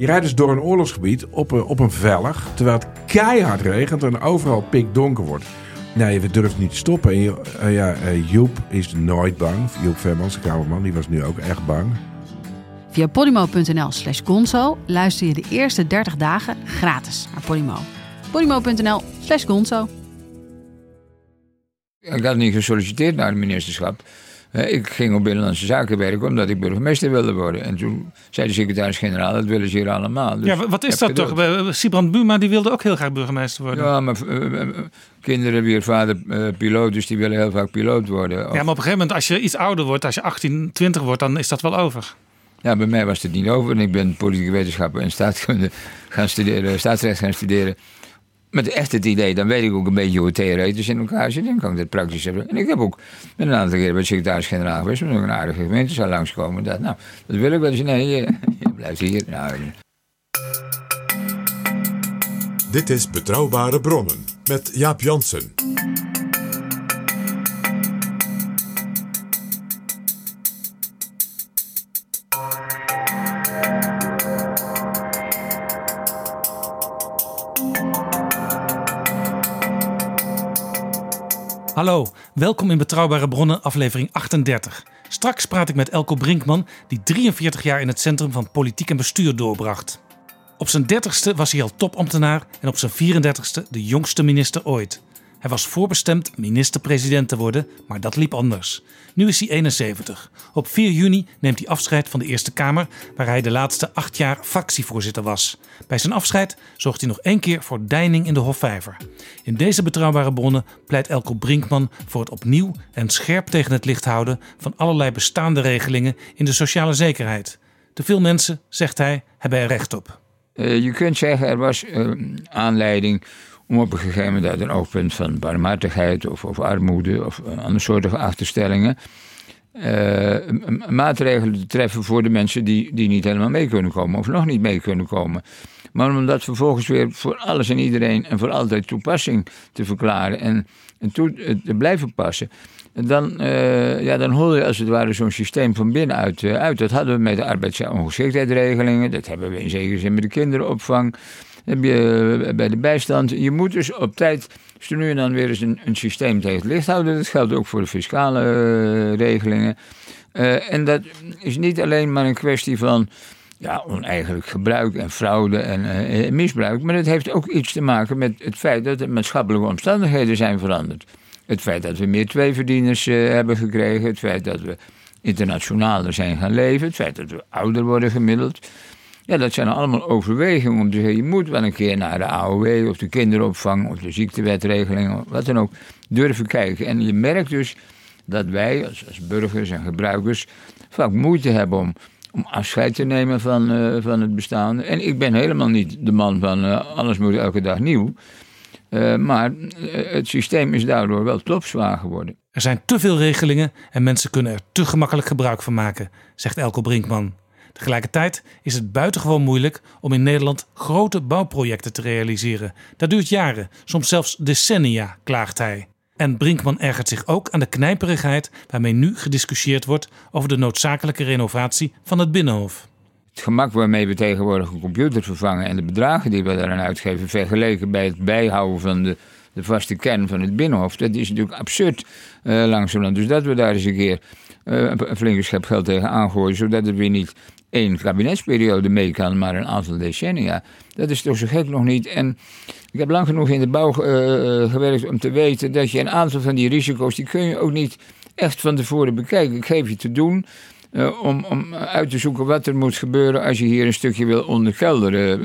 Je rijdt dus door een oorlogsgebied op een, op een vellig, terwijl het keihard regent en overal pikdonker wordt. Nee, we durven niet te stoppen. En je- eh, ja, eh, Joep is nooit bang. Joep Vermans, de kamerman, die was nu ook echt bang. Via podimo.nl slash gonzo luister je de eerste 30 dagen gratis naar Podimo. podimo.nl slash gonzo. Ik had niet gesolliciteerd naar het ministerschap. Ik ging op Binnenlandse Zaken werken omdat ik burgemeester wilde worden. En toen zei de secretaris-generaal, dat willen ze hier allemaal. Dus Ja, wa- wat is dat toch? geduld. Eh, Sibrand Buma die wilde ook heel graag burgemeester worden. Ja. Ja, maar eh, eh, kinderen wie vader piloot, dus die willen heel vaak piloot worden. Of- maar op een gegeven moment, als je iets ouder wordt, als je 18, 20 wordt, dan is dat wel over. Ja, bij mij was het niet over. En ik ben politieke wetenschappen en staatskunde gaan studeren, staatsrecht gaan studeren. Met echt het idee, dan weet ik ook een beetje hoe theoretisch in elkaar zit. En kan ik dat praktisch hebben. En ik heb ook met een aantal keren bij de secretaris-generaal geweest. Ik een aardige gemeente zou langskomen. Dat, nou, dat wil ik wel. Dus nee, je, je blijft hier. Nou, Dit is Betrouwbare Bronnen met Jaap Jansen. Hallo, welkom in Betrouwbare Bronnen, aflevering 38. Straks praat ik met Elko Brinkman, die 43 jaar in het centrum van politiek en bestuur doorbracht. Op zijn 30ste was hij al topambtenaar en op zijn 34ste de jongste minister ooit. Hij was voorbestemd minister-president te worden, maar dat liep anders. Nu is hij 71. Op 4 juni neemt hij afscheid van de Eerste Kamer, waar hij de laatste acht jaar fractievoorzitter was. Bij zijn afscheid zorgt hij nog één keer voor deining in de Hofvijver. In deze betrouwbare bronnen pleit Elko Brinkman voor het opnieuw en scherp tegen het licht houden van allerlei bestaande regelingen in de sociale zekerheid. Te veel mensen, zegt hij, hebben er recht op. Eh, je kunt zeggen, er was eh, aanleiding om op een gegeven moment uit een oogpunt van barmhartigheid of, of armoede of eh, andere soorten achterstellingen. eh, maatregelen te treffen voor de mensen die, die niet helemaal mee kunnen komen of nog niet mee kunnen komen. Maar om dat vervolgens weer voor alles en iedereen en voor altijd toepassing te verklaren en, en eh, te blijven passen. Dan, eh, ja, dan hol je als het ware zo'n systeem van binnenuit uit. Dat hadden we met de arbeidsongeschiktheidsregelingen. Dat hebben we in zekere zin met de kinderopvang. Heb je eh, bij de bijstand. Je moet dus op tijd dus nu en dan weer eens een, systeem tegen het licht houden. Dat geldt ook voor de fiscale eh, regelingen. Eh, en dat is niet alleen maar een kwestie van ja, oneigenlijk gebruik en fraude en misbruik. Maar het heeft ook iets te maken met het feit dat de maatschappelijke omstandigheden zijn veranderd. Het feit dat we meer tweeverdieners hebben gekregen. Het feit dat we internationaler zijn gaan leven. Het feit dat we ouder worden gemiddeld. Ja, dat zijn allemaal overwegingen om te zeggen... je moet wel een keer naar de AOW of de kinderopvang... of de ziektewetregeling, wat dan ook, durven kijken. En je merkt dus dat wij als, burgers en gebruikers... vaak moeite hebben om, om afscheid te nemen van, eh, van het bestaan. En ik ben helemaal niet de man van eh, alles moet elke dag nieuw... Eh, maar het systeem is daardoor wel topzwaar geworden. Er zijn te veel regelingen en mensen kunnen er te gemakkelijk gebruik van maken, zegt Elko Brinkman. Tegelijkertijd is het buitengewoon moeilijk om in Nederland grote bouwprojecten te realiseren. Dat duurt jaren, soms zelfs decennia, klaagt hij. En Brinkman ergert zich ook aan de knijperigheid waarmee nu gediscussieerd wordt over de noodzakelijke renovatie van het Binnenhof. Het gemak waarmee we tegenwoordig een computer vervangen en de bedragen die we daaraan uitgeven, vergeleken bij het bijhouden van de, de vaste kern van het binnenhof, dat is natuurlijk absurd eh langzamerhand. Dus dat we daar eens een keer eh, een flinke schep geld tegen aangooien, zodat het weer niet één kabinetsperiode mee kan, maar een aantal decennia. Dat is toch zo gek nog niet. En ik heb lang genoeg in de bouw eh, eh, gewerkt om te weten dat je een aantal van die risico's, die kun je ook niet echt van tevoren bekijken. Ik geef je te doen. eh, om, om uit te zoeken wat er moet gebeuren als je hier een stukje wil onderkelderen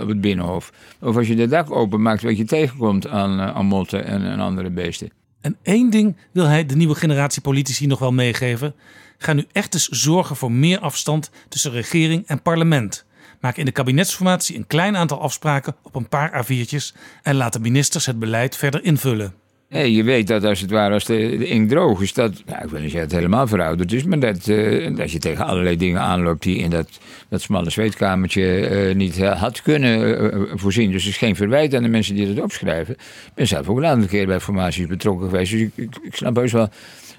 op het binnenhof. Of als je de dak openmaakt wat je tegenkomt aan, aan motten en, en andere beesten. En één ding wil hij de nieuwe generatie politici nog wel meegeven. Ga nu echt eens zorgen voor meer afstand tussen regering en parlement. Maak in de kabinetsformatie een klein aantal afspraken op een paar A4'tjes en laat de ministers het beleid verder invullen. Je weet dat als het ware, als de, de droog is, dat, nou, ik wil niet zeggen dat het helemaal verouderd is, maar dat uh, je tegen allerlei dingen aanloopt die in dat, dat smalle zweetkamertje uh, niet had kunnen voorzien. Dus er is geen verwijt aan de mensen die dat opschrijven. Ik ben zelf ook een aantal keer bij formaties betrokken geweest, dus ik, ik, ik snap heus wel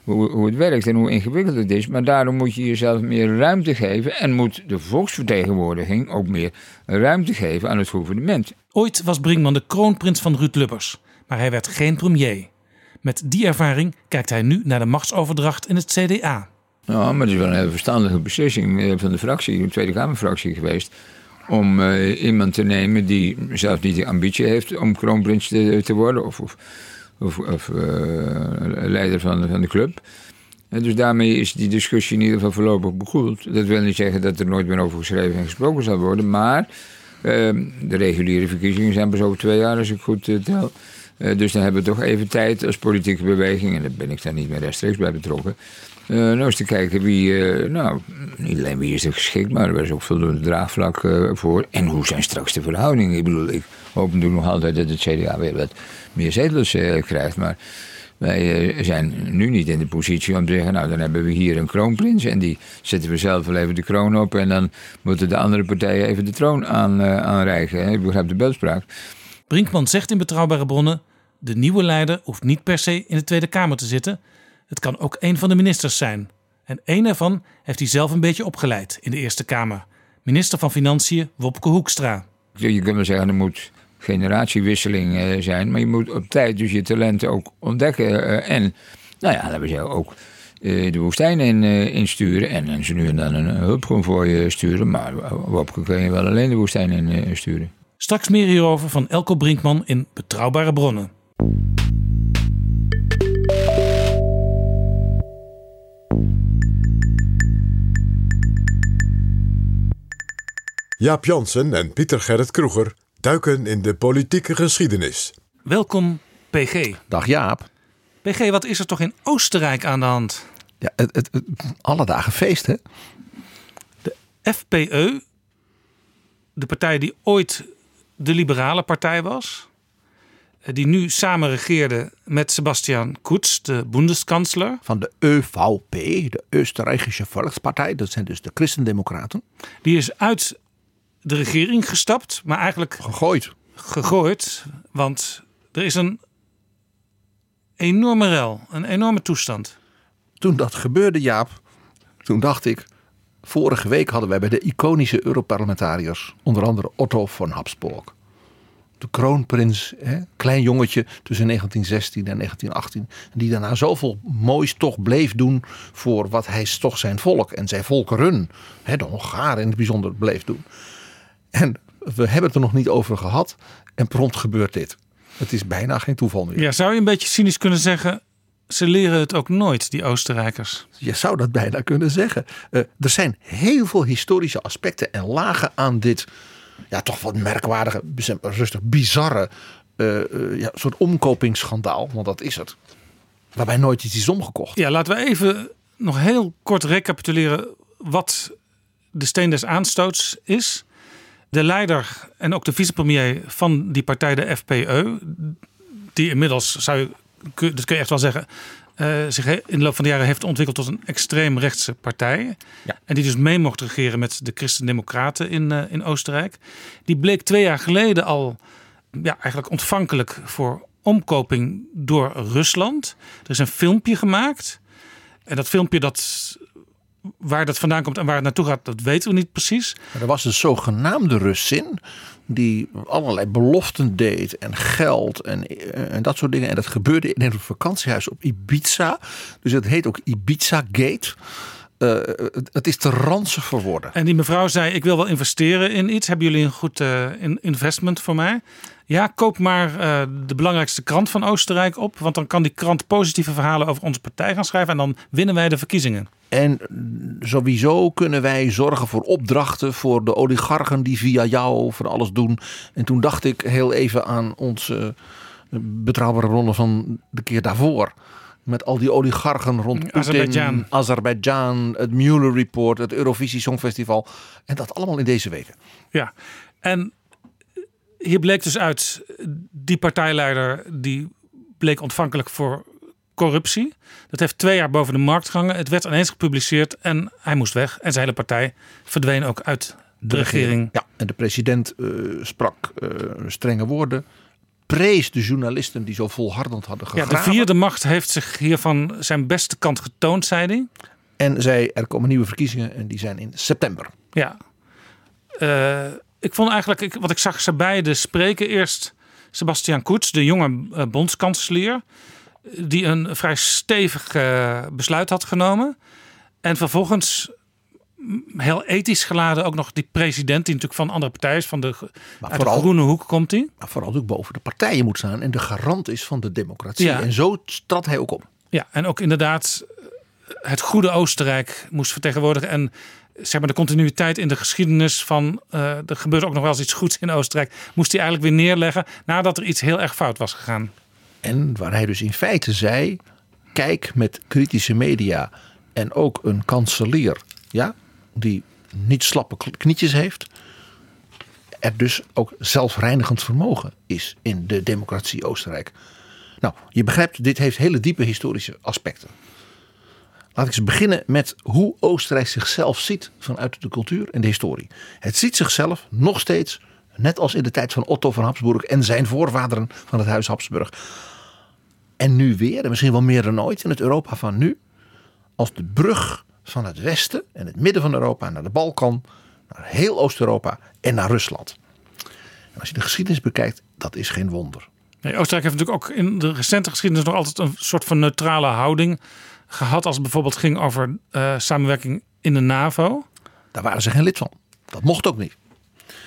hoe, hoe, het werkt en hoe ingewikkeld het is. Maar daarom moet je jezelf meer ruimte geven en moet de volksvertegenwoordiging ook meer ruimte geven aan het gouvernement. Ooit was Brinkman de kroonprins van Ruud Lubbers maar hij werd geen premier. Met die ervaring kijkt hij nu naar de machtsoverdracht in het CDA. Ja, maar het is wel een hele verstandige beslissing eh, van de fractie, de Tweede Kamerfractie geweest. Om uh, iemand te nemen die zelf niet de ambitie heeft om kroonprins te, te worden of, of, of, of uh, leider van, van de club. En dus daarmee is die discussie in ieder geval voorlopig begoeld. Dat wil niet zeggen dat er nooit meer over geschreven en gesproken zal worden, maar uh, de reguliere verkiezingen zijn pas over twee jaar, als ik goed tel. Uh, dus dan hebben we toch even tijd als politieke beweging, en daar ben ik daar niet meer rechtstreeks bij betrokken. Uh, nou eens te kijken wie, nou, niet alleen wie is er geschikt, maar er is ook voldoende draagvlak voor. En hoe zijn straks de verhoudingen? Ik bedoel, ik hoop natuurlijk nog altijd dat het CDA weer wat meer zetels krijgt, maar wij zijn nu niet in de positie om te zeggen, nou dan hebben we hier een kroonprins en die zetten we zelf wel even de kroon op en dan moeten de andere partijen even de troon aan, aanreiken. Ik begrijp de beeldspraak. Brinkman zegt in betrouwbare bronnen: de nieuwe leider hoeft niet per se in de Tweede Kamer te zitten. Het kan ook een van de ministers zijn. En één ervan heeft hij zelf een beetje opgeleid in de Eerste Kamer. Minister van Financiën Wopke Hoekstra. Je kunt wel zeggen, er moet generatiewisseling eh, zijn, maar je moet op tijd dus je talenten ook ontdekken. Eh, en, nou ja, laten we zeggen, ook eh, de woestijn in, insturen. En, en ze nu en dan een hulpgroen voor je sturen. Maar Wopke kun je wel alleen de woestijn in sturen. Straks meer hierover van Elko Brinkman in Betrouwbare Bronnen. Jaap Jansen en Pieter Gerrit Kroeger duiken in de politieke geschiedenis. Welkom, PG. Dag Jaap. PG, wat is er toch in Oostenrijk aan de hand? Ja, het, het, het alle dagen feest, hè? De FPE, de partij die ooit de liberale partij was. Eh, die nu samen regeerde met Sebastian Kurz, de Bundeskansler. Van de ÖVP, de Oostenrijkse Volkspartij. Dat zijn dus de Christendemocraten. Die is uit de regering gestapt, maar eigenlijk... Gegooid. Gegooid, want er is een enorme rel, een enorme toestand. Toen dat gebeurde, Jaap, toen dacht ik... Vorige week hadden wij bij de iconische Europarlementariërs, onder andere Otto von Habsburg, de kroonprins, hè, klein jongetje tussen 1916 en 1918, die daarna zoveel moois toch bleef doen voor wat hij toch zijn volk en zijn volkeren, hè, de Hongaren in het bijzonder, bleef doen. En we hebben het er nog niet over gehad en prompt gebeurt dit. Het is bijna geen toeval meer. Ja, zou je een beetje cynisch kunnen zeggen, ze leren het ook nooit, die Oostenrijkers. Je zou dat bijna kunnen zeggen. Uh, er zijn heel veel historische aspecten en lagen aan dit ja, toch wat merkwaardige, rustig bizarre uh, ja, soort omkopingsschandaal. Want dat is het. Waarbij nooit iets is omgekocht. Ja, laten we even nog heel kort recapituleren wat de steen des aanstoots is. De leider en ook de vicepremier van die partij, de FPE, die inmiddels zou je dat kun je echt wel zeggen, uh, zich in de loop van de jaren heeft ontwikkeld tot een extreemrechtse partij. Ja. En die dus mee mocht regeren met de Christen-Democraten in, uh, in Oostenrijk. Die bleek twee jaar geleden al ja, eigenlijk ontvankelijk voor omkoping door Rusland. Er is een filmpje gemaakt. En dat filmpje dat waar dat vandaan komt en waar het naartoe gaat, dat weten we niet precies. er was een zogenaamde Russin die allerlei beloften deed en geld en, en dat soort dingen. En dat gebeurde in een vakantiehuis op Ibiza. Dus het heet ook Ibiza Gate. Uh, het, is te ranzig voor woorden. En die mevrouw zei: Ik wil wel investeren in iets. Hebben jullie een goed uh, investment voor mij? Ja, koop maar uh, de belangrijkste krant van Oostenrijk op. Want dan kan die krant positieve verhalen over onze partij gaan schrijven. En dan winnen wij de verkiezingen. En sowieso kunnen wij zorgen voor opdrachten voor de oligarchen die via jou voor alles doen. En toen dacht ik heel even aan onze betrouwbare bronnen van de keer daarvoor. Met al die oligarchen rond Poetin, Azerbeidzjan. Azerbeidzjan, het Mueller Report, het Eurovisie Songfestival. En dat allemaal in deze weken. Ja, en hier bleek dus uit, die partijleider die bleek ontvankelijk voor corruptie. Dat heeft twee jaar boven de markt gehangen. Het werd ineens gepubliceerd en hij moest weg. En zijn hele partij verdween ook uit de, regering. Ja, en de president eh, sprak eh, strenge woorden. Prees de journalisten die zo volhardend hadden Ja, gegraven. de vierde macht heeft zich hiervan zijn beste kant getoond, zei hij. En zei er komen nieuwe verkiezingen en die zijn in september. Ja. Eh, ik vond eigenlijk, ik, wat ik zag ze beiden spreken. Eerst Sebastian Kurz, de jonge eh, bondskanselier. Die een vrij stevig eh, besluit had genomen. En vervolgens heel ethisch geladen ook nog die president. Die natuurlijk van andere partijen is. Van de, uit de groene hoek komt hij. Maar vooral ook boven de partijen moet staan en de garant is van de democratie. Ja. En zo trad hij ook op. Ja, en ook inderdaad eh, het goede Oostenrijk moest vertegenwoordigen. En zeg maar de continuïteit in de geschiedenis van... eh, er gebeurt ook nog wel eens iets goeds in Oostenrijk. Moest hij eigenlijk weer neerleggen nadat er iets heel erg fout was gegaan. En waar hij dus in feite zei: kijk met kritische media en ook een kanselier, ja, die niet slappe knietjes heeft, er dus ook zelfreinigend vermogen is in de democratie Oostenrijk. Nou, je begrijpt, dit heeft hele diepe historische aspecten. Laat ik eens beginnen met hoe Oostenrijk zichzelf ziet vanuit de cultuur en de historie. Het ziet zichzelf nog steeds, net als in de tijd van Otto van Habsburg en zijn voorvaderen van het Huis Habsburg. En nu weer, en misschien wel meer dan ooit in het Europa van nu, als de brug van het westen en het midden van Europa naar de Balkan, naar heel Oost-Europa en naar Rusland. En als je de geschiedenis bekijkt, dat is geen wonder. Nee, Oostenrijk heeft natuurlijk ook in de recente geschiedenis nog altijd een soort van neutrale houding gehad. Als het bijvoorbeeld ging over eh, samenwerking in de NAVO. Daar waren ze geen lid van. Dat mocht ook niet.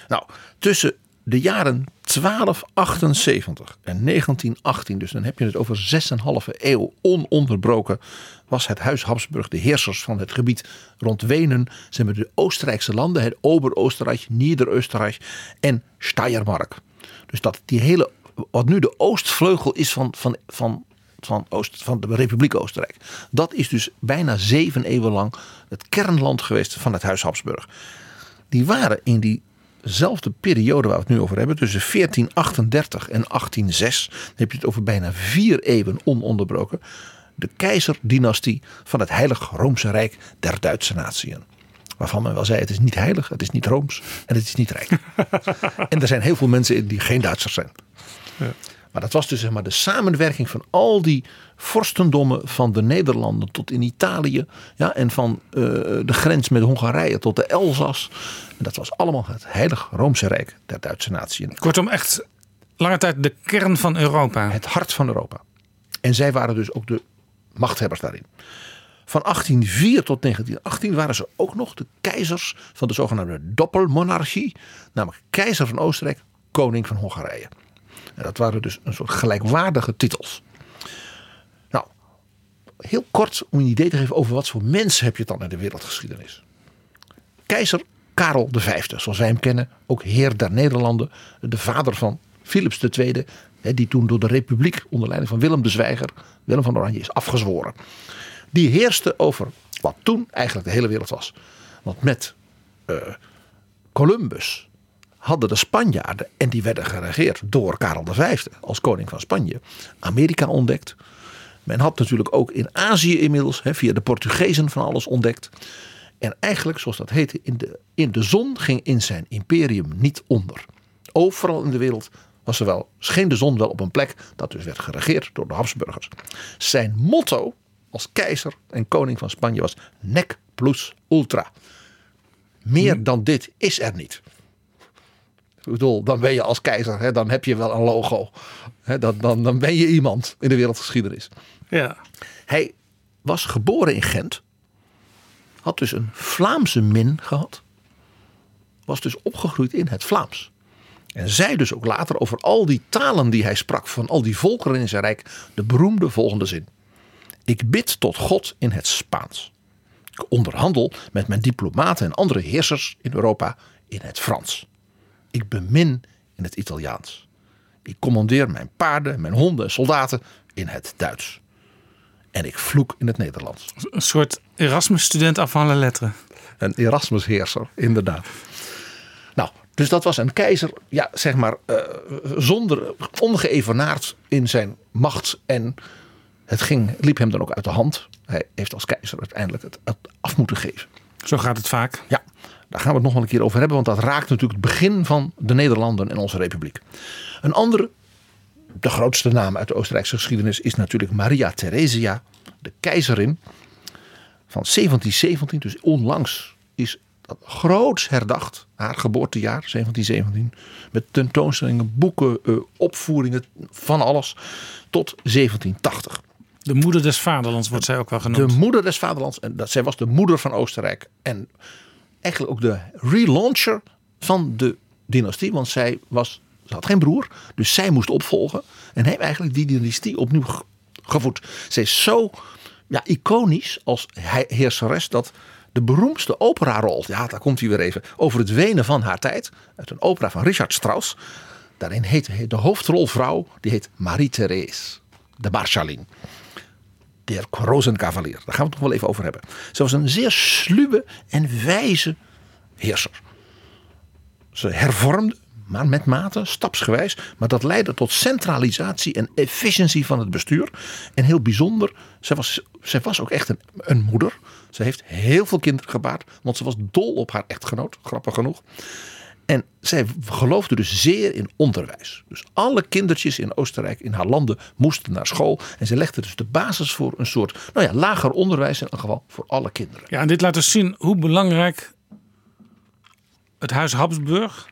Nou, tussen de jaren 1278 en 1918, dus dan heb je het over 6,5 eeuw ononderbroken, was het Huis Habsburg de heersers van het gebied rond Wenen. Ze hebben de Oostenrijkse landen, het Ober-Oostenrijk, Nieder-Oostenrijk en Steiermark. Dus dat die hele, wat nu de oostvleugel is van, van, van, van, Oost, van de Republiek Oostenrijk. Dat is dus bijna zeven eeuwen lang het kernland geweest van het Huis Habsburg. Die waren in diezelfde periode waar we het nu over hebben, tussen 1438 en 1806, dan heb je het over bijna vier eeuwen ononderbroken, de keizerdynastie van het Heilig Roomse Rijk der Duitse natieën. Waarvan men wel zei, het is niet heilig, het is niet Rooms en het is niet rijk. en er zijn heel veel mensen in die geen Duitsers zijn. Maar dat was dus zeg maar de samenwerking van al die vorstendommen van de Nederlanden tot in Italië. Ja, en van eh, de grens met Hongarije tot de Elzas. En dat was allemaal het Heilig Roomse Rijk der Duitse natie. Kortom, echt lange tijd de kern van Europa. Het hart van Europa. En zij waren dus ook de machthebbers daarin. Van 1804 tot 1918 waren ze ook nog de keizers van de zogenaamde doppelmonarchie. Namelijk keizer van Oostenrijk, koning van Hongarije. En dat waren dus een soort gelijkwaardige titels. Nou, heel kort om een idee te geven over wat voor mens heb je dan in de wereldgeschiedenis. Keizer Karel V, zoals wij hem kennen, ook heer der Nederlanden, de vader van Philips II, die toen door de Republiek onder leiding van Willem de Zwijger, Willem van Oranje, is afgezworen. Die heerste over wat toen eigenlijk de hele wereld was. Want met eh, Columbus hadden de Spanjaarden, en die werden geregeerd door Karel V als koning van Spanje, Amerika ontdekt. Men had natuurlijk ook in Azië inmiddels hè, via de Portugezen van alles ontdekt. En eigenlijk, zoals dat heette, in de, in de zon ging in zijn imperium niet onder. Overal in de wereld was er wel, scheen de zon wel op een plek dat dus werd geregeerd door de Habsburgers. Zijn motto als keizer en koning van Spanje was nec plus ultra. Meer dan dit is er niet. Ik bedoel, dan ben je als keizer, hè, dan heb je wel een logo. Hè, dan, dan, dan ben je iemand in de wereldgeschiedenis. Ja. Hij was geboren in Gent. Had dus een Vlaamse min gehad. Was dus opgegroeid in het Vlaams. En zei dus ook later over al die talen die hij sprak, van al die volkeren in zijn rijk, de beroemde volgende zin. Ik bid tot God in het Spaans. Ik onderhandel met mijn diplomaten en andere heersers in Europa in het Frans. Ik bemin in het Italiaans. Ik commandeer mijn paarden, mijn honden en soldaten in het Duits. en ik vloek in het Nederlands. Een soort Erasmus-student af van letteren. Een Erasmus-heerser, inderdaad. Nou, dus dat was een keizer, ja, zeg maar, uh, zonder, ongeëvenaard in zijn macht. En het ging, liep hem dan ook uit de hand. Hij heeft als keizer uiteindelijk het, het af moeten geven. Zo gaat het vaak. Ja, daar gaan we het nog wel een keer over hebben, want dat raakt natuurlijk het begin van de Nederlanden en onze republiek. Een andere, de grootste naam uit de Oostenrijkse geschiedenis, is natuurlijk Maria Theresia, de keizerin van 1717. Dus onlangs is dat groots herdacht, haar geboortejaar 1717. Met tentoonstellingen, boeken, eh, opvoeringen, van alles, tot 1780. De moeder des vaderlands wordt zij ook wel genoemd. De moeder des vaderlands. En dat, zij was de moeder van Oostenrijk. En eigenlijk ook de relauncher van de dynastie. Want zij was, ze had geen broer. Dus zij moest opvolgen. En heeft eigenlijk die dynastie opnieuw gevoed. Zij is zo ja, iconisch als heerseres dat de beroemdste operarol, ja daar komt hij weer even, over het wenen van haar tijd. Uit een opera van Richard Strauss. Daarin heet de hoofdrolvrouw, die heet Marie-Thérèse de Marschallin der Rozenkavalier. Daar gaan we het nog wel even over hebben. Ze was een zeer sluwe en wijze heerser. Ze hervormde, maar met mate, stapsgewijs. Maar dat leidde tot centralisatie en efficiëntie van het bestuur. En heel bijzonder, zij was, zij was ook echt een, een moeder. Ze heeft heel veel kinderen gebaard, want ze was dol op haar echtgenoot, grappig genoeg. En zij geloofde dus zeer in onderwijs. Dus alle kindertjes in Oostenrijk, in haar landen, moesten naar school. En ze legde dus de basis voor een soort nou ja, lager onderwijs, in elk geval voor alle kinderen. Ja, en dit laat dus zien hoe belangrijk het Huis Habsburg,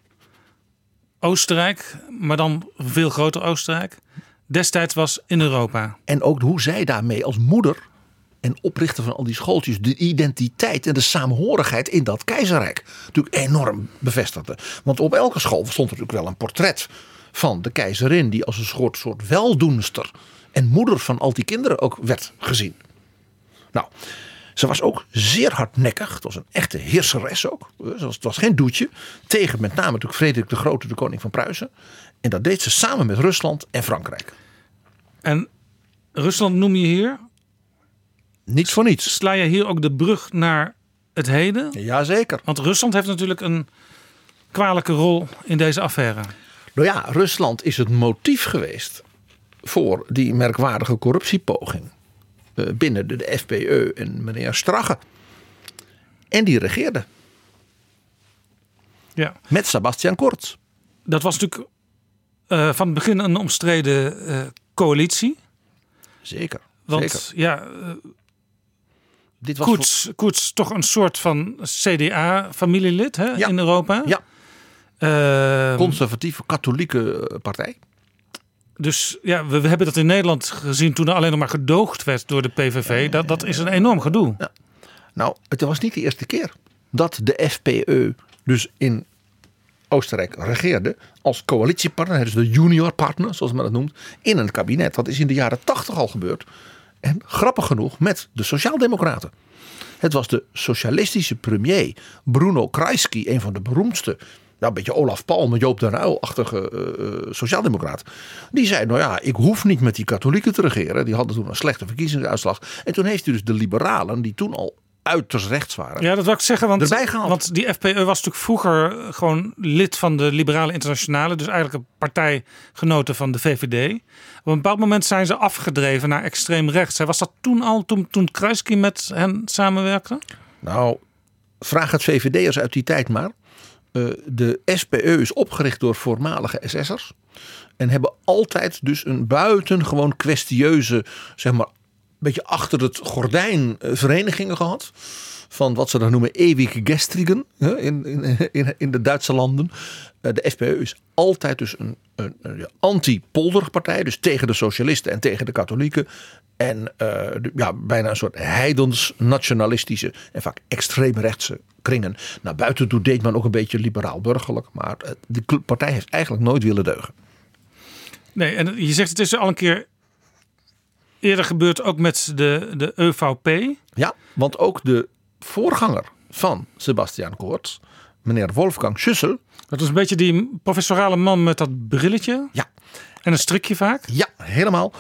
Oostenrijk, maar dan veel groter Oostenrijk, destijds was in Europa. En ook hoe zij daarmee als moeder en oprichten van al die schooltjes de identiteit en de saamhorigheid in dat keizerrijk natuurlijk enorm bevestigde. Want op elke school stond natuurlijk wel een portret van de keizerin die als een soort, soort weldoenster en moeder van al die kinderen ook werd gezien. Nou, ze was ook zeer hardnekkig. Het was een echte heerseres ook. Het was geen doetje. Tegen met name natuurlijk Frederik de Grote, de koning van Pruisen. En dat deed ze samen met Rusland en Frankrijk. En Rusland noem je hier niet voor niets. Sla je hier ook de brug naar het heden? Jazeker. Want Rusland heeft natuurlijk een kwalijke rol in deze affaire. Nou ja, Rusland is het motief geweest voor die merkwaardige corruptiepoging eh, binnen de FPE en meneer Strache. En die regeerde. Ja. Met Sebastian Kurz. Dat was natuurlijk uh, van het begin een omstreden uh, coalitie. Zeker. Want zeker. ja, dit was Koets, Koets toch een soort van CDA-familielid in Europa. Ja. Uh, Conservatieve katholieke eh, partij. Dus ja, we, we, hebben dat in Nederland gezien toen er alleen nog maar gedoogd werd door de PVV. Dat, dat is een enorm gedoe. Ja. Nou, het was niet de eerste keer dat de FPE dus in Oostenrijk regeerde als coalitiepartner, dus de junior partner, zoals men dat noemt, in een kabinet. Dat is in de jaren tachtig al gebeurd. En grappig genoeg met de Sociaaldemocraten. Het was de socialistische premier Bruno Kreisky, een van de beroemdste nou, een beetje Olaf Palme, Joop den Uyl-achtige uh, sociaaldemocraat. Die zei, nou ja, ik hoef niet met die katholieken te regeren. Die hadden toen een slechte verkiezingsuitslag. En toen heeft hij dus de liberalen, die toen al uiterst rechts waren. Ja, dat wil ik zeggen, want, want die FPE was natuurlijk vroeger gewoon lid van de Liberale Internationale, dus eigenlijk een partijgenote van de VVD. Op een bepaald moment zijn ze afgedreven naar extreem rechts. Was dat toen al, toen, toen Kruiski met hen samenwerkte? Nou, vraag het VVD'ers uit die tijd maar. Uh, de SPE is opgericht door voormalige SS'ers. En hebben altijd dus een buitengewoon kwestieuze, zeg maar, beetje achter het gordijn eh, verenigingen gehad. Van wat ze dan noemen eeuwige gestrigen in, in, in de Duitse landen. Eh, de FPE is altijd dus een, een, een anti-polderpartij. Dus tegen de socialisten en tegen de katholieken. En uh, ja, bijna een soort heidens-nationalistische en vaak extreemrechtse kringen. Naar buiten toe deed men ook een beetje liberaal-burgerlijk. Maar de partij heeft eigenlijk nooit willen deugen. Nee, en je zegt het is al een keer eerder gebeurd ook met de, de EVP. Ja, want ook de voorganger van Sebastian Kurz, meneer Wolfgang Schüssel. Dat is een beetje die professorale man met dat brilletje. Ja. En een strikje vaak. Ja, helemaal.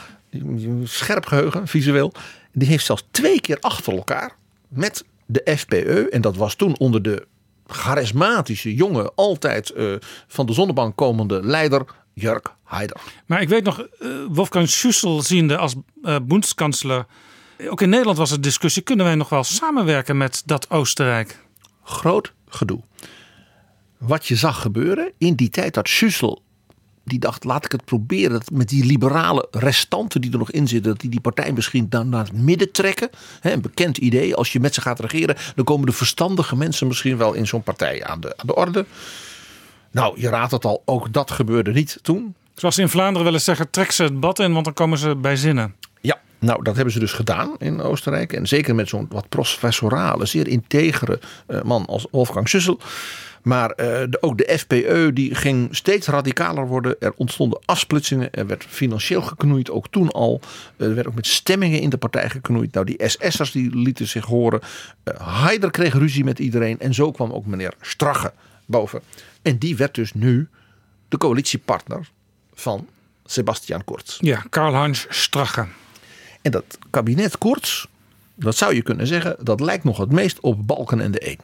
Scherp geheugen, visueel. die heeft zelfs twee keer achter elkaar met de FPE, en dat was toen onder de charismatische, jonge, altijd eh, van de zonnebank komende leider Jörg Haider. Maar ik weet nog, eh, Wolfgang Schüssel ziende als uh, bondskanselier. Ook in Nederland was er discussie: kunnen wij nog wel samenwerken met dat Oostenrijk? Groot gedoe. Wat je zag gebeuren in die tijd dat Schüssel die dacht, laat ik het proberen. Dat met die liberale restanten die er nog in zitten, dat die die partij misschien dan naar het midden trekken. een bekend idee. Als je met ze gaat regeren, dan komen de verstandige mensen misschien wel in zo'n partij aan de, aan de orde. Nou, je raadt het al, ook dat gebeurde niet toen. Zoals ze in Vlaanderen willen zeggen, trek ze het bad in, want dan komen ze bij zinnen. Ja, nou dat hebben ze dus gedaan in Oostenrijk. En zeker met zo'n wat professorale, zeer integere eh, man als Wolfgang Sussel. Maar uh, de, ook de FPE die ging steeds radicaler worden. Er ontstonden afsplitsingen. Er werd financieel geknoeid, ook toen al. Er werd ook met stemmingen in de partij geknoeid. Nou, die SS'ers die lieten zich horen. Uh, Haider kreeg ruzie met iedereen. En zo kwam ook meneer Strache boven. En die werd dus nu de coalitiepartner van Sebastian Kurz. Ja, Karl-Heinz Strache. En dat kabinet Kurz, dat zou je kunnen zeggen, dat lijkt nog het meest op Balken en de Een.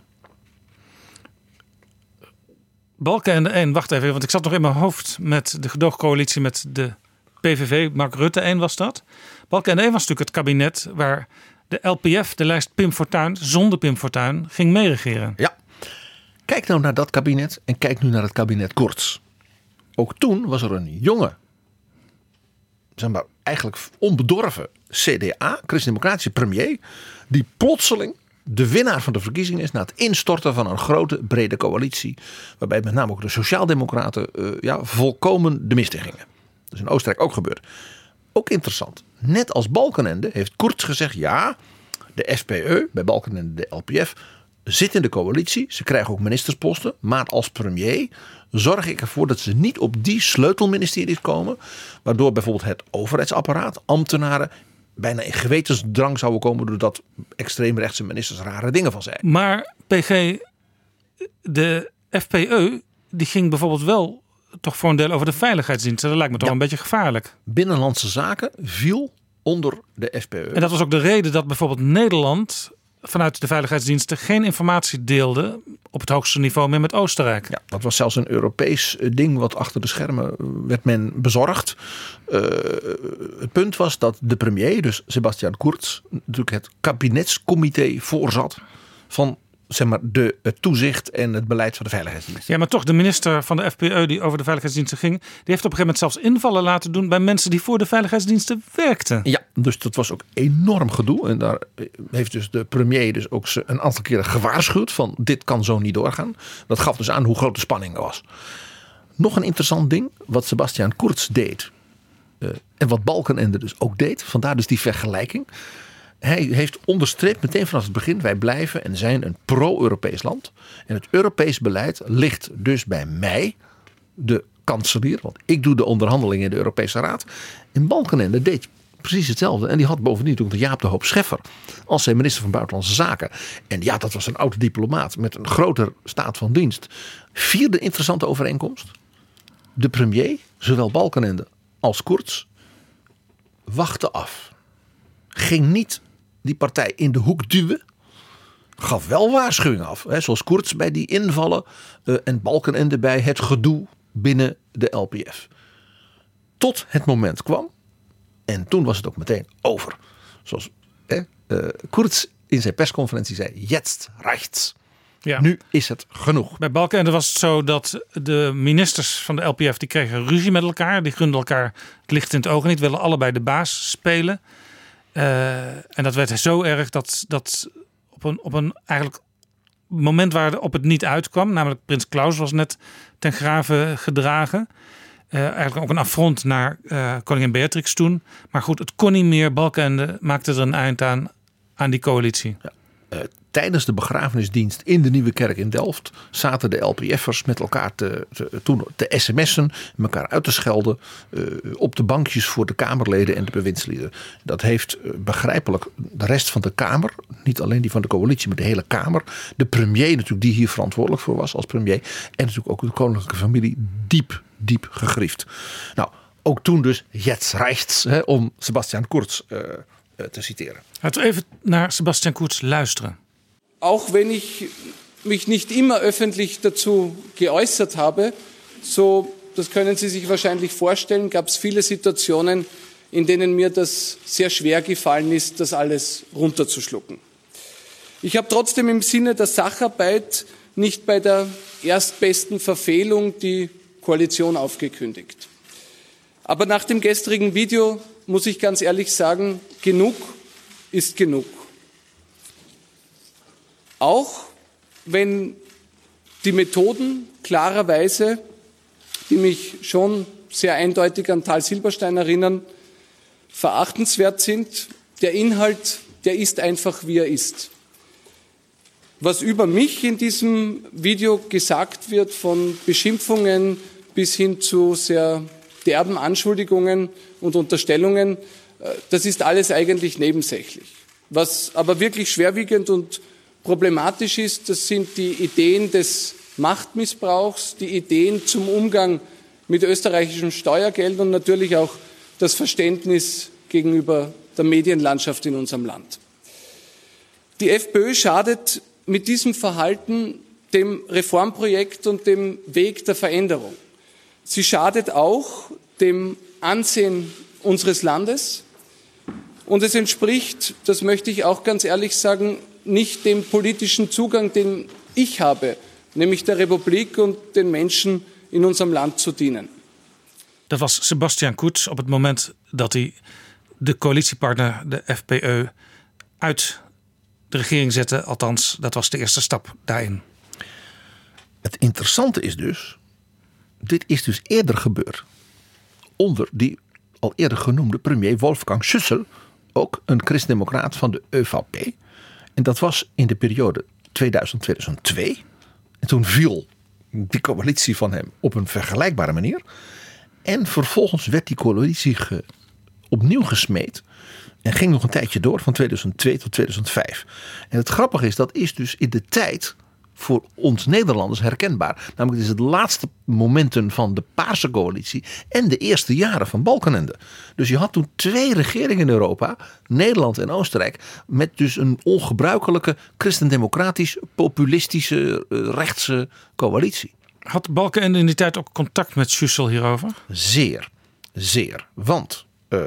Balken en de 1, wacht even, want ik zat nog in mijn hoofd met de gedoogcoalitie met de PVV. Mark Rutte 1 was dat. Balken en de 1 was natuurlijk het kabinet waar de LPF, de lijst Pim Fortuyn, zonder Pim Fortuyn, ging meeregeren. Ja. Kijk nou naar dat kabinet en kijk nu naar het kabinet Korts. Ook toen was er een jonge, zeg maar eigenlijk onbedorven CDA, Christen-Democratische premier, die plotseling de winnaar van de verkiezingen is na het instorten van een grote brede coalitie. Waarbij met name ook de Sociaaldemocraten uh, ja, volkomen de mist in gingen. Dat is in Oostenrijk ook gebeurd. Ook interessant. Net als Balkenende heeft Kurz gezegd: ja, de SPE, bij Balkenende de LPF, zit in de coalitie. Ze krijgen ook ministersposten. Maar als premier zorg ik ervoor dat ze niet op die sleutelministeries komen. Waardoor bijvoorbeeld het overheidsapparaat, ambtenaren bijna in gewetensdrang zouden komen doordat extreemrechtse ministers rare dingen van zeiden. Maar PG, de FPE, die ging bijvoorbeeld wel toch voor een deel over de veiligheidsdiensten. Dat lijkt me toch een beetje gevaarlijk. Binnenlandse zaken viel onder de FPE. En dat was ook de reden dat bijvoorbeeld Nederland vanuit de veiligheidsdiensten geen informatie deelde op het hoogste niveau meer met Oostenrijk. Ja, dat was zelfs een Europees eh, ding wat achter de schermen eh, werd men bezorgd. Uh, het punt was dat de premier, dus Sebastian Kurz, natuurlijk het kabinetscomité voorzat van zeg maar, de, het toezicht en het beleid van de veiligheidsdienst. Ja, maar toch, de minister van de FPE die over de veiligheidsdiensten ging, die heeft op een gegeven moment zelfs invallen laten doen bij mensen die voor de veiligheidsdiensten werkten. Ja, dus dat was ook enorm gedoe. En daar heeft dus de premier dus ook een aantal keren gewaarschuwd van dit kan zo niet doorgaan. Dat gaf dus aan hoe groot de spanning was. Nog een interessant ding, wat Sebastian Kurz deed. Uh, en wat Balkenende dus ook deed. Vandaar dus die vergelijking hij heeft onderstreept meteen vanaf het begin: wij blijven en zijn een pro-Europees land. En het Europees beleid ligt dus bij mij, de kanselier, want ik doe de onderhandelingen in de Europese Raad. In Balkenende deed precies hetzelfde. En die had bovendien ook de Jaap de Hoop Scheffer als zijn minister van Buitenlandse Zaken. En ja, dat was een oude diplomaat met een groter staat van dienst. Vierde interessante overeenkomst. De premier, zowel Balkenende als Kurz, wachtte af. Ging niet die partij in de hoek duwen. Gaf wel waarschuwingen af. Hè, zoals Kurz bij die invallen uh, en Balkenende bij het gedoe binnen de LPF. Tot het moment kwam. En toen was het ook meteen over. Zoals hè, uh, Kurz in zijn persconferentie zei. Jetzt rechts. Ja. Nu is het genoeg. Bij Balkenende was het zo dat de ministers van de LPF die kregen ruzie met elkaar. Die gunden elkaar het licht in het oog niet. Willen allebei de baas spelen. Uh, en dat werd zo erg dat, dat op, een, op een eigenlijk moment waar op het niet uitkwam, namelijk Prins Klaus was net ten graven gedragen. Uh, eigenlijk ook een affront naar uh, koningin Beatrix toen. Maar goed, het kon niet meer. Balkenende maakte er een eind aan, aan die coalitie. Ja tijdens de begrafenisdienst in de Nieuwe Kerk in Delft zaten de LPF'ers met elkaar te, te, sms'en, elkaar uit te schelden uh, op de bankjes voor de Kamerleden en de bewindslieden. Dat heeft uh, begrijpelijk de rest van de Kamer, niet alleen die van de coalitie, maar de hele Kamer, de premier natuurlijk die hier verantwoordelijk voor was als premier en natuurlijk ook de koninklijke familie diep, diep gegriefd. Nou, ook toen dus jetzt rechts om Sebastian Kurz eh, te citeren. Laten we even naar Sebastian Kurz luisteren. Auch wenn ich mich nicht immer öffentlich dazu geäußert habe, so, das können Sie sich wahrscheinlich vorstellen, gab es viele Situationen, in denen mir das sehr schwer gefallen ist, das alles runterzuschlucken. Ich habe trotzdem im Sinne der Sacharbeit nicht bei der erstbesten Verfehlung die Koalition aufgekündigt. Aber nach dem gestrigen Video muss ich ganz ehrlich sagen, genug ist genug. Auch wenn die Methoden klarerweise, die mich schon sehr eindeutig an Tal Silberstein erinnern, verachtenswert sind, der Inhalt, der ist einfach, wie er ist. Was über mich in diesem Video gesagt wird, von Beschimpfungen bis hin zu sehr derben Anschuldigungen und Unterstellungen, das ist alles eigentlich nebensächlich. Was aber wirklich schwerwiegend und problematisch ist, das sind die Ideen des Machtmissbrauchs, die Ideen zum Umgang mit österreichischem Steuergeld und natürlich auch das Verständnis gegenüber der Medienlandschaft in unserem Land. Die FPÖ schadet mit diesem Verhalten dem Reformprojekt und dem Weg der Veränderung. Sie schadet auch dem Ansehen unseres Landes und es entspricht, das möchte ich auch ganz ehrlich sagen, nicht dem politischen Zugang, den ich habe, nämlich der Republik und den Menschen in unserem Land zu dienen. Dat was Sebastian Kurz op het moment dat hij de coalitiepartner, de FPE, uit de regering zette. Althans, dat was de eerste stap daarin. Het interessante is dus, dit is dus eerder gebeurd. Onder die al eerder genoemde premier Wolfgang Schüssel, ook een christendemocraat van de ÖVP. En dat was in de periode 2000-2002. En toen viel die coalitie van hem op een vergelijkbare manier. En vervolgens werd die coalitie opnieuw gesmeed. En ging nog een tijdje door, van 2002 tot 2005. En het grappige is, dat is dus in de tijd voor ons Nederlanders herkenbaar. Namelijk, het is het laatste momenten van de Paarse coalitie en de eerste jaren van Balkenende. Dus je had toen twee regeringen in Europa, Nederland en Oostenrijk, met dus een ongebruikelijke christendemocratisch, populistische, eh, rechtse coalitie. Had Balkenende in die tijd ook contact met Schüssel hierover? Zeer, zeer. Want uh,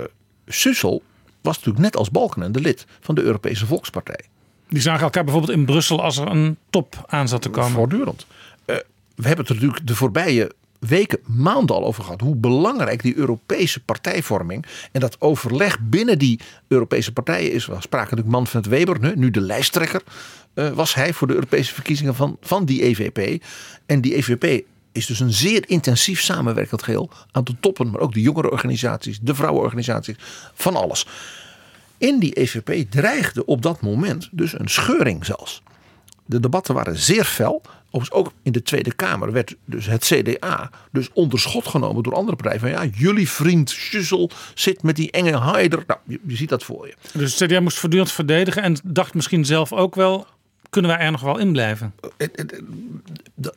Schüssel was natuurlijk net als Balkenende lid van de Europese Volkspartij. Die zagen elkaar bijvoorbeeld in Brussel als er een top aan zat te komen. Voortdurend. Uh, we hebben het er natuurlijk de voorbije weken, maanden al over gehad. Hoe belangrijk die Europese partijvorming en dat overleg binnen die Europese partijen is. We spraken natuurlijk Manfred Weber, nu de lijsttrekker. Uh, was hij voor de Europese verkiezingen van, van die EVP. En die EVP is dus een zeer intensief samenwerkend geheel aan de toppen, maar ook de jongere organisaties, de vrouwenorganisaties, van alles. In die EVP dreigde op dat moment dus een scheuring zelfs. De debatten waren zeer fel. Overigens ook in de Tweede Kamer werd dus het CDA dus onder schot genomen door andere partijen. Van ja, jullie vriend Schussel zit met die enge Haider. Nou, je, je ziet dat voor je. Dus het CDA moest voortdurend verdedigen en dacht misschien zelf ook wel... kunnen wij er nog wel in blijven?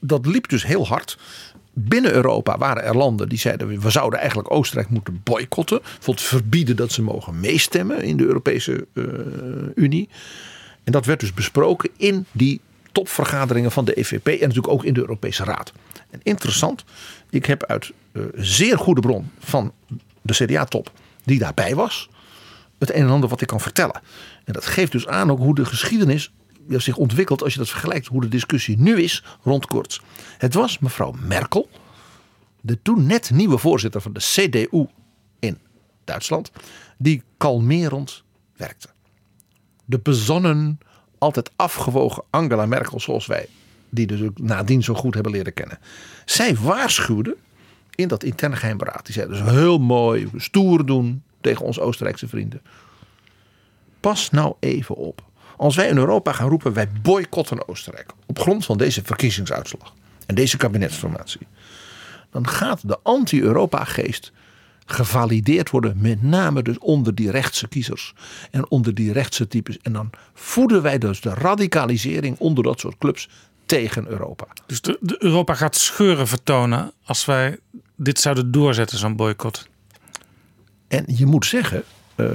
Dat liep dus heel hard binnen Europa waren er landen die zeiden we zouden eigenlijk Oostenrijk moeten boycotten. Bijvoorbeeld verbieden dat ze mogen meestemmen in de Europese uh, Unie. En dat werd dus besproken in die topvergaderingen van de EVP en natuurlijk ook in de Europese Raad. En interessant, ik heb uit uh, zeer goede bron van de CDA-top die daarbij was, het een en ander wat ik kan vertellen. En dat geeft dus aan ook hoe de geschiedenis zich ontwikkelt als je dat vergelijkt hoe de discussie nu is rond Kurz. Het was mevrouw Merkel, de toen net nieuwe voorzitter van de CDU in Duitsland, die kalmerend werkte. De bezonnen, altijd afgewogen Angela Merkel, zoals wij die dus nadien zo goed hebben leren kennen. Zij waarschuwde in dat interne geheimberaad. Die zei dus heel mooi, stoer doen tegen onze Oostenrijkse vrienden. Pas nou even op. Als wij in Europa gaan roepen wij boycotten Oostenrijk op grond van deze verkiezingsuitslag en deze kabinetsformatie, dan gaat de anti-Europa geest gevalideerd worden, met name dus onder die rechtse kiezers en onder die rechtse types. En dan voeden wij dus de radicalisering onder dat soort clubs tegen Europa. Dus de, de Europa gaat scheuren vertonen als wij dit zouden doorzetten, zo'n boycott. En je moet zeggen, eh,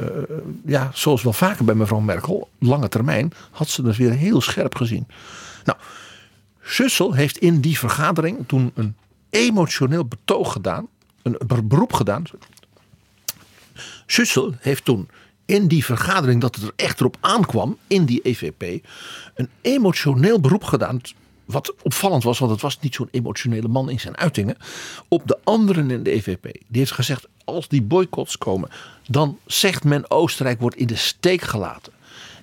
ja, zoals wel vaker bij mevrouw Merkel, lange termijn, had ze dat weer heel scherp gezien. Nou, Schussel heeft in die vergadering toen een emotioneel betoog gedaan, een beroep gedaan. Schussel heeft toen in die vergadering dat het er echt erop aankwam, in die EVP, een emotioneel beroep gedaan. Wat opvallend was, want het was niet zo'n emotionele man in zijn uitingen. Op de anderen in de EVP. Die heeft gezegd: als die boycotts komen, dan zegt men Oostenrijk wordt in de steek gelaten.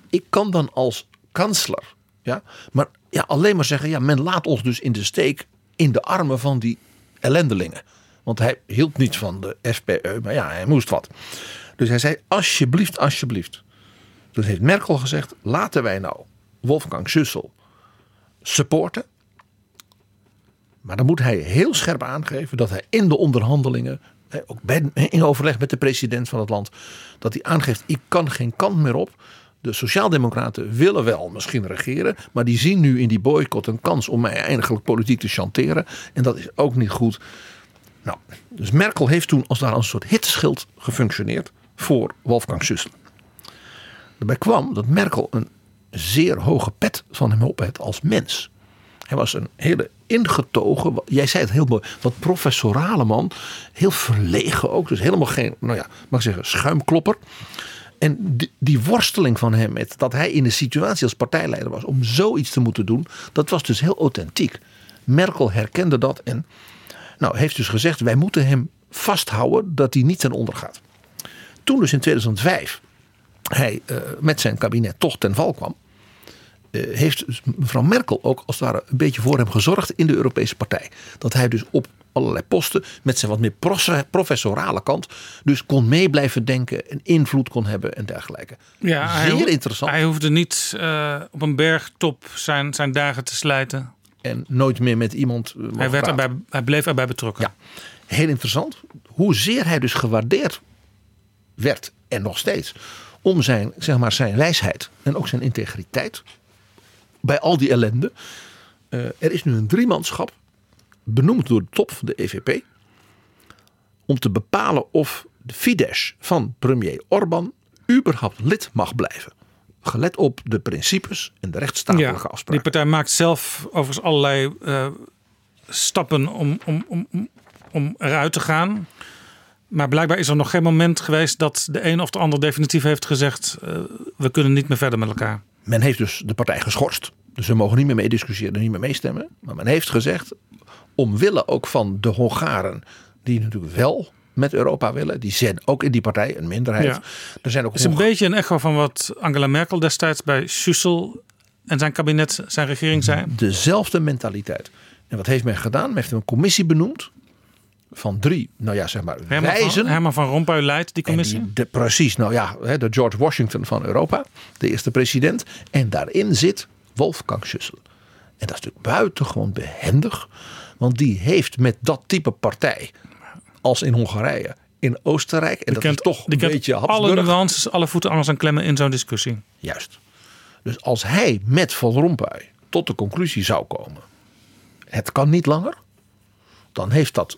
Ik kan dan als kansler, ja, maar ja, alleen maar zeggen: ja, men laat ons dus in de steek in de armen van die ellendelingen. Want hij hield niet van de FPE, maar ja, hij moest wat. Dus hij zei: alsjeblieft, alsjeblieft. Dus heeft Merkel gezegd: laten wij nou Wolfgang Schussel supporten. Maar dan moet hij heel scherp aangeven dat hij in de onderhandelingen, ook in overleg met de president van het land, dat hij aangeeft: ik kan geen kant meer op. De Sociaaldemocraten willen wel misschien regeren, maar die zien nu in die boycott een kans om mij eigenlijk politiek te chanteren. En dat is ook niet goed. Nou, dus Merkel heeft toen als daar een soort hitschild gefunctioneerd voor Wolfgang Schussel. Daarbij kwam dat Merkel een zeer hoge pet van hem op had als mens. Hij was een hele ingetogen, jij zei het heel mooi, wat professorale man. Heel verlegen ook, dus helemaal geen, nou ja, mag ik zeggen, schuimklopper. En die, die, worsteling van hem met dat hij in de situatie als partijleider was om zoiets te moeten doen, dat was dus heel authentiek. Merkel herkende dat en nou, heeft dus gezegd: wij moeten hem vasthouden dat hij niet ten onder gaat. Toen dus in 2005 hij uh, met zijn kabinet toch ten val kwam, heeft dus mevrouw Merkel ook als het ware een beetje voor hem gezorgd in de Europese partij. Dat hij dus op allerlei posten met zijn wat meer professorale kant dus kon mee blijven denken en invloed kon hebben en dergelijke. Ja, Zeer hij, interessant. Hij hoefde niet uh, op een bergtop zijn, zijn dagen te slijten. En nooit meer met iemand. hij, werd erbij, hij bleef erbij betrokken. Ja, heel interessant. Hoezeer hij dus gewaardeerd werd en nog steeds om zijn, zeg maar, zijn wijsheid en ook zijn integriteit bij al die ellende. Uh, er is nu een driemanschap benoemd door de top van de EVP om te bepalen of de Fidesz van premier Orbán überhaupt lid mag blijven. Gelet op de principes en de rechtsstatelijke ja, afspraken. Die partij maakt zelf overigens allerlei uh, stappen om, om, om, om eruit te gaan. Maar blijkbaar is er nog geen moment geweest dat de een of de ander definitief heeft gezegd: uh, we kunnen niet meer verder met elkaar. Men heeft dus de partij geschorst. Dus we mogen niet meer meediscussiëren, niet meer meestemmen. Maar men heeft gezegd, omwille ook van de Hongaren, die natuurlijk wel met Europa willen. Die zijn ook in die partij een minderheid. Ja. Er zijn ook Het is een beetje een echo van wat Angela Merkel destijds bij Schussel en zijn kabinet, zijn regering zei. Dezelfde mentaliteit. En wat heeft men gedaan? Men heeft een commissie benoemd van drie, nou ja, zeg maar, Herman wijzen. Van, Herman van Rompuy leidt die commissie. Die, de, precies, nou ja, de George Washington van Europa, de eerste president. En daarin zit Wolfgang Schüssel. En dat is natuurlijk buitengewoon behendig, want die heeft met dat type partij, als in Hongarije, in Oostenrijk, en die dat kent, is toch een beetje alle nuances, alle voeten anders aan klemmen in zo'n discussie. Juist. Dus als hij met Van Rompuy tot de conclusie zou komen, het kan niet langer, dan heeft dat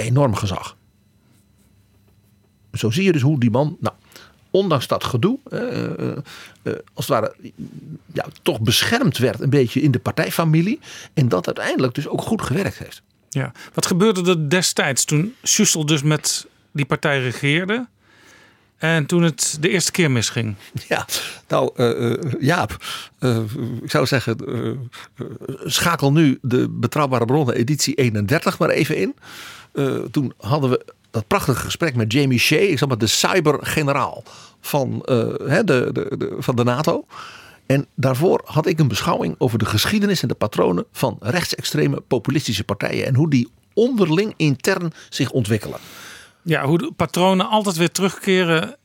enorm gezag. Zo zie je dus hoe die man, nou, ondanks dat gedoe, uh, uh, uh, als het ware, ja, toch beschermd werd een beetje in de partijfamilie. En dat uiteindelijk dus ook goed gewerkt heeft. Ja. Wat gebeurde er destijds toen Schussel dus met die partij regeerde? En toen het de eerste keer misging. Ja, nou uh, Jaap, uh, ik zou zeggen, uh, schakel nu de Betrouwbare Bronnen editie 31 maar even in. Toen hadden we dat prachtige gesprek met Jamie Shea, ik zeg maar de cybergeneraal van, de, de, de, van de NATO. En daarvoor had ik een beschouwing over de geschiedenis en de patronen van rechtsextreme populistische partijen. En hoe die onderling intern zich ontwikkelen. Ja, hoe de patronen altijd weer terugkeren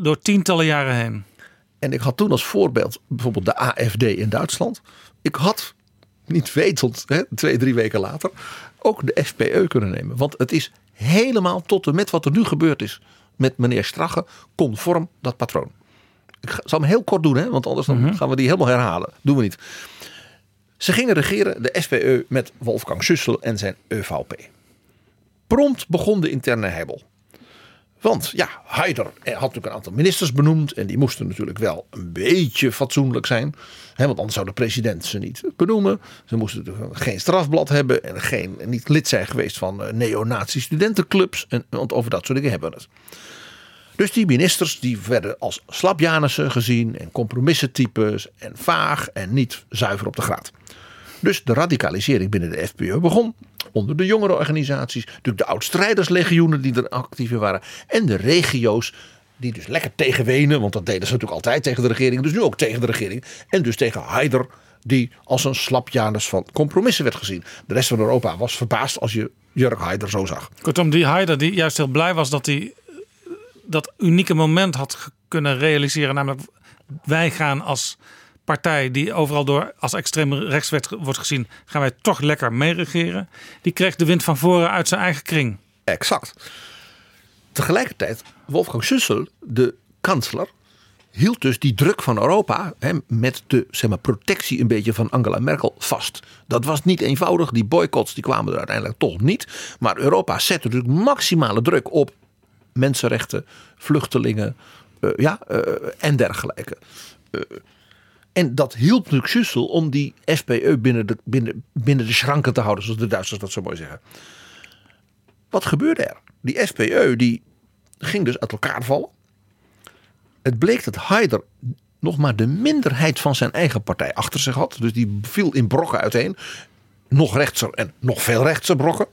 door tientallen jaren heen. En ik had toen als voorbeeld bijvoorbeeld de AFD in Duitsland. Ik had niet wetend, hè, twee, drie weken later, ook de FPE kunnen nemen. Want het is helemaal tot en met wat er nu gebeurd is met meneer Strache conform dat patroon. Ik zal hem heel kort doen, hè, want anders dan Mhm. gaan we die helemaal herhalen. Doen we niet. Ze gingen regeren, de SPE, met Wolfgang Schussel en zijn EVP. Prompt begon de interne heibel. Want ja, Haider had natuurlijk een aantal ministers benoemd. En die moesten natuurlijk wel een beetje fatsoenlijk zijn. Hè, want anders zou de president ze niet benoemen. Ze moesten natuurlijk geen strafblad hebben. En geen, niet lid zijn geweest van eh, neonazi studentenclubs. En, want over dat soort dingen hebben we het. Dus die ministers die werden als slapjanissen gezien. En compromissentypes. En vaag. En niet zuiver op de graad. Dus de radicalisering binnen de FPÖ begon onder de jongere organisaties. Natuurlijk de oud-strijderslegioenen die er actief in waren. En de regio's die dus lekker tegen Wenen. Want dat deden ze natuurlijk altijd tegen de regering. Dus nu ook tegen de regering. En dus tegen Haider. Die als een slapjanus van compromissen werd gezien. De rest van Europa was verbaasd als je Jurk Haider zo zag. Kortom, die Haider die juist heel blij was dat hij dat unieke moment had kunnen realiseren. Namelijk wij gaan als partij die overal door als extreem rechts werd, wordt gezien, gaan wij toch lekker meeregeren. Die kreeg de wind van voren uit zijn eigen kring. Exact. Tegelijkertijd, Wolfgang Schüssel, de kansler, hield dus die druk van Europa hè, met de zeg maar, protectie een beetje van Angela Merkel vast. Dat was niet eenvoudig. Die boycotts die kwamen er uiteindelijk toch niet. Maar Europa zette natuurlijk maximale druk op mensenrechten, vluchtelingen uh, ja, uh, en dergelijke. Uh, en dat hielp natuurlijk Schussel om die SPE binnen de, binnen, binnen de schranken te houden, zoals de Duitsers dat zo mooi zeggen. Wat gebeurde er? Die SPE die ging dus uit elkaar vallen. Het bleek dat Haider nog maar de minderheid van zijn eigen partij achter zich had. Dus die viel in brokken uiteen. Nog rechtser en nog veel rechtser brokken.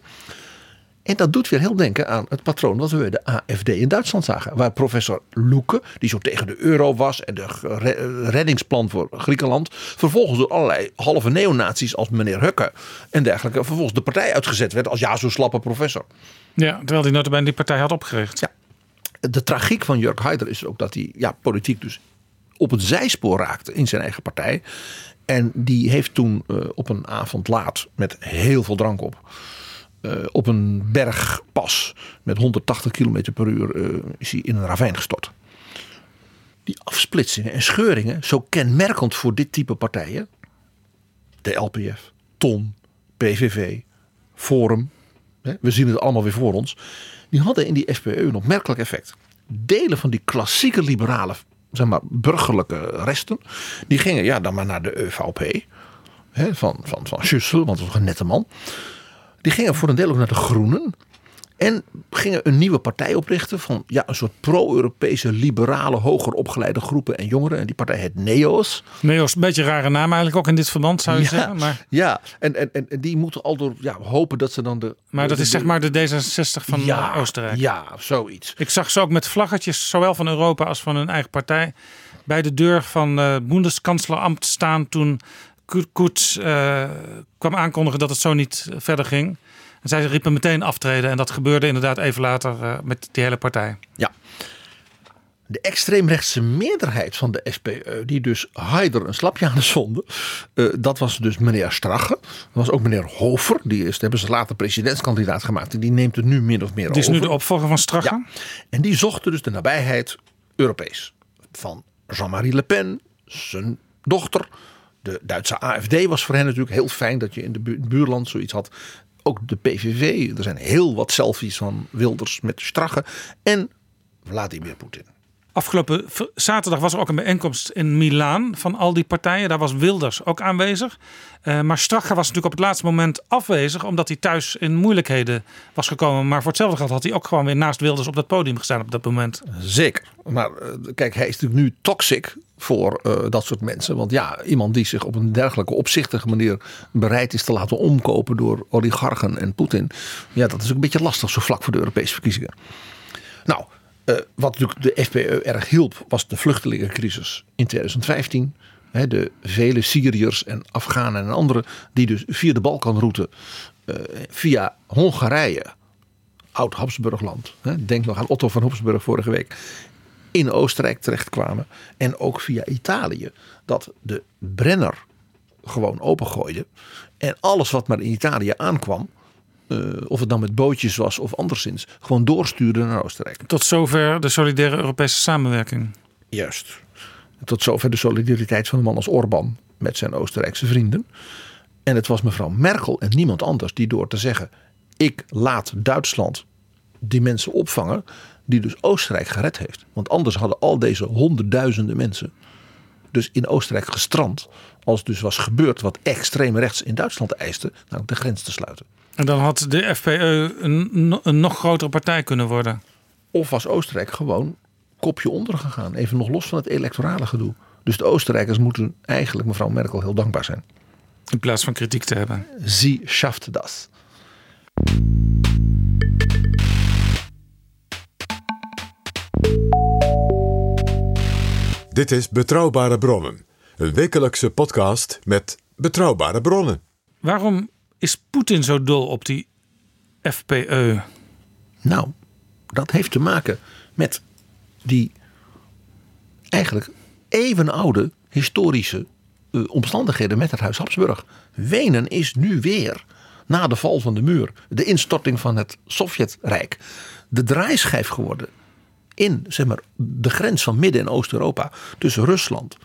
En dat doet weer heel denken aan het patroon wat we de AFD in Duitsland zagen. Waar professor Loeke, die zo tegen de euro was en de reddingsplan voor Griekenland. Vervolgens door allerlei halve neonaties als meneer Hukke en dergelijke. Vervolgens de partij uitgezet werd als ja, zo slappe professor. Ja, terwijl hij notabene die partij had opgericht. Ja. De tragiek van Jurk Haider is ook dat hij ja, politiek dus op het zijspoor raakte in zijn eigen partij. En die heeft toen uh, op een avond laat met heel veel drank op uh, op een bergpas met 180 km per uur uh, is hij in een ravijn gestort. Die afsplitsingen en scheuringen, zo kenmerkend voor dit type partijen, de LPF, TON, PVV, Forum, hè, we zien het allemaal weer voor ons, die hadden in die SPE een opmerkelijk effect. Delen van die klassieke liberale, zeg maar, burgerlijke resten, die gingen ja, dan maar naar de EVP, hè, van, van, van Schussel, want dat was een nette man. Die gingen voor een deel ook naar de Groenen. En gingen een nieuwe partij oprichten van ja, een soort pro-Europese, liberale, hoger opgeleide groepen en jongeren. En die partij heet NEOS. NEOS, een beetje een rare naam eigenlijk ook in dit verband zou je ja, zeggen. Maar... Ja, en, en, en die moeten al door ja, hopen dat ze dan de... Maar dat de, is zeg maar de D66 van ja, Oostenrijk. Ja, zoiets. Ik zag ze ook met vlaggetjes, zowel van Europa als van hun eigen partij, bij de deur van uh, staan toen Koets uh, kwam aankondigen dat het zo niet verder ging. En zij riepen meteen aftreden. En dat gebeurde inderdaad even later uh, met die hele partij. Ja. De extreemrechtse meerderheid van de SPE, die dus Haider een slapje aan de zonde, uh, dat was dus meneer Strache. Dat was ook meneer Hofer, die is, hebben ze later presidentskandidaat gemaakt. Die neemt het nu min of meer over. Die is nu de opvolger van Strache. Ja. En die zochten dus de nabijheid Europees. Van Jean-Marie Le Pen, zijn dochter, de Duitse AFD was voor hen natuurlijk heel fijn dat je in de buurland zoiets had. Ook de PVV, er zijn heel wat selfies van Wilders met Strache en Vladimir Poetin. Afgelopen zaterdag was er ook een bijeenkomst in Milaan van al die partijen. Daar was Wilders ook aanwezig. Uh, maar Strache was natuurlijk op het laatste moment afwezig, omdat hij thuis in moeilijkheden was gekomen. Maar voor hetzelfde geld had hij ook gewoon weer naast Wilders op dat podium gestaan op dat moment. Zeker. Maar uh, kijk, hij is natuurlijk nu toxic voor uh, dat soort mensen. Want ja, iemand die zich op een dergelijke opzichtige manier bereid is te laten omkopen door oligarchen en Poetin. Ja, dat is ook een beetje lastig zo vlak voor de Europese verkiezingen. Nou, uh, wat natuurlijk de FPE erg hielp, was de vluchtelingencrisis in 2015. He, de vele Syriërs en Afghanen en anderen die dus via de Balkanroute, uh, via Hongarije, oud-Habsburgland. Denk nog aan Otto van Habsburg vorige week in Oostenrijk terechtkwamen. En ook via Italië. Dat de Brenner gewoon opengooide. En alles wat maar in Italië aankwam. Uh, of het dan met bootjes was of anderszins. Gewoon doorstuurde naar Oostenrijk. Tot zover de solidaire Europese samenwerking. Juist. Tot zover de solidariteit van een man als Orbán met zijn Oostenrijkse vrienden. En het was mevrouw Merkel en niemand anders die door te zeggen: ik laat Duitsland die mensen opvangen die dus Oostenrijk gered heeft. Want anders hadden al deze honderdduizenden mensen dus in Oostenrijk gestrand. Als dus was gebeurd wat extreem rechts in Duitsland eiste, namelijk de grens te sluiten. En dan had de FPE een, een nog grotere partij kunnen worden. Of was Oostenrijk gewoon kopje onder gegaan. Even nog los van het electorale gedoe. Dus de Oostenrijkers moeten eigenlijk mevrouw Merkel heel dankbaar zijn. In plaats van kritiek te hebben. Sie schafft das. Dit is Betrouwbare Bronnen. Een wekelijkse podcast met betrouwbare bronnen. Waarom is Poetin zo dol op die FPE? Nou, dat heeft te maken met die eigenlijk even oude historische uh, omstandigheden met het Huis Habsburg. Wenen is nu weer, na de val van de muur, de instorting van het Sovjetrijk, de draaischijf geworden in zeg maar, de grens van Midden- en Oost-Europa tussen Rusland,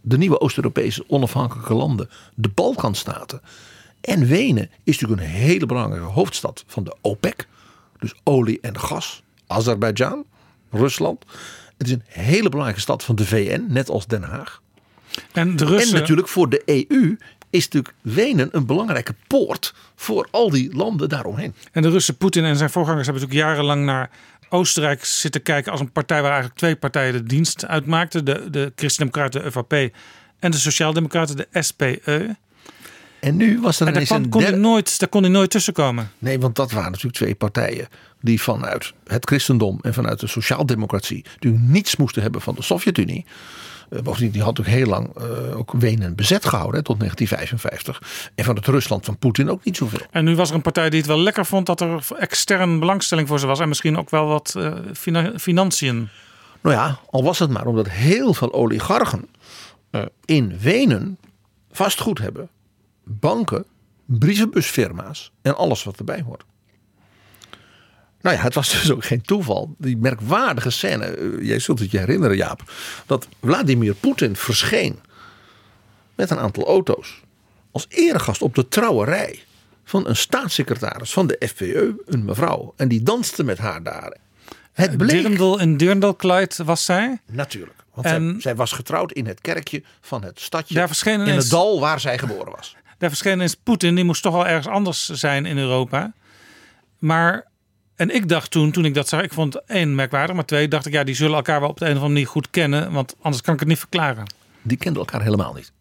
de nieuwe Oost-Europese onafhankelijke landen, de Balkanstaten. En Wenen is natuurlijk een hele belangrijke hoofdstad van de OPEC, dus olie en gas, Azerbeidzjan, Rusland. Het is een hele belangrijke stad van de VN, net als Den Haag. En, de Russen... en natuurlijk voor de EU is natuurlijk Wenen een belangrijke poort voor al die landen daaromheen. En de Russen, Poetin en zijn voorgangers hebben natuurlijk jarenlang naar Oostenrijk zitten kijken als een partij waar eigenlijk twee partijen de dienst uitmaakten. De, de Christen-Democraten, de ÖVP en de Sociaaldemocraten, de SPE. En nu was er en daar, ineens kon, een kon hij derde- nooit, daar kon hij nooit tussenkomen. Nee, want dat waren natuurlijk twee partijen die vanuit het christendom en vanuit de sociaaldemocratie natuurlijk niets moesten hebben van de Sovjet-Unie. Eh, bovendien, die had natuurlijk heel lang eh, ook Wenen bezet gehouden hè, tot 1955. En van het Rusland van Poetin ook niet zoveel. En nu was er een partij die het wel lekker vond dat er extern belangstelling voor ze was. En misschien ook wel wat eh, fina- financiën. Nou ja, al was het maar omdat heel veel oligarchen eh, in Wenen vastgoed hebben. Banken, brievenbusfirma's en alles wat erbij hoort. Nou ja, het was dus ook geen toeval. Die merkwaardige scène, eh, jij zult het je herinneren Jaap. Dat Vladimir Poetin verscheen met een aantal auto's. Als eregast op de trouwerij van een staatssecretaris van de FPE, een mevrouw. En die danste met haar daar. Het bleek... Dirndl in Dirndl-Kleid was zij. Natuurlijk. Want En- zij, zij was getrouwd in het kerkje van het stadje. Daar verscheen in het dal waar zij geboren was. Daar verscheen eens Poetin, die moest toch wel ergens anders zijn in Europa. Maar, en ik dacht toen, toen ik dat zag, ik vond het één merkwaardig, maar twee, dacht ik, ja, die zullen elkaar wel op de een of andere manier goed kennen, want anders kan ik het niet verklaren. Die kenden elkaar helemaal niet.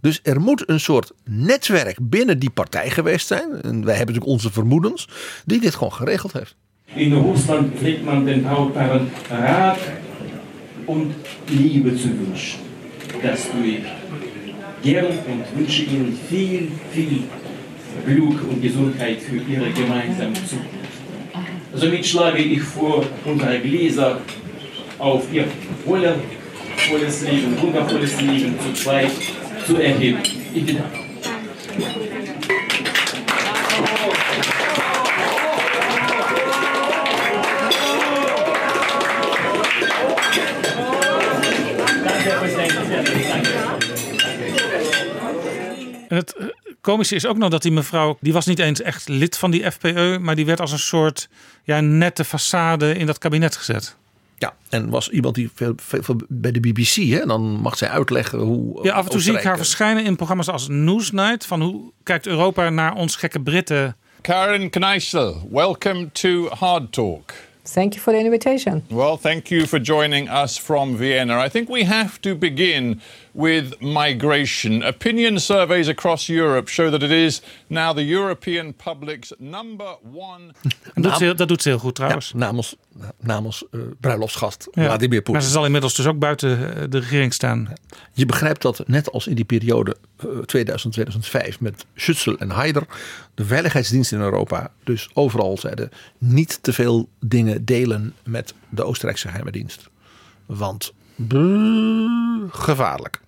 Dus er moet een soort netwerk binnen die partij geweest zijn. En wij hebben natuurlijk onze vermoedens. Die dit gewoon geregeld heeft. In Russland pflegt man den Brautpaaren Rat und Liebe zu wünschen. Das tue ich gern und wünsche Ihnen viel, viel Glück und Gesundheit für Ihre gemeinsame Zukunft. Somit schlage ich vor, unsere Gläser auf Ihr wundervolles Leben, wundervolles Leben zu zweit zu erheben. Ich bedanke En het eh, komische is ook nog dat die mevrouw, die was niet eens echt lid van die FPE, maar die werd als een soort ja, nette façade in dat kabinet gezet. Ja, en was iemand die veel, veel, veel bij de BBC, hè, dan mag zij uitleggen hoe. Ja, af en toe zie ik haar Oostenrijk- verschijnen in programma's als Newsnight, van hoe kijkt Europa naar ons gekke Britten. Karen Kneissel, welcome to Hard Talk. Thank you for the invitation. Well, thank you for joining us from Vienna. I think we have to begin with migration. Opinion surveys across Europe show that it is now the European public's number one. En doet ze heel- dat doet ze heel goed trouwens. Ja, namens namens eh, bruiloftsgast Ja. Vladimir Maar Poetin. ze zal inmiddels dus ook buiten eh, de regering staan. Je begrijpt dat net als in die periode eh, 2000-2005 met Schützel en Haider, de veiligheidsdiensten in Europa dus overal zeiden niet te veel dingen delen met de Oostenrijkse geheime dienst. Want gevaarlijk.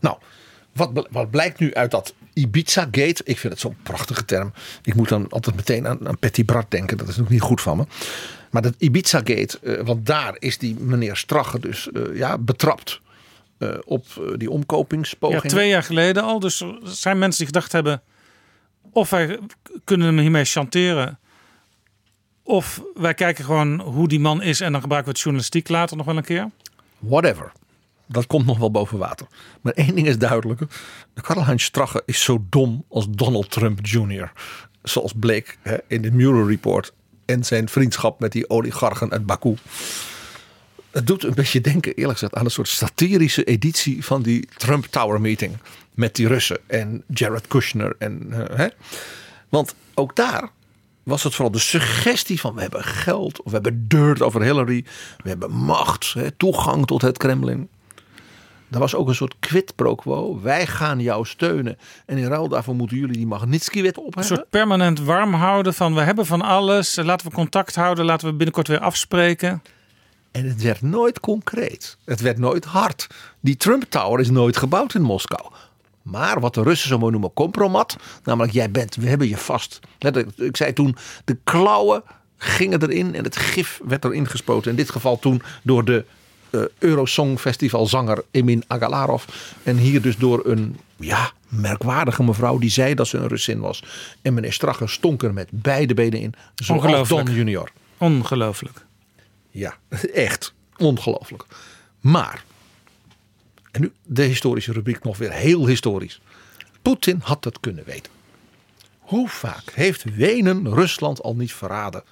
Nou, wat, wat blijkt nu uit dat Ibiza-gate? Ik vind het zo'n prachtige term. Ik moet dan altijd meteen aan, aan Petty Bart denken. Dat is natuurlijk niet goed van me. Maar dat Ibiza-gate, eh, want daar is die meneer Strache dus eh, ja, betrapt. eh, op die Ja, omkopingspogingen. twee jaar geleden al. Dus er zijn mensen die gedacht hebben... of wij kunnen hem hiermee chanteren... Of wij kijken gewoon hoe die man is en dan gebruiken we het journalistiek later nog wel een keer. Whatever. Dat komt nog wel boven water. Maar één ding is duidelijk. Karl-Heinz Strache is zo dom als Donald Trump Jr. Zoals bleek hè, in de Mueller Report. En zijn vriendschap met die oligarchen uit Baku. Het doet een beetje denken, eerlijk gezegd, aan een soort satirische editie van die Trump Tower meeting. Met die Russen en Jared Kushner. En, eh, hè. Want ook daar was het vooral de suggestie van we hebben geld. Of we hebben dirt over Hillary. We hebben macht, hè, toegang tot het Kremlin. Er was ook een soort quid pro quo. Wij gaan jou steunen. En in ruil daarvoor moeten jullie die Magnitsky-wet Een opheffen. soort permanent warm houden van we hebben van alles. Laten we contact houden. Laten we binnenkort weer afspreken. En het werd nooit concreet. Het werd nooit hard. Die Trump Tower is nooit gebouwd in Moskou. Maar wat de Russen zo mooi noemen compromat. Namelijk jij bent, we hebben je vast. Ik- zei toen, de klauwen gingen erin en het gif werd erin gespoten. In dit geval toen door de eh Eurosong Festival zanger Emin Agalarov. En hier dus door een ja, merkwaardige mevrouw die zei dat ze een Russin was. En meneer Strache stonk er met beide benen in. Zoals Ongelooflijk. Don junior. Ongelooflijk. Ja, echt ongelooflijk. Maar, en nu de historische rubriek nog weer heel historisch. Poetin had het kunnen weten. Hoe vaak heeft Wenen Rusland al niet verraden?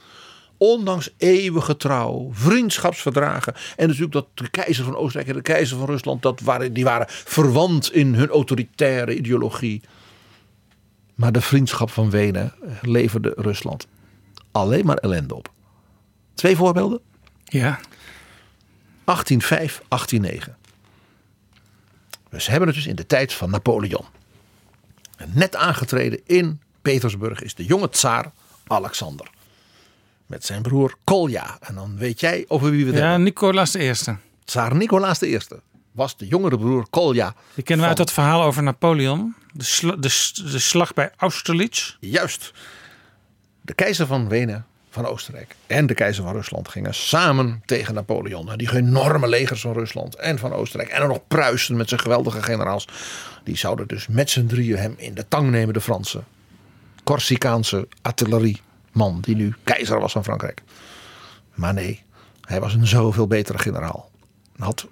Ondanks eeuwige trouw, vriendschapsverdragen. En natuurlijk dat de keizer van Oostenrijk en de keizer van Rusland, dat waren, die waren verwant in hun autoritaire ideologie. Maar de vriendschap van Wenen leverde Rusland alleen maar ellende op. Twee voorbeelden. Ja. 1805, 1809. Ze hebben het dus in de tijd van Napoleon. Net aangetreden in Petersburg is de jonge tsaar Alexander. Met zijn broer Kolja. En dan weet jij over wie we het Ja, hebben. Nicolaas I. Tsaar Nicolaas I was de jongere broer Kolja. Die kennen we uit dat verhaal over Napoleon. De, de, de slag bij Austerlitz. Juist. De keizer van Wenen, van Oostenrijk en de keizer van Rusland gingen samen tegen Napoleon. En die enorme legers van Rusland en van Oostenrijk. En dan nog Pruisen met zijn geweldige generaals. Die zouden dus met z'n drieën hem in de tang nemen, de Fransen. Corsicaanse artillerieman die nu keizer was van Frankrijk. Maar nee, hij was een zoveel betere generaal. Had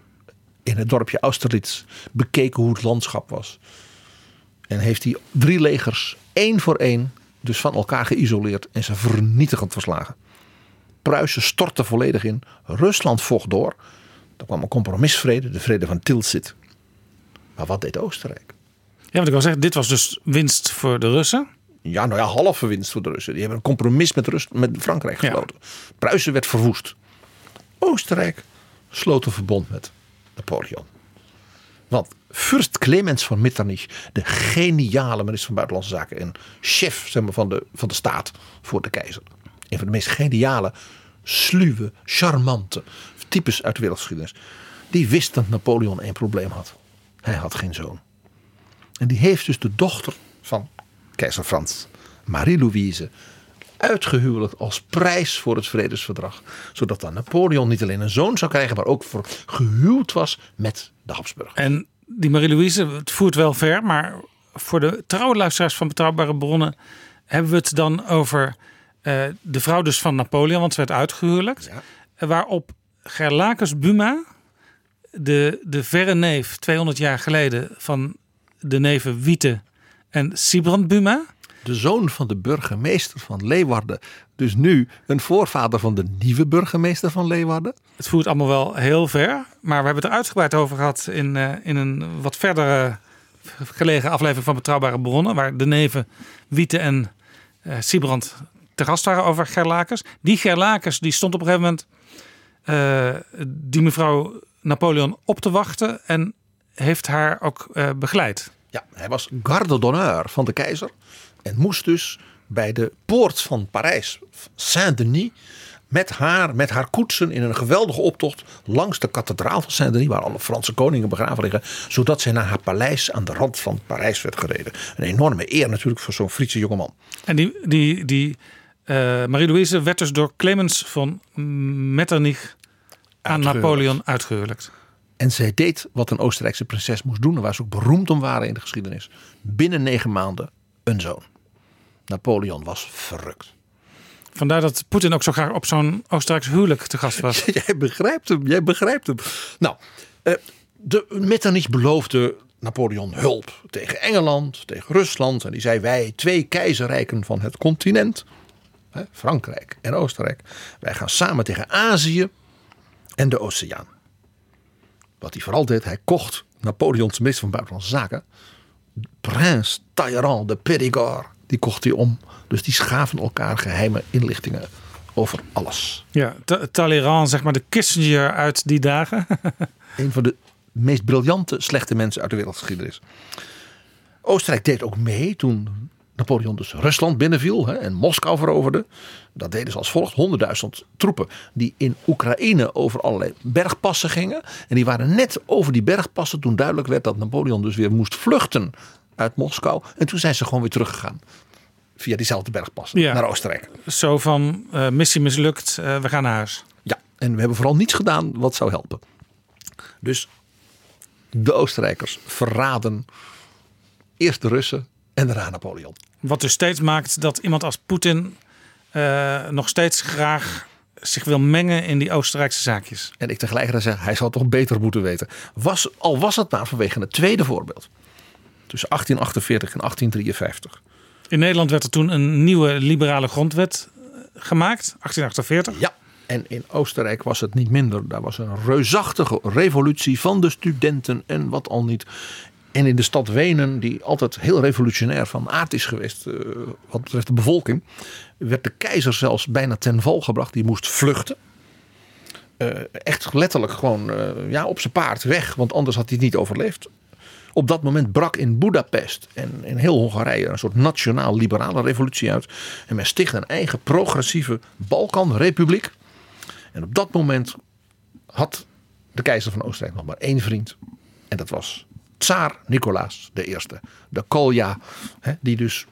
in het dorpje Austerlitz bekeken hoe het landschap was. En heeft hij drie legers één voor één dus van elkaar geïsoleerd en ze vernietigend verslagen. Pruisen stortte volledig in. Rusland vocht door. Er kwam een compromisvrede, de vrede van Tilsit. Maar wat deed Oostenrijk? Ja, want ik wil zeggen, dit was dus winst voor de Russen. Ja, nou ja, halve winst voor de Russen. Die hebben een compromis met, Rus met Frankrijk gesloten. Pruisen werd verwoest. Oostenrijk sloot een verbond met Napoleon. Want Fürst Clemens van Metternich, de geniale minister van Buitenlandse Zaken en chef zeg maar, van, de, van de staat voor de keizer. Een van de meest geniale, sluwe, charmante types uit de wereldgeschiedenis. Die wist dat Napoleon een probleem had. Hij had geen zoon. En die heeft dus de dochter van keizer Frans, Marie-Louise, uitgehuwelijkd als prijs voor het vredesverdrag. Zodat dan Napoleon niet alleen een zoon zou krijgen, maar ook voor gehuwd was met de Habsburg. En die Marie-Louise, het voert wel ver, maar voor de trouwe luisteraars van Betrouwbare Bronnen hebben we het dan over eh, de vrouw dus van Napoleon, want ze werd uitgehuwelijkt. Eh, Waarop Gerlacus Buma, de, de verre neef 200 jaar geleden van de neven Wiete en Sibrand Buma. De zoon van de burgemeester van Leeuwarden. Dus nu een voorvader van de nieuwe burgemeester van Leeuwarden. Het voert allemaal wel heel ver, maar we hebben het er uitgebreid over gehad in, eh, in een wat verdere gelegen aflevering van Betrouwbare Bronnen, waar de neven Wiete en eh Sibrand te gast waren over Gerlakers. Die Gerlakers die stond op een gegeven moment eh, die mevrouw Napoleon op te wachten en heeft haar ook begeleid. Ja, hij was garde d'honneur van de keizer. En moest dus bij de poort van Parijs, Saint-Denis, met haar, met haar koetsen in een geweldige optocht langs de kathedraal van Saint-Denis, waar alle Franse koningen begraven liggen, zodat zij naar haar paleis aan de rand van Parijs werd gereden. Een enorme eer natuurlijk voor zo'n Friese jongeman. En die, die, die eh, Marie-Louise werd dus door Clemens van Metternich aan Uitgehuwelijkd. Napoleon uitgehuwelijkt. En zij deed wat een Oostenrijkse prinses moest doen, en waar ze ook beroemd om waren in de geschiedenis. Binnen negen maanden een zoon. Napoleon was verrukt. Vandaar dat Poetin ook zo graag op zo'n Oostenrijks huwelijk te gast was. jij begrijpt hem, jij begrijpt hem. Nou, eh, de Metternich beloofde Napoleon hulp tegen Engeland, tegen Rusland. En die zei: Wij, twee keizerrijken van het continent, Frankrijk en Oostenrijk, wij gaan samen tegen Azië en de Oceaan. Wat hij vooral deed, hij kocht Napoleons minister van Buitenlandse Zaken, Prins Talleyrand de Périgord, die kocht hij om. Dus die schaven elkaar geheime inlichtingen over alles. Ja, Ta- Talleyrand, zeg maar de Kissinger uit die dagen. Een van de meest briljante slechte mensen uit de wereldgeschiedenis. Oostenrijk deed ook mee toen Napoleon dus Rusland binnenviel hè, en Moskou veroverde. Dat deden ze als volgt: 100.000 troepen die in Oekraïne over allerlei bergpassen gingen. En die waren net over die bergpassen toen duidelijk werd dat Napoleon dus weer moest vluchten uit Moskou. En toen zijn ze gewoon weer teruggegaan. Via diezelfde bergpassen Ja. naar Oostenrijk. Zo van eh, missie mislukt, eh, we gaan naar huis. Ja, en we hebben vooral niets gedaan wat zou helpen. Dus de Oostenrijkers verraden eerst de Russen en daarna Napoleon. Wat dus steeds maakt dat iemand als Poetin eh, nog steeds graag zich wil mengen in die Oostenrijkse zaakjes. En ik tegelijkertijd zeg, hij zou het toch beter moeten weten. Was, al was het maar vanwege het tweede voorbeeld. Tussen 1848 en 1853. In Nederland werd er toen een nieuwe liberale grondwet eh, gemaakt, 1848. Ja, en in Oostenrijk was het niet minder. Daar was een reusachtige revolutie van de studenten en wat al niet. En in de stad Wenen, die altijd heel revolutionair van aard is geweest eh, wat betreft de bevolking, werd de keizer zelfs bijna ten val gebracht. Die moest vluchten. Eh, echt letterlijk gewoon ja, op zijn paard weg, want anders had hij het niet overleefd. Op dat moment brak in Budapest en in heel Hongarije een soort nationaal-liberale revolutie uit. En men stichtte een eigen progressieve Balkanrepubliek. En op dat moment had de keizer van Oostenrijk nog maar één vriend. En dat was Tsaar Nicolaas I. De Kolja, hè, die dus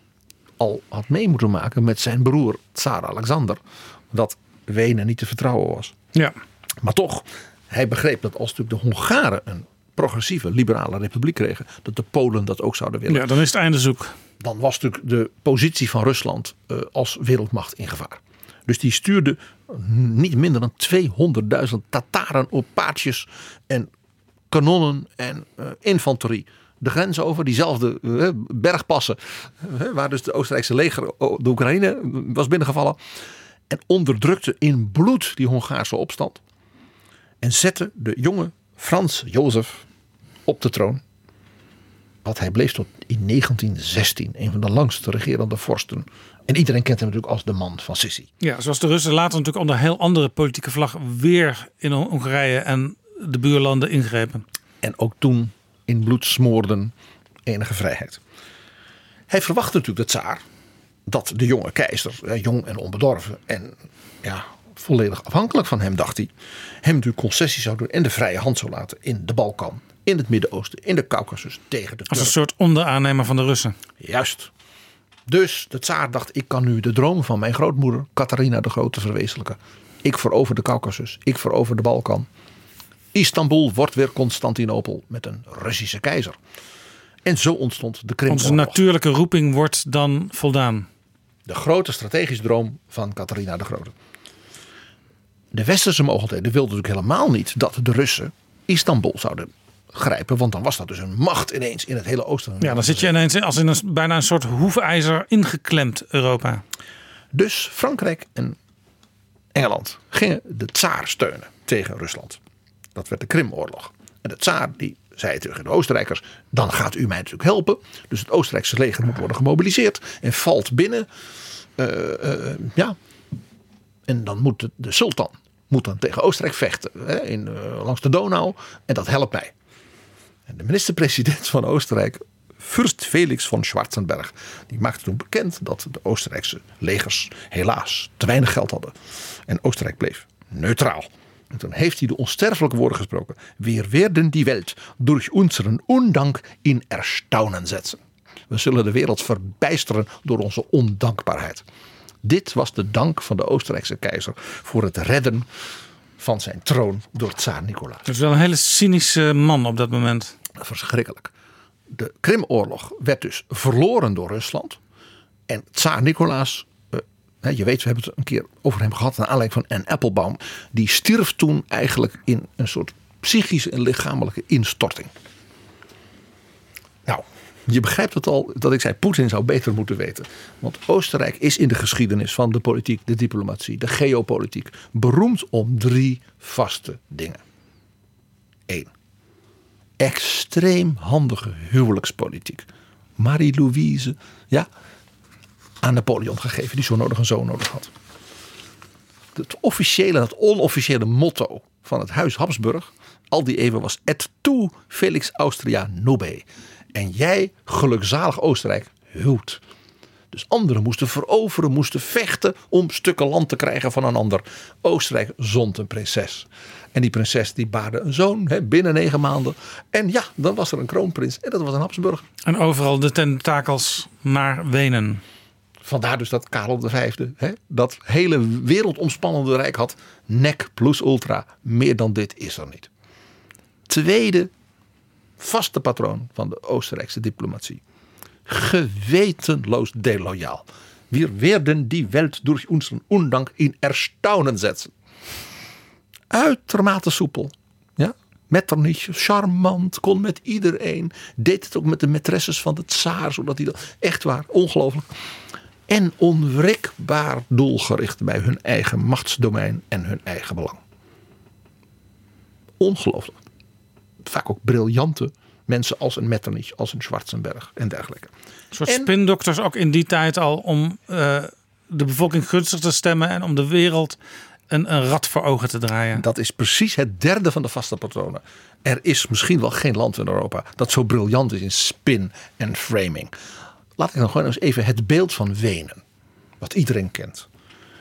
al had mee moeten maken met zijn broer Tsaar Alexander. Dat Wenen niet te vertrouwen was. Ja. Maar toch, hij begreep dat als natuurlijk de Hongaren een progressieve liberale republiek kregen, dat de Polen dat ook zouden willen. Ja, dan is het einde zoek. Dan was natuurlijk de positie van Rusland eh, als wereldmacht in gevaar. Dus die stuurde niet minder dan 200.000 Tataren op paardjes en kanonnen en eh, infanterie de grens over. Diezelfde eh, bergpassen eh, waar dus de Oostenrijkse leger de Oekraïne was binnengevallen. En onderdrukte in bloed die Hongaarse opstand. En zette de jonge Frans Jozef op de troon. Want hij bleef tot in 1916 een van de langste regerende vorsten. En iedereen kent hem natuurlijk als de man van Sissi. Ja, zoals de Russen later natuurlijk onder heel andere politieke vlag weer in Hongarije en de buurlanden ingrepen. En ook toen in bloed smoorden enige vrijheid. Hij verwachtte natuurlijk de tsaar dat de jonge keizer, eh, jong en onbedorven en ja, volledig afhankelijk van hem, dacht hij, hem natuurlijk concessies zou doen en de vrije hand zou laten in de Balkan, in het Midden-Oosten, in de Caucasus tegen de Als een Turken. soort onderaannemer van de Russen. Juist. Dus de tsaar dacht, ik kan nu de droom van mijn grootmoeder, Catharina de Grote, verwezenlijken. Ik verover de Caucasus, ik verover de Balkan. Istanbul wordt weer Constantinopel met een Russische keizer. En zo ontstond de Krimoorlog. Onze natuurlijke roeping wordt dan voldaan. De grote strategische droom van Catharina de Grote. De westerse mogelijkheden wilden natuurlijk helemaal niet dat de Russen Istanbul zouden grijpen. Want dan was dat dus een macht ineens in het hele oosten. Ja, dan zit je ineens als in een, bijna een soort hoefijzer ingeklemd Europa. Dus Frankrijk en Engeland gingen de tsaar steunen tegen Rusland. Dat werd de Krimoorlog. En de tsaar die zei tegen de Oostenrijkers: dan gaat u mij natuurlijk helpen. Dus het Oostenrijkse leger moet worden gemobiliseerd en valt binnen. Eh, eh, ja. En dan moet de, de sultan moet dan tegen Oostenrijk vechten hè, in, eh, langs de Donau. En dat helpt mij. De minister-president van Oostenrijk, Fürst Felix von Schwarzenberg, die maakte toen bekend dat de Oostenrijkse legers helaas te weinig geld hadden. En Oostenrijk bleef neutraal. En toen heeft hij de onsterfelijke woorden gesproken. Wir werden die Welt durch unseren Undank in Erstaunen setzen. We zullen de wereld verbijsteren door onze ondankbaarheid. Dit was de dank van de Oostenrijkse keizer voor het redden van zijn troon door tsaar Nicolaas. Dat is wel een hele cynische man op dat moment. Verschrikkelijk. De Krimoorlog werd dus verloren door Rusland. En tsaar Nicolaas eh, je weet, we hebben het een keer over hem gehad. Naar aanleiding van Anne Applebaum. Die stierf toen eigenlijk in een soort psychische en lichamelijke instorting. Nou, je begrijpt het al dat ik zei: Poetin zou beter moeten weten. Want Oostenrijk is in de geschiedenis van de politiek, de diplomatie, de geopolitiek beroemd om drie vaste dingen. Eén, extreem handige huwelijkspolitiek. Marie-Louise, ja, aan Napoleon gegeven, die zo nodig een zoon nodig had. Het officiële, het onofficiële motto van het huis Habsburg al die eeuwen was et tu Felix Austria nobe. En jij, gelukzalig Oostenrijk, huwt. Dus anderen moesten veroveren, moesten vechten om stukken land te krijgen van een ander. Oostenrijk zond een prinses. En die prinses die baarde een zoon hè, binnen negen maanden. En ja, dan was er een kroonprins en dat was een Habsburg. En overal de tentakels naar Wenen. Vandaar dus dat Karel V hè, dat hele wereldomspannende rijk had. Nek plus ultra. Meer dan dit is er niet. Tweede vaste patroon van de Oostenrijkse diplomatie. Gewetenloos deloyaal. Wir werden die Welt durch unseren Undank in Erstaunen setzen. Uitermate soepel. Ja? Metternich, charmant, kon met iedereen. Deed het ook met de maîtresses van de tsaar, zodat hij dat echt waar, ongelooflijk. En onwrikbaar doelgericht bij hun eigen machtsdomein en hun eigen belang. Ongelooflijk. Vaak ook briljante mensen als een Metternich, als een Schwarzenberg en dergelijke. Een soort spindokters ook in die tijd al om eh, de bevolking gunstig te stemmen en om de wereld een, een rad voor ogen te draaien. Dat is precies het derde van de vaste patronen. Er is misschien wel geen land in Europa dat zo briljant is in spin en framing. Laat ik dan gewoon eens even het beeld van Wenen, wat iedereen kent.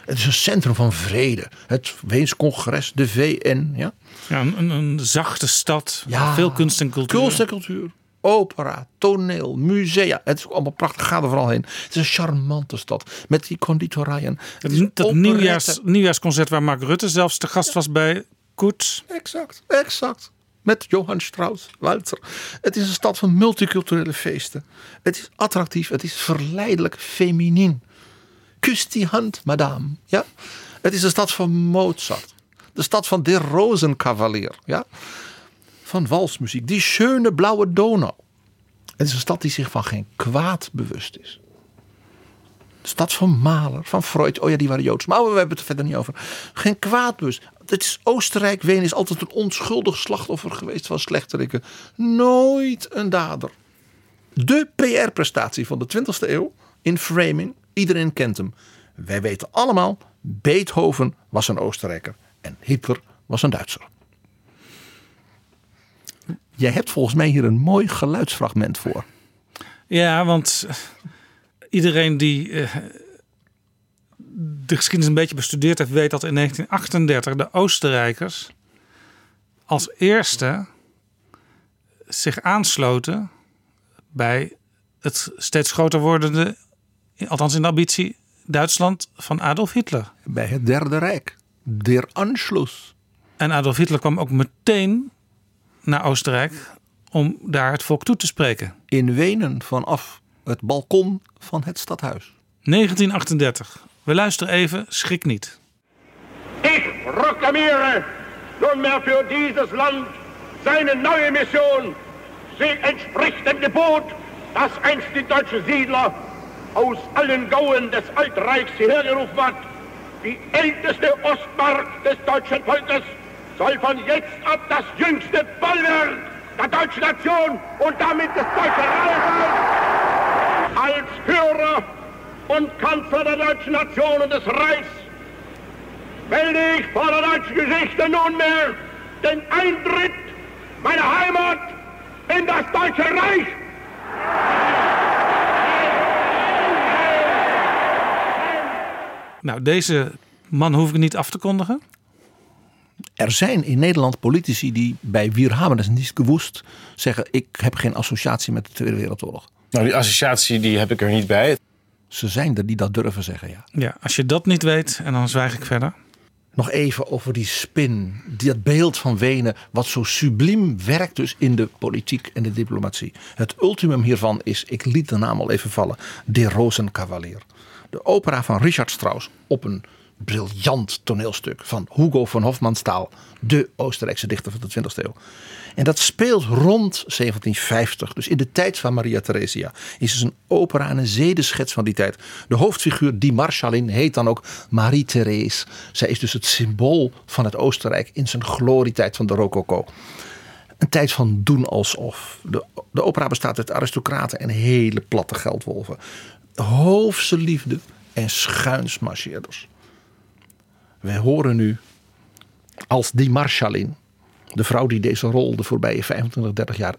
Het is een centrum van vrede. Het Weens congres, de VN. Ja, ja een, een zachte stad. Ja, veel kunst en cultuur. Kunst en cultuur. Opera, toneel, musea. Het is allemaal prachtig. Ga er vooral heen. Het is een charmante stad. Met die conditorijen. Het, dat nieuwjaars, nieuwjaarsconcert waar Mark Rutte zelfs te gast was bij Koets. Exact, exact. Met Johann Strauss, Walter. Het is een stad van multiculturele feesten. Het is attractief, het is verleidelijk feminien. Kus die hand, madame. Ja? Het is de stad van Mozart. De stad van de Rosenkavalier. Ja? Van walsmuziek. Die schöne blauwe Donau. Het is een stad die zich van geen kwaad bewust is. De stad van Mahler, van Freud. Oh ja, die waren Joods. Maar we hebben het er verder niet over. Geen kwaad bewust. Is Oostenrijk, Wenen is altijd een onschuldig slachtoffer geweest van slechteriken. Nooit een dader. De PR-prestatie van de 20e eeuw in framing Iedereen kent hem. Wij weten allemaal, Beethoven was een Oostenrijker en Hitler was een Duitser. Jij hebt volgens mij hier een mooi geluidsfragment voor. Ja, want iedereen die uh, de geschiedenis een beetje bestudeerd heeft, weet dat in 1938 de Oostenrijkers als eerste zich aansloten bij het steeds groter wordende althans in de ambitie, Duitsland van Adolf Hitler. Bij het Derde Rijk, der Anschluss. En Adolf Hitler kwam ook meteen naar Oostenrijk om daar het volk toe te spreken. In Wenen vanaf het balkon van het stadhuis. 1938. We luisteren even, schrik niet. Ik proklamiere nunmehr für dieses Land seine neue Mission. Sie entspricht dem Gebot, das einst die deutsche Siedler aus allen Gauen des Altreichs hierher gerufen hat. Die älteste Ostmark des deutschen Volkes soll von jetzt ab das jüngste Bollwerk der deutschen Nation und damit des Deutschen Reiches sein. Als Führer und Kanzler der deutschen Nation und des Reichs melde ich vor der deutschen Geschichte nunmehr den Eintritt meiner Heimat in das Deutsche Reich. Nou, deze man hoef ik niet af te kondigen. Er zijn in Nederland politici die bij Wier Hamenes niet gewoest zeggen: Ik heb geen associatie met de Tweede Wereldoorlog. Nou, die associatie die heb ik er niet bij. Ze zijn er die dat durven zeggen, ja. Ja, als je dat niet weet, en dan zwijg ik verder. Nog even over die spin, dat beeld van Wenen, wat zo subliem werkt dus in de politiek en de diplomatie. Het ultimum hiervan is, ik liet de naam al even vallen, de Rosenkavalier. De opera van Richard Strauss op een briljant toneelstuk van Hugo van Hofmannsthal, de Oostenrijkse dichter van de 20e eeuw. En dat speelt rond 1750, dus in de tijd van Maria Theresia. Is dus een opera en een zedeschets van die tijd. De hoofdfiguur, die Marschallin, heet dan ook Marie Therese. Zij is dus het symbool van het Oostenrijk in zijn glorietijd van de rococo. Een tijd van doen alsof. De, de opera bestaat uit aristocraten en hele platte geldwolven. Hoofdse liefde en schuinsmarcheerders. Wij horen nu als die Marschallin, de vrouw die deze rol de voorbije 25, 30 jaar,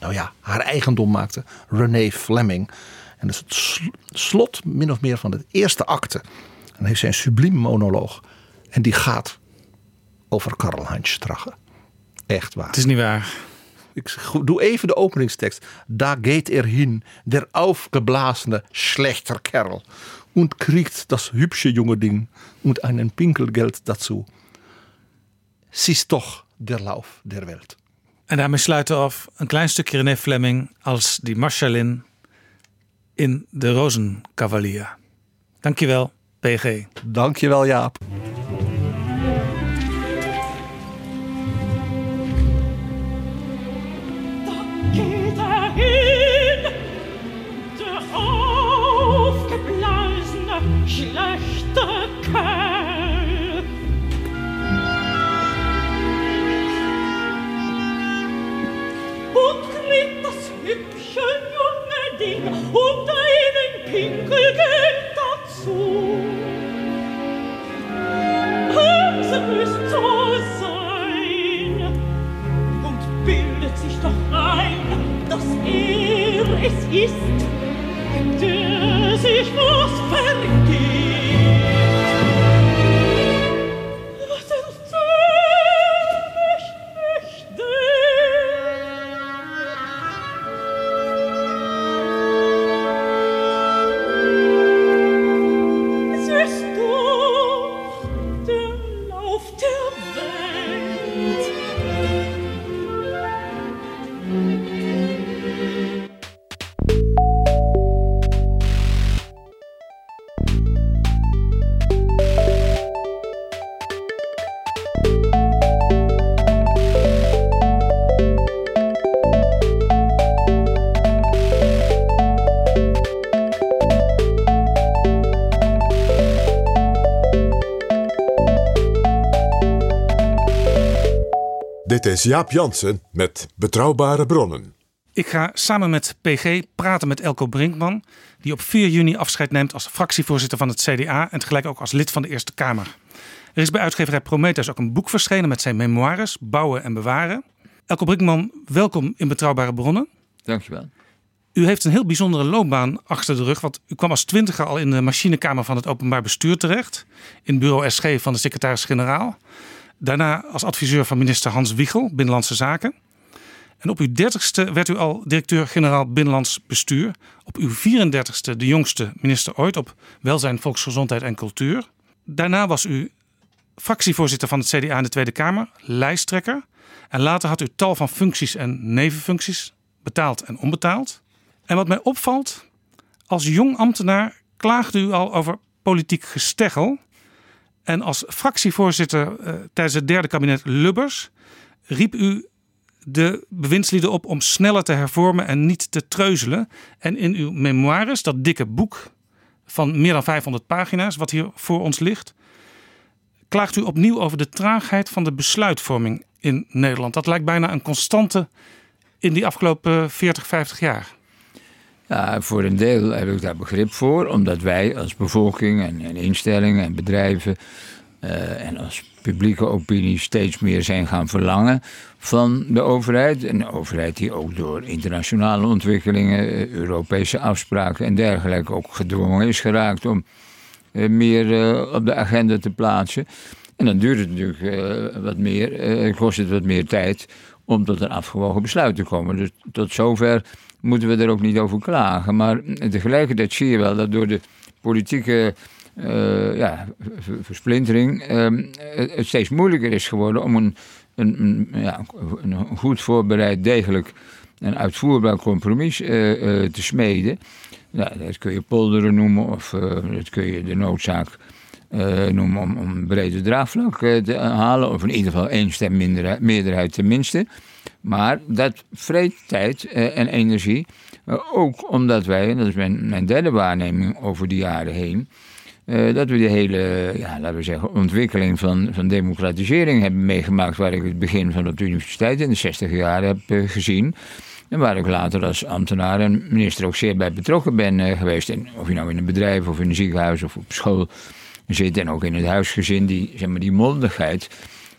nou ja, haar eigendom maakte, Renee Fleming. En dat is het sl- slot min of meer van het eerste acte. En dan heeft zij een subliem monoloog. En die gaat over Karl-Heinz Strache. Echt waar. Het is niet waar. Ik doe even de openingstekst. Da geht er hin, der aufgeblasene schlechter Kerl. Und kriegt das hübsche junge Ding und einen Pinkelgeld dazu. Siehst doch der Lauf der Welt. En daarmee sluiten we af een klein stukje René Fleming als die Marschallin in de Rozenkavalier. Dankjewel, PG. Dankjewel, Jaap. Es ist, der sich was vergeht. Is Jaap Jansen met Betrouwbare Bronnen. Ik ga samen met PG praten met Elko Brinkman, die op 4 juni afscheid neemt als fractievoorzitter van het CDA en tegelijk ook als lid van de Eerste Kamer. Er is bij uitgeverij Prometheus ook een boek verschenen met zijn memoires Bouwen en Bewaren. Elko Brinkman, welkom in Betrouwbare Bronnen. Dankjewel. U heeft een heel bijzondere loopbaan achter de rug, want u kwam als twintiger al in de machinekamer van het openbaar bestuur terecht, in bureau SG van de secretaris-generaal. Daarna als adviseur van minister Hans Wiegel, Binnenlandse Zaken. En op uw dertigste werd u al directeur-generaal Binnenlands Bestuur. Op uw 34ste de jongste minister ooit op Welzijn, Volksgezondheid en Cultuur. Daarna was u fractievoorzitter van het CDA in de Tweede Kamer, lijsttrekker. En later had u tal van functies en nevenfuncties, betaald en onbetaald. En wat mij opvalt, als jong ambtenaar klaagde u al over politiek gesteggel. En als fractievoorzitter eh, tijdens het derde kabinet Lubbers riep u de bewindslieden op om sneller te hervormen en niet te treuzelen. En in uw memoires, dat dikke boek van meer dan 500 pagina's, wat hier voor ons ligt, klaagt u opnieuw over de traagheid van de besluitvorming in Nederland. Dat lijkt bijna een constante in die afgelopen 40, 50 jaar. Ja, voor een deel heb ik daar begrip voor, omdat wij als bevolking en, en instellingen en bedrijven eh, en als publieke opinie steeds meer zijn gaan verlangen van de overheid. Een overheid die ook door internationale ontwikkelingen, eh, Europese afspraken en dergelijke ook gedwongen is geraakt om eh, meer op de agenda te plaatsen. En dan duurt het natuurlijk wat meer, kost het wat meer tijd om tot een afgewogen besluit te komen. Dus tot zover moeten we er ook niet over klagen. Maar tegelijkertijd zie je wel dat door de politieke eh, ja, ver- versplintering ehm, het steeds moeilijker is geworden om een, een, ja, een goed voorbereid, degelijk en uitvoerbaar compromis eh, eh, te smeden. Ja, dat kun je polderen noemen of dat kun je de noodzaak eh, noemen om, een breder draagvlak te halen. Of in ieder geval één stem minderheid- meerderheid tenminste. Maar dat vreet tijd eh, en energie. Eh, ook omdat wij, en dat is mijn, mijn derde waarneming over de jaren heen. eh, dat we de hele, ja, laten we zeggen, ontwikkeling van, van democratisering hebben meegemaakt. Waar ik het begin van op de universiteit in de 60 jaar heb gezien. En waar ik later als ambtenaar en minister ook zeer bij betrokken ben geweest. En of je nou in een bedrijf of in een ziekenhuis of op school zit. En ook in het huisgezin, die, zeg maar, die mondigheid.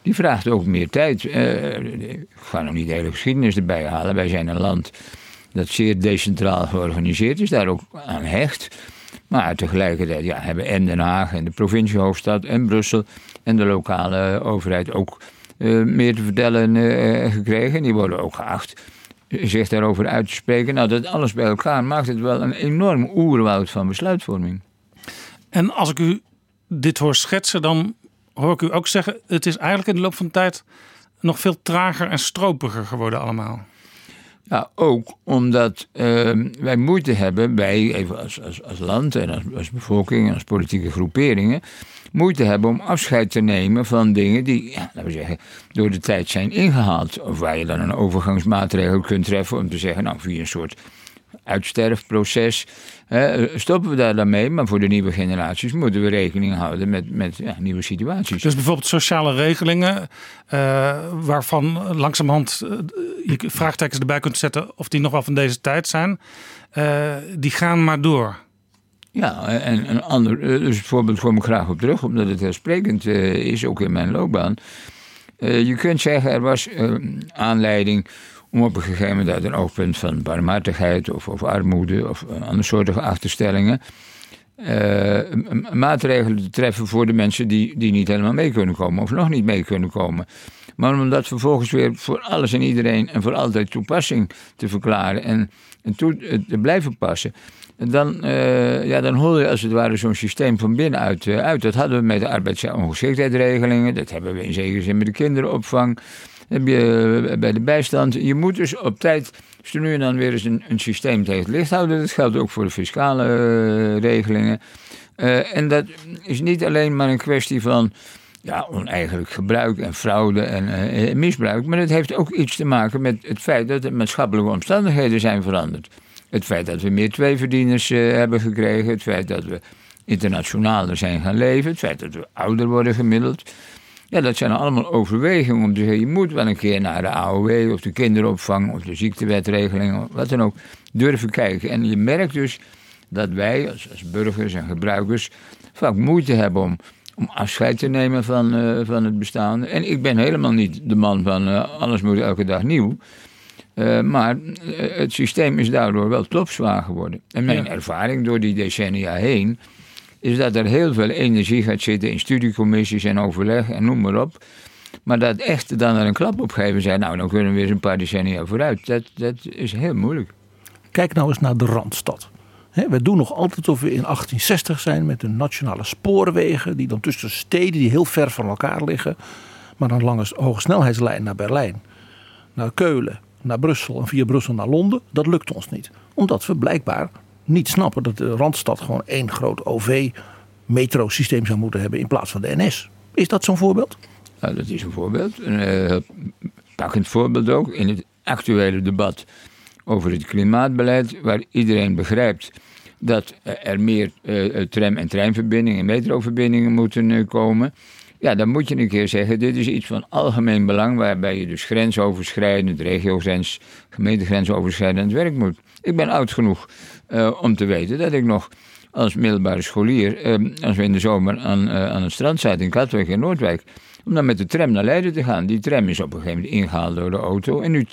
Die vraagt ook meer tijd. Eh, ik ga nog niet de hele geschiedenis erbij halen. Wij zijn een land dat zeer decentraal georganiseerd is, daar ook aan hecht. Maar tegelijkertijd ja, hebben en Den Haag en de provinciehoofdstad en Brussel en de lokale overheid ook eh, meer te vertellen eh, gekregen. Die worden ook geacht zich daarover uit te spreken. Nou, dat alles bij elkaar maakt het wel een enorm oerwoud van besluitvorming. En als ik u dit hoor schetsen, dan hoor ik u ook zeggen: het is eigenlijk in de loop van de tijd nog veel trager en stropiger geworden allemaal. Ja, ook omdat eh, wij moeite hebben, wij even als, als, als land en als, als bevolking en als politieke groeperingen, moeite hebben om afscheid te nemen van dingen die, ja, laten we zeggen, door de tijd zijn ingehaald. Of waar je dan een overgangsmaatregel kunt treffen om te zeggen, nou, via een soort uitsterfproces hè, stoppen we daar dan mee. Maar voor de nieuwe generaties moeten we rekening houden met, met ja, nieuwe situaties. Dus bijvoorbeeld sociale regelingen, eh, waarvan langzamerhand eh, je vraagtekens erbij kunt zetten of die nog wel van deze tijd zijn, eh, die gaan maar door. Ja, en een ander dus voorbeeld kom ik graag op terug, omdat het heel sprekend is, ook in mijn loopbaan. Je kunt zeggen, er was aanleiding om op een gegeven moment uit een oogpunt van barmhartigheid of, of armoede of uh, andere soorten achterstellingen eh, maatregelen te treffen voor de mensen die, die niet helemaal mee kunnen komen of nog niet mee kunnen komen. Maar om dat vervolgens weer voor alles en iedereen en voor altijd toepassing te verklaren en, en eh, te blijven passen. Dan, eh, ja, dan hol je als het ware zo'n systeem van binnenuit eh, uit. Dat hadden we met de arbeidsongeschiktheidsregelingen. Dat hebben we in zekere zin met de kinderopvang. Heb je eh, bij de bijstand. Je moet dus op tijd dus nu en dan weer eens een, een systeem tegen het licht houden. Dat geldt ook voor de fiscale eh, regelingen. Eh, en dat is niet alleen maar een kwestie van ja, oneigenlijk gebruik en fraude en misbruik. Maar het heeft ook iets te maken met het feit dat de maatschappelijke omstandigheden zijn veranderd. Het feit dat we meer tweeverdieners hebben gekregen. Het feit dat we internationaler zijn gaan leven. Het feit dat we ouder worden gemiddeld. Ja, dat zijn allemaal overwegingen om te zeggen... je moet wel een keer naar de AOW of de kinderopvang... of de ziektewetregeling of wat dan ook durven kijken. En je merkt dus dat wij als, als burgers en gebruikers... vaak moeite hebben om, om afscheid te nemen van, eh, van het bestaan. En ik ben helemaal niet de man van eh, alles moet elke dag nieuw... Uh, maar het systeem is daardoor wel topzwaar geworden. En mijn ja. ervaring door die decennia heen is dat er heel veel energie gaat zitten in studiecommissies en overleg en noem maar op. Maar dat echt dan er een klap op geven zijn, nou dan kunnen we weer eens een paar decennia vooruit. Dat, dat is heel moeilijk. Kijk nou eens naar de Randstad. We doen nog altijd of we in 1860 zijn met de nationale spoorwegen, die dan tussen steden die heel ver van elkaar liggen, maar dan langs hoge snelheidslijn naar Berlijn, naar Keulen, naar Brussel en via Brussel naar Londen. Dat lukt ons niet. Omdat we blijkbaar niet snappen dat de Randstad gewoon één groot OV-metrosysteem zou moeten hebben in plaats van de NS. Is dat zo'n voorbeeld? Nou, dat is een voorbeeld. Een uh, pakkend voorbeeld ook in het actuele debat over het klimaatbeleid, waar iedereen begrijpt dat er meer uh, tram- en treinverbindingen en metroverbindingen moeten uh, komen. Ja, dan moet je een keer zeggen, dit is iets van algemeen belang, waarbij je dus grensoverschrijdend, regiogrens, gemeentegrensoverschrijdend werk moet. Ik ben oud genoeg uh, om te weten dat ik nog als middelbare scholier, uh, als we in de zomer aan, uh, aan het strand zaten in Katwijk en Noordwijk, om dan met de tram naar Leiden te gaan. Die tram is op een gegeven moment ingehaald door de auto. En nu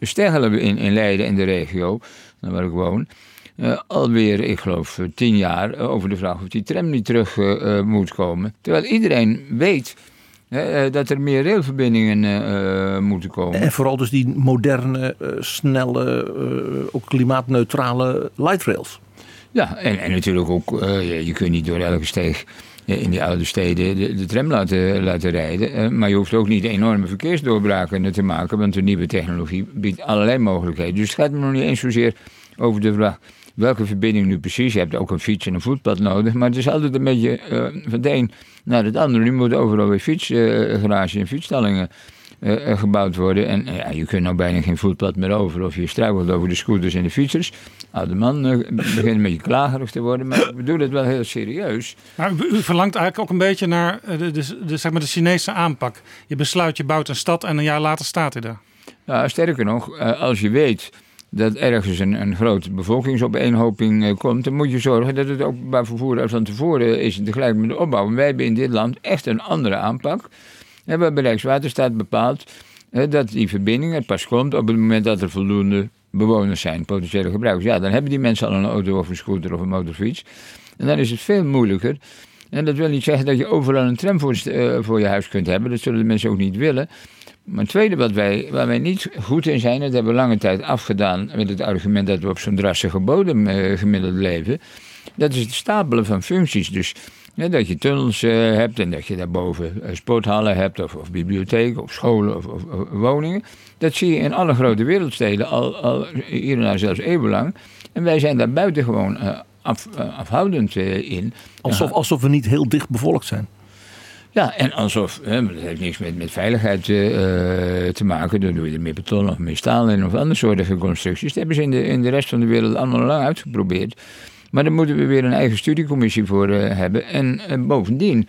steggelen we in, in Leiden en de regio, waar ik woon, alweer, ik geloof, tien jaar over de vraag of die tram niet terug moet komen. Terwijl iedereen weet dat er meer railverbindingen moeten komen. En vooral dus die moderne, snelle, ook klimaatneutrale light rails. Ja, en, en natuurlijk ook, je, je kunt niet door elke steeg in die oude steden de, de tram laten, laten rijden. Maar je hoeft ook niet enorme verkeersdoorbraken te maken, want de nieuwe technologie biedt allerlei mogelijkheden. Dus het gaat me nog niet eens zozeer over de vraag welke verbinding nu precies. Je hebt ook een fiets en een voetpad nodig. Maar het is altijd een beetje eh, van de een naar het andere. Nu moeten overal weer fietsgarages en fietsstallingen eh, eh, gebouwd worden. En eh, ja, je kunt nou bijna geen voetpad meer over. Of je struikelt over de scooters en de fietsers. Oude man eh, begint een beetje klagerig te worden. Maar ik bedoel het wel heel serieus. Maar u, u verlangt eigenlijk ook een beetje naar eh, de, de, de, zeg maar de Chinese aanpak. Je besluit, je bouwt een stad en een jaar later staat hij daar. Nou, sterker nog, eh, als je weet dat ergens een, een grote bevolkingsopeenhoping eh, komt, dan moet je zorgen dat het openbaar vervoer er van tevoren is tegelijk met de opbouw. Wij hebben in dit land echt een andere aanpak. En we hebben Rijkswaterstaat bepaald eh, dat die verbinding er pas komt op het moment dat er voldoende bewoners zijn, potentiële gebruikers. Ja, dan hebben die mensen al een auto of een scooter of een motorfiets. En dan is het veel moeilijker. En dat wil niet zeggen dat je overal een tram voor, eh, voor je huis kunt hebben. Dat zullen de mensen ook niet willen. Maar het tweede wat wij, waar wij niet goed in zijn, dat hebben we lange tijd afgedaan met het argument dat we op zo'n drassige bodem eh, gemiddeld leven. Dat is het stapelen van functies. Dus dat je tunnels eh, hebt en dat je daarboven eh, sporthallen hebt, of, of bibliotheken, of scholen, of, woningen. Dat zie je in alle grote wereldsteden al, al daar zelfs eeuwenlang. En wij zijn daar buitengewoon eh, afhoudend in. Alsof, alsof we niet heel dicht bevolkt zijn. Ja, en alsof, hè, dat heeft niks met, met veiligheid eh, eh, te maken. Dan doe je er meer beton of meer staal in of andere soorten constructies. Dat hebben ze in de, in de rest van de wereld allemaal lang uitgeprobeerd. Maar daar moeten we weer een eigen studiecommissie voor eh, hebben. En bovendien,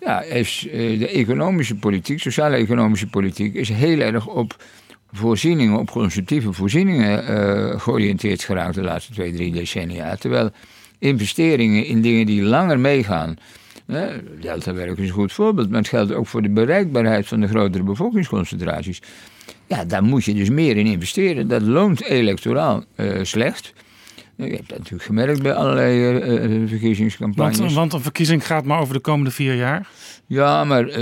ja, is de economische politiek, sociale-economische politiek, is heel erg op voorzieningen, op constructieve voorzieningen georiënteerd geraakt de laatste twee, drie decennia. Terwijl investeringen in dingen die langer meegaan. Deltawerk is een goed voorbeeld, maar het geldt ook voor de bereikbaarheid van de grotere bevolkingsconcentraties. Ja, daar moet je dus meer in investeren. Dat loont electoraal eh, slecht. Je hebt dat natuurlijk gemerkt bij allerlei eh, eh, verkiezingscampagnes. Want, want een verkiezing gaat maar over de komende vier jaar. Ja, maar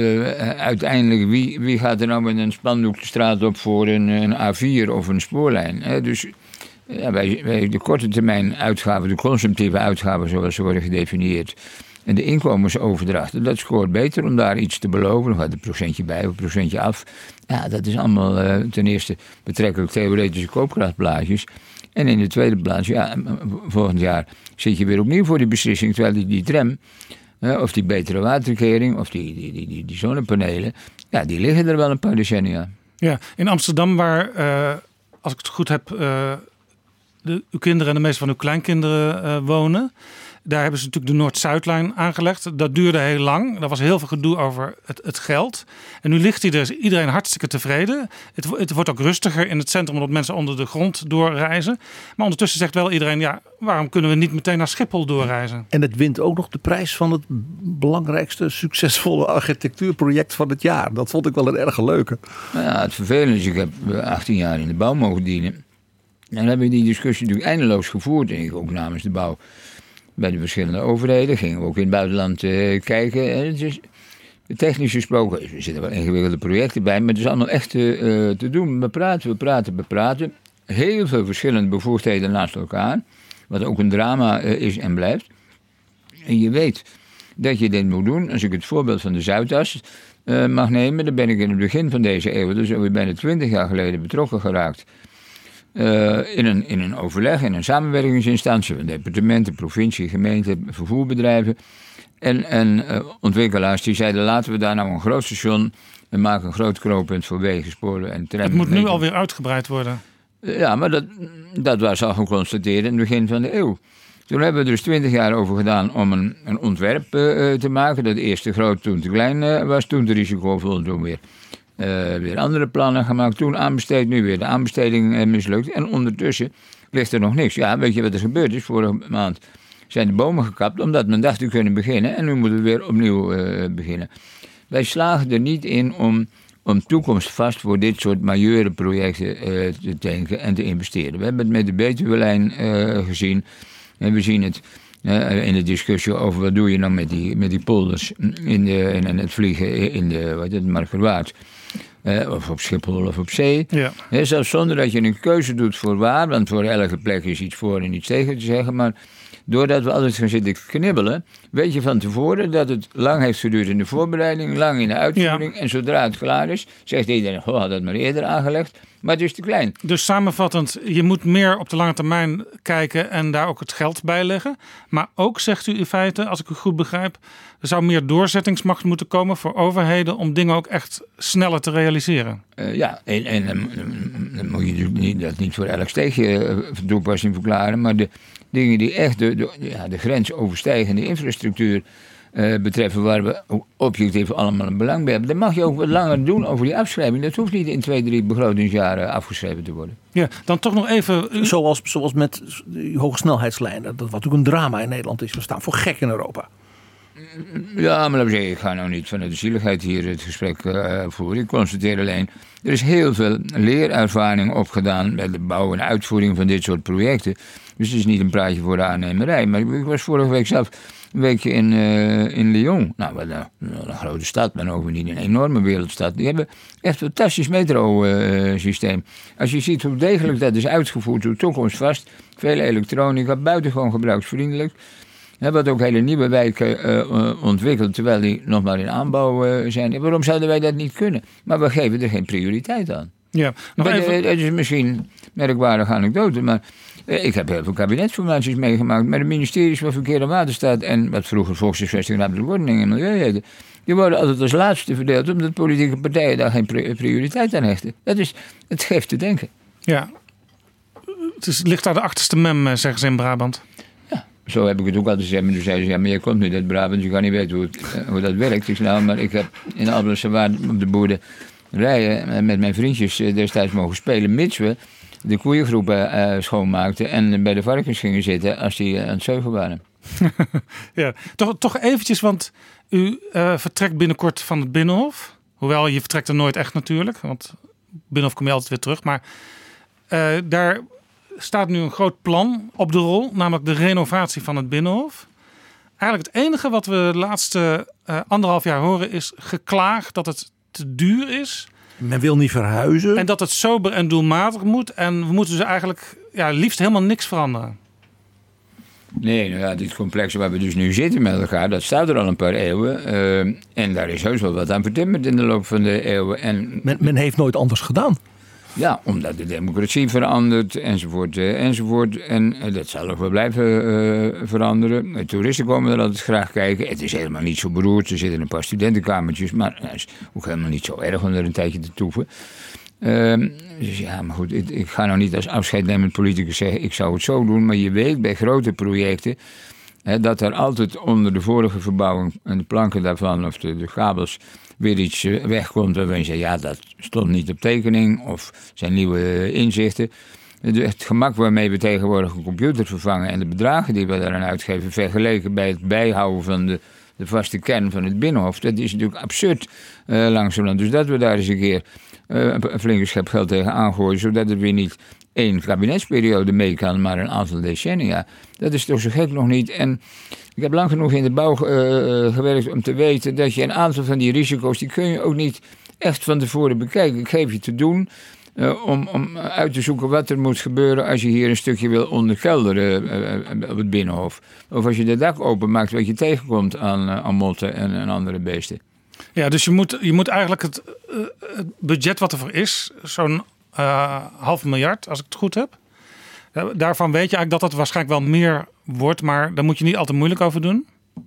uiteindelijk, wie, wie gaat er nou met een spandoek de straat op voor een, een A4 of een spoorlijn? Hè? Dus ja, bij, bij de korte termijn uitgaven, de consumptieve uitgaven zoals ze worden gedefinieerd, en de inkomensoverdrachten, dat scoort beter om daar iets te beloven. Dan gaat een procentje bij of een procentje af. Ja, dat is allemaal eh, ten eerste betrekkelijk theoretische koopkrachtplaatjes. En in de tweede plaats, ja, volgend jaar zit je weer opnieuw voor die beslissing. Terwijl die, die tram, of die betere waterkering, of die, die, die, die, zonnepanelen, ja, die liggen er wel een paar decennia. Ja, in Amsterdam, waar, eh, als ik het goed heb, eh, de, uw kinderen en de meeste van uw kleinkinderen wonen. Daar hebben ze natuurlijk de Noord-Zuidlijn aangelegd. Dat duurde heel lang. Er was heel veel gedoe over het, het geld. En nu ligt hij er, is iedereen hartstikke tevreden. Het, het wordt ook rustiger in het centrum, omdat mensen onder de grond doorreizen. Maar ondertussen zegt wel iedereen, ja, waarom kunnen we niet meteen naar Schiphol doorreizen? En het wint ook nog de prijs van het belangrijkste succesvolle architectuurproject van het jaar. Dat vond ik wel een erg leuke. Nou ja, het vervelende is, ik heb eh, 18 jaar in de bouw mogen dienen. En dan hebben we die discussie natuurlijk eindeloos gevoerd. En ik ook namens de bouw bij de verschillende overheden. Gingen we ook in het buitenland eh, kijken. Technisch gesproken, er zitten wel ingewikkelde projecten bij. Maar het is allemaal echt eh, eh, te doen. We praten, we praten, we praten. Heel veel verschillende bevoegdheden naast elkaar. Wat ook een drama is en blijft. En je weet dat je dit moet doen. Als ik het voorbeeld van de Zuidas mag nemen, dan ben ik in het begin van deze eeuw, dus alweer bijna twintig jaar geleden, betrokken geraakt. Eh, in, een, in een overleg, in een samenwerkingsinstantie van departementen, provincie, gemeente, vervoerbedrijven. En, en eh, ontwikkelaars die zeiden: laten we daar nou een groot station en maken een groot knooppunt voor wegen, sporen en tram. Het moet nu alweer uitgebreid worden. Ja, maar dat, dat was al geconstateerd in het begin van de eeuw. Toen hebben we er dus twintig jaar over gedaan om een, een ontwerp eh, eh, te maken. Dat eerst te groot, toen te klein eh, was, toen te risicovol, toen weer, eh, weer andere plannen gemaakt. Toen aanbesteed, nu weer de aanbesteding eh, mislukt. En ondertussen ligt er nog niks. Ja, weet je wat er gebeurd is? Vorige maand zijn de bomen gekapt omdat men dacht we kunnen beginnen. En nu moeten we weer opnieuw eh, beginnen. Wij slagen er niet in om, om toekomstvast voor dit soort majeure projecten eh, te denken en te investeren. We hebben het met de Betuwe-lijn eh, gezien. En we zien het eh, in de discussie over wat doe je nou met die, met die polders in, de, in, het vliegen in de wat het, Markerwaard. Eh, of op Schiphol of op zee. Ja. Zelfs zonder dat je een keuze doet voor waar, want voor elke plek is iets voor en iets tegen te zeggen. Maar doordat we altijd gaan zitten knibbelen, weet je van tevoren dat het lang heeft geduurd in de voorbereiding, lang in de uitvoering. En zodra het klaar is, zegt iedereen, oh, had dat maar eerder aangelegd. Maar het is te klein. Dus samenvattend, je moet meer op de lange termijn kijken en daar ook het geld bij leggen. Maar ook zegt u in feite, als ik u goed begrijp, er zou meer doorzettingsmacht moeten komen voor overheden om dingen ook echt sneller te realiseren. Eh, ja, en, en dan, dan moet je natuurlijk niet, dat niet voor elk steegje eh, toepassing verklaren. Maar de dingen die echt de, de, ja, de grens overstijgende infrastructuur eh, betreffen, waar we objectief allemaal een belang bij hebben, dan mag je ook wat langer doen over die afschrijving. Dat hoeft niet in twee, drie begrotingsjaren afgeschreven te worden. Ja, dan toch nog even. Zoals, zoals met die hoge snelheidslijnen. Dat wat natuurlijk een drama in Nederland is. We staan voor gek in Europa. Ja, maar zeggen, ik ga nou niet vanuit de zieligheid hier het gesprek uh, voeren. Ik constateer alleen, er is heel veel leerervaring opgedaan bij de bouw en uitvoering van dit soort projecten. Dus het is niet een praatje voor de aannemerij. Maar ik was vorige week zelf een weekje in, uh, in Lyon. Nou, wat een, een, grote stad, maar ook niet een enorme wereldstad. Die hebben echt een fantastisch metro-systeem. Als je ziet hoe degelijk dat is uitgevoerd, hoe toekomstvast, veel elektronica, buitengewoon gebruiksvriendelijk. Hebben ook hele nieuwe wijken uh, ontwikkeld, terwijl die nog maar in aanbouw uh, zijn. En waarom zouden wij dat niet kunnen? Maar we geven er geen prioriteit aan. Ja, nog even... Het is misschien merkwaardige anekdote, maar ik heb heel veel kabinetsformaties meegemaakt met de ministeries van Verkeer en Waterstaat en wat vroeger Volkshuisvesting, Ruimtelijke Ordening en Milieu heette. Die worden altijd als laatste verdeeld, omdat politieke partijen daar geen prioriteit aan hechten. Dat is, het geeft te denken. Ja, het is, ligt daar de achterste mem, zeggen ze in Brabant. Zo heb ik het ook altijd gezegd. Maar toen zeiden ze, ja, maar je komt niet uit Brabant, je kan niet weten hoe, het, hoe dat werkt. Ik zei, nou, maar ik heb in Alblasserdam op de boerderijen met mijn vriendjes destijds mogen spelen, mits we de koeiengroepen schoonmaakten en bij de varkens gingen zitten als die aan het zeugen waren. ja, toch, toch eventjes, want u vertrekt binnenkort van het Binnenhof. Hoewel, je vertrekt er nooit echt natuurlijk, want Binnenhof kom je altijd weer terug. Maar daar staat nu een groot plan op de rol, namelijk de renovatie van het Binnenhof. Eigenlijk het enige wat we de laatste uh, anderhalf jaar horen is geklaagd dat het te duur is. Men wil niet verhuizen. En dat het sober en doelmatig moet. En we moeten dus eigenlijk ja, liefst helemaal niks veranderen. Nee, nou ja, dit complex waar we dus nu zitten met elkaar, dat staat er al een paar eeuwen. Uh, en daar is heus wel wat aan vertimmerd in de loop van de eeuwen. En, men, men heeft nooit anders gedaan. Ja, omdat de democratie verandert, enzovoort, uh, enzovoort. En uh, dat zal ook wel blijven uh, veranderen. De toeristen komen er altijd graag kijken. Het is helemaal niet zo beroerd. Er zitten een paar studentenkamertjes, maar het is ook helemaal niet zo erg om er een tijdje te toeven. Ehm, dus ja, maar goed, ik, ga nou niet als afscheidnemend politicus zeggen, ik zou het zo doen. Maar je weet bij grote projecten dat er altijd onder de vorige verbouwing en de planken daarvan, of de, de kabels, weer iets wegkomt waarvan je zegt, ja, dat stond niet op tekening of zijn nieuwe inzichten. Het gemak waarmee we tegenwoordig een computer vervangen en de bedragen die we daaraan uitgeven, vergeleken bij het bijhouden van de, de vaste kern van het binnenhof, dat is natuurlijk absurd uh, langzamerhand. Dus dat we daar eens een keer uh, een flinke schep geld tegen aangooien, zodat het weer niet één kabinetsperiode mee kan, maar een aantal decennia. Dat is toch zo gek nog niet. En ik heb lang genoeg in de bouw uh, gewerkt om te weten dat je een aantal van die risico's, die kun je ook niet echt van tevoren bekijken. Ik geef je te doen uh, om, om uit te zoeken wat er moet gebeuren als je hier een stukje wil onderkelderen op het binnenhof. Of als je de dak openmaakt wat je tegenkomt aan, aan motten en, en andere beesten. Ja, dus je moet, je moet eigenlijk het, het budget wat er voor is, zo'n half miljard, als ik het goed heb. Daarvan weet je eigenlijk dat het waarschijnlijk wel meer wordt, maar daar moet je niet al te moeilijk over doen.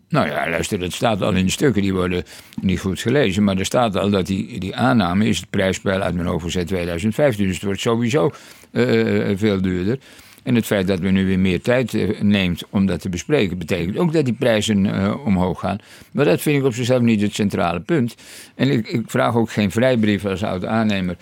Nou ja, luister, het staat al in de stukken, die worden niet goed gelezen. Maar er staat al dat die, die aanname is het prijsspel uit mijn hoofd 2015. Dus het wordt sowieso uh, veel duurder. En het feit dat we nu weer meer tijd uh, neemt om dat te bespreken, betekent ook dat die prijzen uh, omhoog gaan. Maar dat vind ik op zichzelf niet het centrale punt. En ik, ik vraag ook geen vrijbrief als oud-aannemer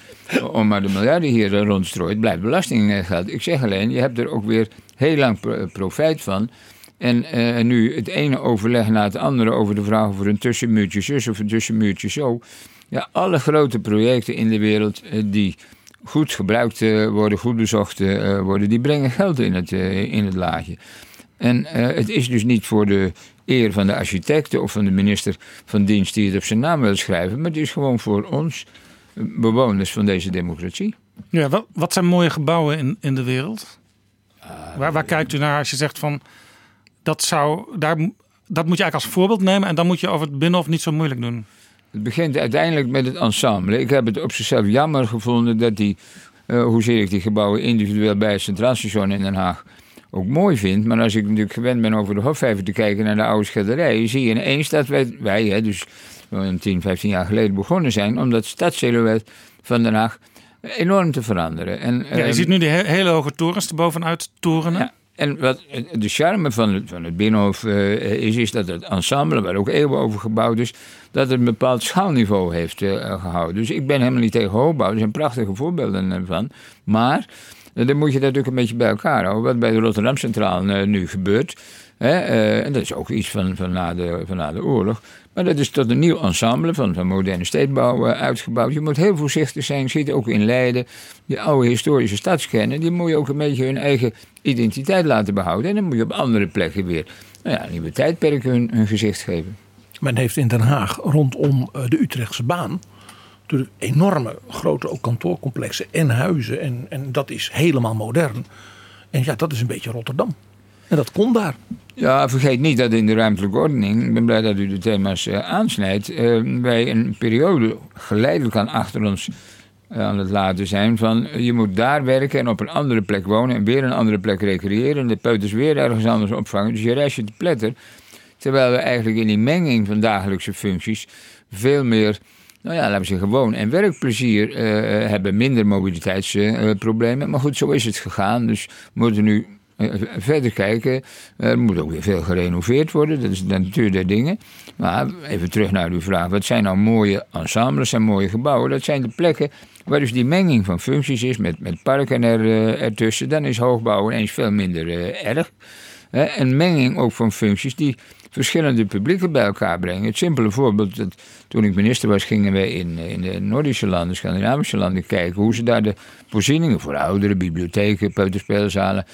om maar de miljarden hier rondstrooit. Blijft belastinggeld. Ik zeg alleen, je hebt er ook weer heel lang profijt van. En nu het ene overleg na het andere over de vraag of een tussenmuurtje zus of een tussenmuurtje zo. Ja, alle grote projecten in de wereld die goed gebruikt uh, worden, goed bezocht worden, die brengen geld in het, in het laadje. En het is dus niet voor de eer van de architecten of van de minister van dienst die het op zijn naam wil schrijven, maar het is gewoon voor ons, bewoners van deze democratie. Ja, wat, wat zijn mooie gebouwen in, in de wereld? waar, waar kijkt u naar als je zegt van dat zou, daar dat moet je eigenlijk als voorbeeld nemen. En dan moet je over het Binnenhof niet zo moeilijk doen. Het begint uiteindelijk met het ensemble. Ik heb het op zichzelf jammer gevonden dat die, eh, hoezeer ik die gebouwen individueel bij het Centraal Station in Den Haag ook mooi vind. Maar als ik natuurlijk gewend ben over de Hofvijver te kijken naar de oude schilderijen, zie je ineens dat wij, wij hè, dus een 10, 15 jaar geleden begonnen zijn om dat stadssilhouet van Den Haag enorm te veranderen. En, Ja, je ehm, ziet nu die he- hele hoge torens erbovenuit torenen. ja, en wat de charme van het, van het Binnenhof eh, is, is dat het ensemble, waar ook eeuwen over gebouwd is, dat het een bepaald schaalniveau heeft eh, gehouden. Dus ik ben helemaal niet tegen hoogbouw. Er zijn prachtige voorbeelden eh, van. Maar eh, dan moet je dat natuurlijk een beetje bij elkaar houden. Wat bij de Rotterdam Centraal eh, nu gebeurt. Hè, eh, en dat is ook iets van, van, na de, van na de oorlog. Maar dat is tot een nieuw ensemble van, van moderne stedenbouw eh, uitgebouwd. Je moet heel voorzichtig zijn. Ziet ook in Leiden. Die oude historische stadskernen. Die moet je ook een beetje hun eigen identiteit laten behouden. En dan moet je op andere plekken weer nou ja, nieuwe tijdperken hun, hun gezicht geven. Men heeft in Den Haag rondom eh, de Utrechtse baan natuurlijk enorme grote ook kantoorcomplexen en huizen. En, en dat is helemaal modern. En ja, dat is een beetje Rotterdam. En dat kon daar. Ja, vergeet niet dat in de ruimtelijke ordening, ik ben blij dat u de thema's eh, aansnijdt, eh, wij een periode geleidelijk aan achter ons eh, aan het laten zijn van je moet daar werken en op een andere plek wonen en weer een andere plek recreëren en de peuters weer ergens anders opvangen. Dus je reist je te pletter. Terwijl we eigenlijk in die menging van dagelijkse functies veel meer, nou ja, laten we zeggen, woon- en werkplezier hebben, minder mobiliteitsproblemen. maar goed, zo is het gegaan. Dus we moeten nu verder kijken. Er moet ook weer veel gerenoveerd worden. Dat is de natuur der dingen. Maar even terug naar uw vraag. Wat zijn nou mooie ensembles en mooie gebouwen? Dat zijn de plekken waar dus die menging van functies is. Met, met parken er, eh, ertussen. Dan is hoogbouw ineens veel minder eh, erg. Hè, en menging ook van functies die verschillende publieken bij elkaar brengen. Het simpele voorbeeld, toen ik minister was, gingen wij in, in de Noordische landen, Scandinavische landen kijken hoe ze daar de voorzieningen voor ouderen, bibliotheken, peuterspeelzalen,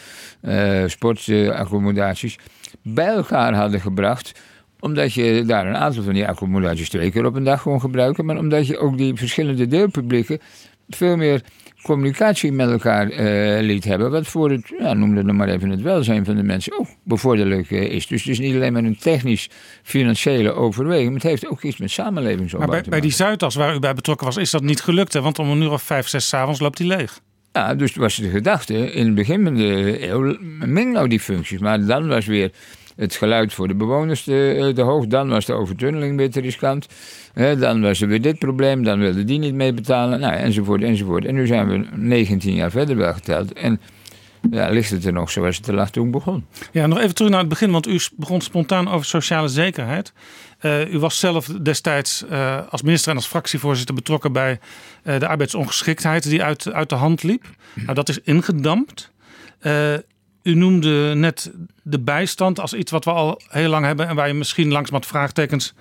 eh, sportaccommodaties bij elkaar hadden gebracht omdat je daar een aantal van die accommodaties twee keer op een dag kon gebruiken. Maar omdat je ook die verschillende deelpublieken veel meer communicatie met elkaar eh, liet hebben. Wat voor het, ja, noem het maar even, het welzijn van de mensen ook bevorderlijk eh, is. Dus het is niet alleen maar een technisch-financiële overweging. Maar het heeft ook iets met samenlevingsopbouw Maar bij, bij die Zuidas waar u bij betrokken was, is dat niet gelukt. Hè? Want om een uur of vijf, zes 's avonds loopt die leeg. Ja, dus was de gedachte in het begin van de eeuw, meng nou die functies. Maar dan was weer het geluid voor de bewoners te, te hoog. Dan was de overtunneling weer te riskant. Dan was er weer dit probleem. Dan wilde die niet mee betalen. Nou, enzovoort, enzovoort. En nu zijn we 19 jaar verder wel geteld. En ja, ligt het er nog zoals het er lag toen begon. Ja, nog even terug naar het begin, want u begon spontaan over sociale zekerheid. Eh, u was zelf destijds eh, als minister en als fractievoorzitter betrokken bij eh, de arbeidsongeschiktheid die uit, uit de hand liep. Nou, dat is ingedampt. U noemde net de bijstand als iets wat we al heel lang hebben en waar je misschien langs wat vraagtekens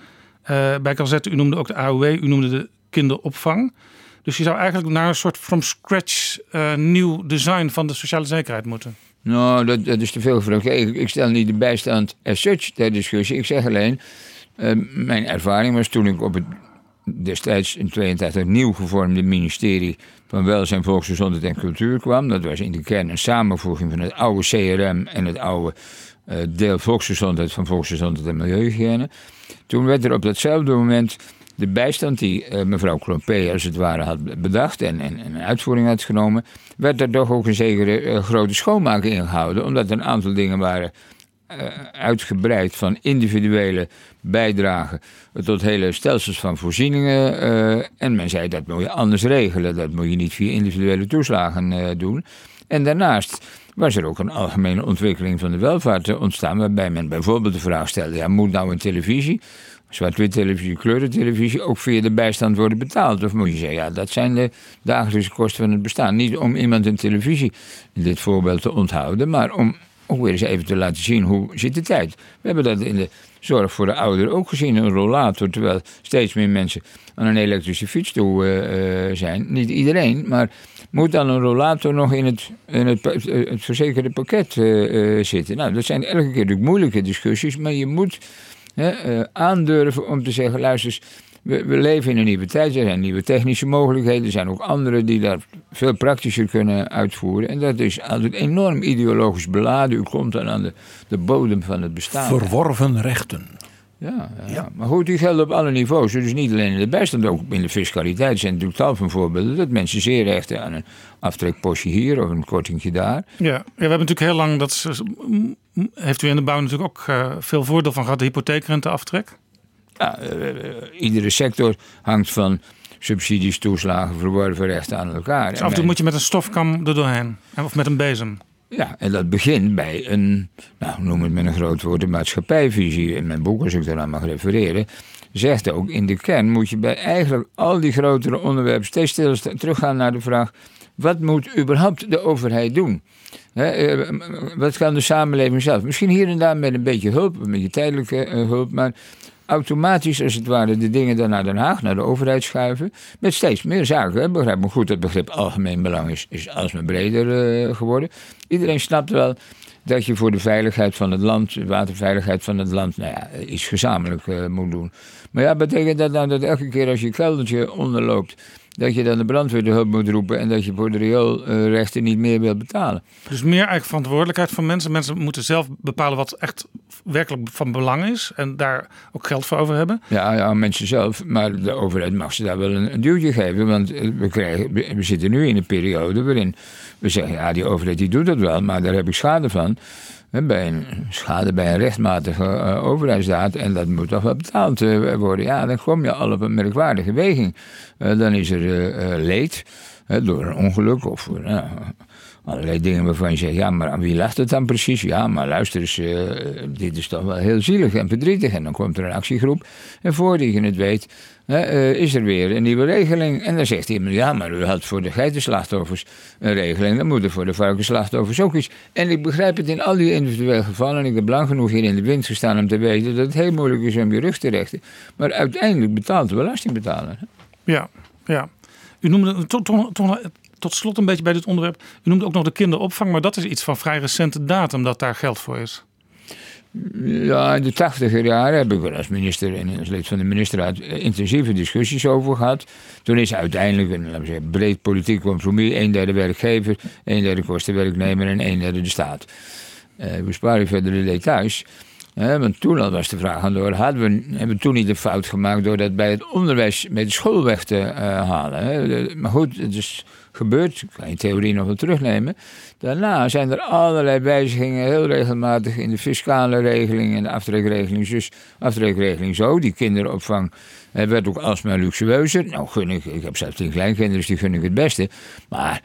eh, bij kan zetten. U noemde ook de AOW, u noemde de kinderopvang. Dus je zou eigenlijk naar een soort from scratch eh, nieuw design van de sociale zekerheid moeten. Nou, dat, dat is te veel gevraagd. Ik, ik stel niet de bijstand as such ter discussie. Ik zeg alleen, eh, mijn ervaring was toen ik op het destijds in 82 nieuw gevormde ministerie van Welzijn, Volksgezondheid en Cultuur kwam. Dat was in de kern een samenvoeging van het oude CRM en het oude eh, deel Volksgezondheid van Volksgezondheid en Milieuhygiëne. Toen werd er op datzelfde moment de bijstand die eh, mevrouw Klompé als het ware had bedacht en, en, en in uitvoering had genomen, werd er toch ook een zekere eh, grote schoonmaak ingehouden. Omdat er een aantal dingen waren uitgebreid van individuele bijdragen tot hele stelsels van voorzieningen. eh, en men zei dat moet je anders regelen. Dat moet je niet via individuele toeslagen eh, doen. En daarnaast was er ook een algemene ontwikkeling van de welvaart eh, ontstaan. Waarbij men bijvoorbeeld de vraag stelde: ja, moet nou een televisie, zwart-wit televisie, kleurentelevisie, ook via de bijstand worden betaald? Of moet je zeggen: ja, dat zijn de dagelijkse kosten van het bestaan. Niet om iemand een televisie in dit voorbeeld te onthouden, maar om ook weer eens even te laten zien hoe zit de tijd. We hebben dat in de zorg voor de ouderen ook gezien, een rollator, terwijl steeds meer mensen aan een elektrische fiets toe eh, eh, zijn. Niet iedereen, maar moet dan een rollator nog in het, in het, verzekerde pakket eh, zitten? Nou, dat zijn elke keer natuurlijk moeilijke discussies, maar je moet aandurven om te zeggen: luister eens, we, we leven in een nieuwe tijd. Er zijn nieuwe technische mogelijkheden. Er zijn ook anderen die daar veel praktischer kunnen uitvoeren. En dat is altijd enorm ideologisch beladen. U komt dan aan de, de bodem van het bestaan. Verworven rechten. Ja, ja. maar goed, die gelden op alle niveaus. Dus niet alleen in de bijstand, ook in de fiscaliteit zijn natuurlijk tal van voorbeelden dat mensen zeer rechten aan een aftrekpostje hier of een kortingje daar. Ja, ja we hebben natuurlijk heel lang, dat is- heeft u in de bouw natuurlijk ook eh, veel voordeel van gehad, de hypotheekrenteaftrek. Ja, eh, eh, iedere sector hangt van subsidies, toeslagen, verworven rechten aan elkaar. Dus af en toe moet je met een stofkam er doorheen. En- Of met een bezem. Ja, en dat begint bij een, nou, noem het met een groot woord, een maatschappijvisie. In mijn boek, als ik daaraan mag refereren, zegt ook in de kern moet je bij eigenlijk al die grotere onderwerpen steeds teruggaan naar de vraag: wat moet überhaupt de overheid doen? Eh, wat kan de samenleving zelf? Misschien hier en daar met een beetje hulp, een beetje tijdelijke eh, hulp, maar automatisch als het ware de dingen dan naar Den Haag, naar de overheid schuiven. Met steeds meer zaken. Begrijp me goed, het begrip algemeen belang is, is alsmaar breder eh, geworden. Iedereen snapt wel dat je voor de veiligheid van het land, de waterveiligheid van het land, nou ja, iets gezamenlijk eh, moet doen. Maar ja, betekent dat nou dat elke keer als je keldertje onderloopt, dat je dan de brandweer de hulp moet roepen en dat je voor de rioolrechten niet meer wilt betalen? Dus meer eigen verantwoordelijkheid van mensen. Mensen moeten zelf bepalen wat echt werkelijk van belang is. En daar ook geld voor over hebben. Ja, ja, mensen zelf. Maar de overheid mag ze daar wel een, een duwtje geven. Want eh, we, krijgen, we zitten nu in een periode waarin we zeggen... ja, die overheid die doet dat wel, maar daar heb ik schade van. Bij een schade bij een rechtmatige eh, overheidsdaad. En dat moet toch wel betaald eh, worden. Ja, dan kom je al op een merkwaardige weging. Eh, dan is er leed door een ongeluk of... nou, allerlei dingen waarvan je zegt, ja, maar aan wie lag het dan precies? Ja, maar luister eens, dit is toch wel heel zielig en verdrietig. En dan komt er een actiegroep en voordat je het weet, eh, is er weer een nieuwe regeling. En dan zegt iemand, ja, maar u had voor de geitenslachtoffers een regeling, dan moet er voor de varkensslachtoffers ook iets. En ik begrijp het in al die individuele gevallen, ik heb lang genoeg hier in de wind gestaan om te weten dat het heel moeilijk is om je rug te rechten. Maar uiteindelijk betaalt de belastingbetaler. Ja, ja. U noemde tot, tot, slot een beetje bij dit onderwerp. U noemde ook nog de kinderopvang, maar dat is iets van vrij recente datum dat daar geld voor is. Ja, in de tachtiger jaren heb ik er als minister en als lid van de ministerraad eh, intensieve discussies over gehad. Toen is uiteindelijk een laten we zeggen, breed politiek compromis. Een derde werkgever, een derde kostenwerknemer en een derde de staat. Eh we besparen verder de details. Want toen al was de vraag aan de orde. Hadden we, hebben we toen niet de fout gemaakt door dat bij het onderwijs met de school weg te eh, halen. Maar goed, het is gebeurd. Ik kan je theorie nog wel terugnemen. Daarna zijn er allerlei wijzigingen heel regelmatig in de fiscale regeling en de aftrekregeling. Dus aftrekregeling zo, die kinderopvang eh, werd ook alsmaar luxueuzer. Nou, gun ik, ik heb zelf tien kleinkinderen, dus die gun ik het beste. Maar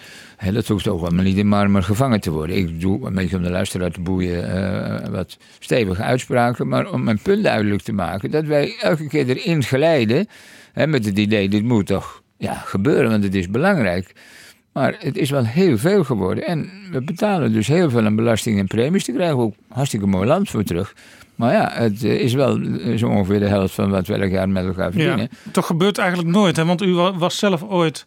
dat hoeft ook allemaal niet in marmer gevangen te worden. Ik doe een beetje om de luisteraar te boeien eh, wat stevige uitspraken. Maar om mijn punt duidelijk te maken, dat wij elke keer erin glijden. Hè, met het idee, dit moet toch ja, gebeuren, want het is belangrijk. Maar het is wel heel veel geworden. En we betalen dus heel veel aan belasting en premies. Daar krijgen we ook hartstikke mooi land voor terug. Maar ja, het eh, is wel eh, zo ongeveer de helft van wat we elk jaar met elkaar verdienen. Ja, toch gebeurt eigenlijk nooit, hè? want u wa- was zelf ooit.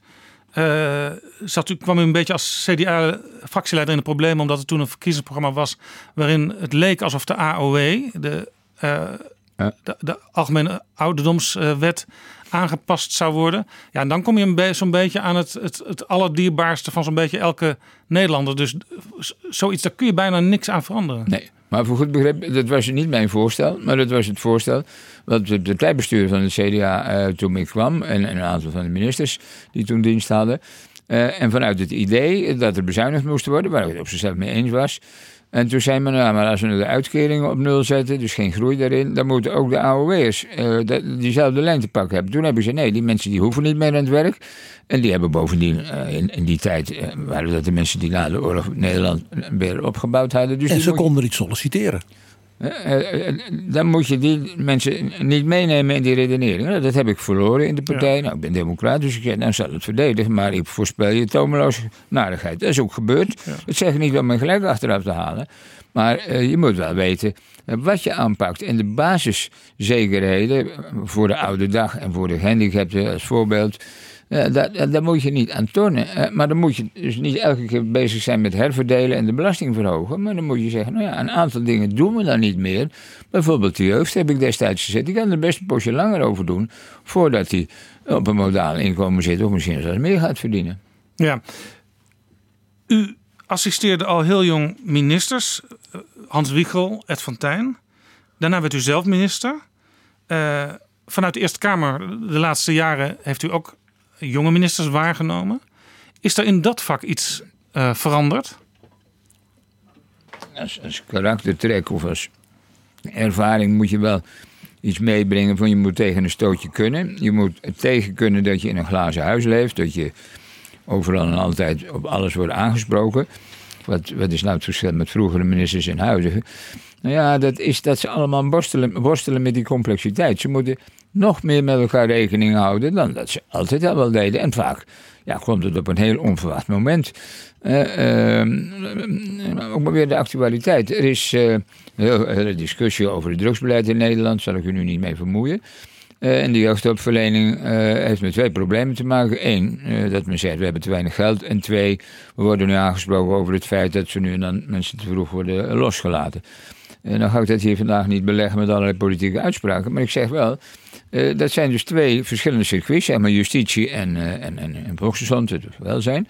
eh, zat u, kwam u een beetje als CDA-fractieleider in de problemen, omdat er toen een verkiezingsprogramma was. waarin het leek alsof de AOW, de, eh, de, de Algemene Ouderdomswet, aangepast zou worden. Ja, en dan kom je zo'n beetje aan het, het, het allerdierbaarste van zo'n beetje elke Nederlander. Dus zoiets, daar kun je bijna niks aan veranderen. Nee, maar voor goed begrip, dat was niet mijn voorstel, maar dat was het voorstel wat het partijbestuur van het CDA eh, toen mee kwam en, en een aantal van de ministers die toen dienst hadden. Eh, en vanuit het idee dat er bezuinigd moest worden, waar ik het op zichzelf mee eens was. En toen zei men, nou, maar als we nu de uitkeringen op nul zetten, dus geen groei daarin, dan moeten ook de AOW'ers eh, de- diezelfde lijn te pakken hebben. Toen hebben ze, nee, die mensen die hoeven niet meer aan het werk. En die hebben bovendien eh, in, in die tijd, eh, waren dat de mensen die na de oorlog Nederland weer opgebouwd hadden. Dus en ze konden niet solliciteren. Eh, eh, eh, dan moet je die mensen niet meenemen in die redenering. Nou, dat heb ik verloren in de partij. Nou, ik ben democrat, dus ik zeg, nou zal het verdedigen. Maar ik voorspel je tomeloos narigheid. Dat is ook gebeurd. Dat zeg ik niet om mijn gelijk achteraf te halen. Maar je moet wel weten wat je aanpakt. En de basiszekerheden voor de oude dag en voor de gehandicapten als voorbeeld. Eh, daar, moet je niet aan tornen. Eh, maar dan moet je dus niet elke keer bezig zijn met herverdelen en de belasting verhogen. Maar dan moet je zeggen, nou ja, een aantal dingen doen we dan niet meer. Bijvoorbeeld de jeugd heb ik destijds gezet. Die kan er best een poosje langer over doen. Voordat hij op een modaal inkomen zit of misschien zelfs meer gaat verdienen. Ja. U assisteerde al heel jong ministers. eh, Hans Wiegel, Ed van Tijn. Daarna werd u zelf minister. Vanuit de Eerste Kamer de laatste jaren heeft u ook jonge ministers waargenomen. Is er in dat vak iets eh, veranderd? Als, karaktertrek of als ervaring moet je wel iets meebrengen van je moet tegen een stootje kunnen. Je moet tegen kunnen dat je in een glazen huis leeft. Dat je overal en altijd op alles wordt aangesproken. Wat, wat is nou het verschil met vroegere ministers en huidige? Nou ja, dat is dat ze allemaal worstelen, worstelen met die complexiteit. Ze moeten nog meer met elkaar rekening houden dan dat ze altijd al wel deden. En vaak ja, komt het op een heel onverwacht moment. Eh, eh, ook maar weer de actualiteit. Er is eh, een hele discussie over het drugsbeleid in Nederland. Zal ik u nu niet mee vermoeien. En de jeugdhulpverlening heeft met twee problemen te maken. Eén, dat men zegt we hebben te weinig geld. En twee, we worden nu aangesproken over het feit dat ze nu en dan mensen te vroeg worden losgelaten. En dan ga ik dat hier vandaag niet beleggen met allerlei politieke uitspraken. Maar ik zeg wel, eh, dat zijn dus twee verschillende circuits. Zeg maar justitie en, eh en, en, en volksgezondheid, het welzijn.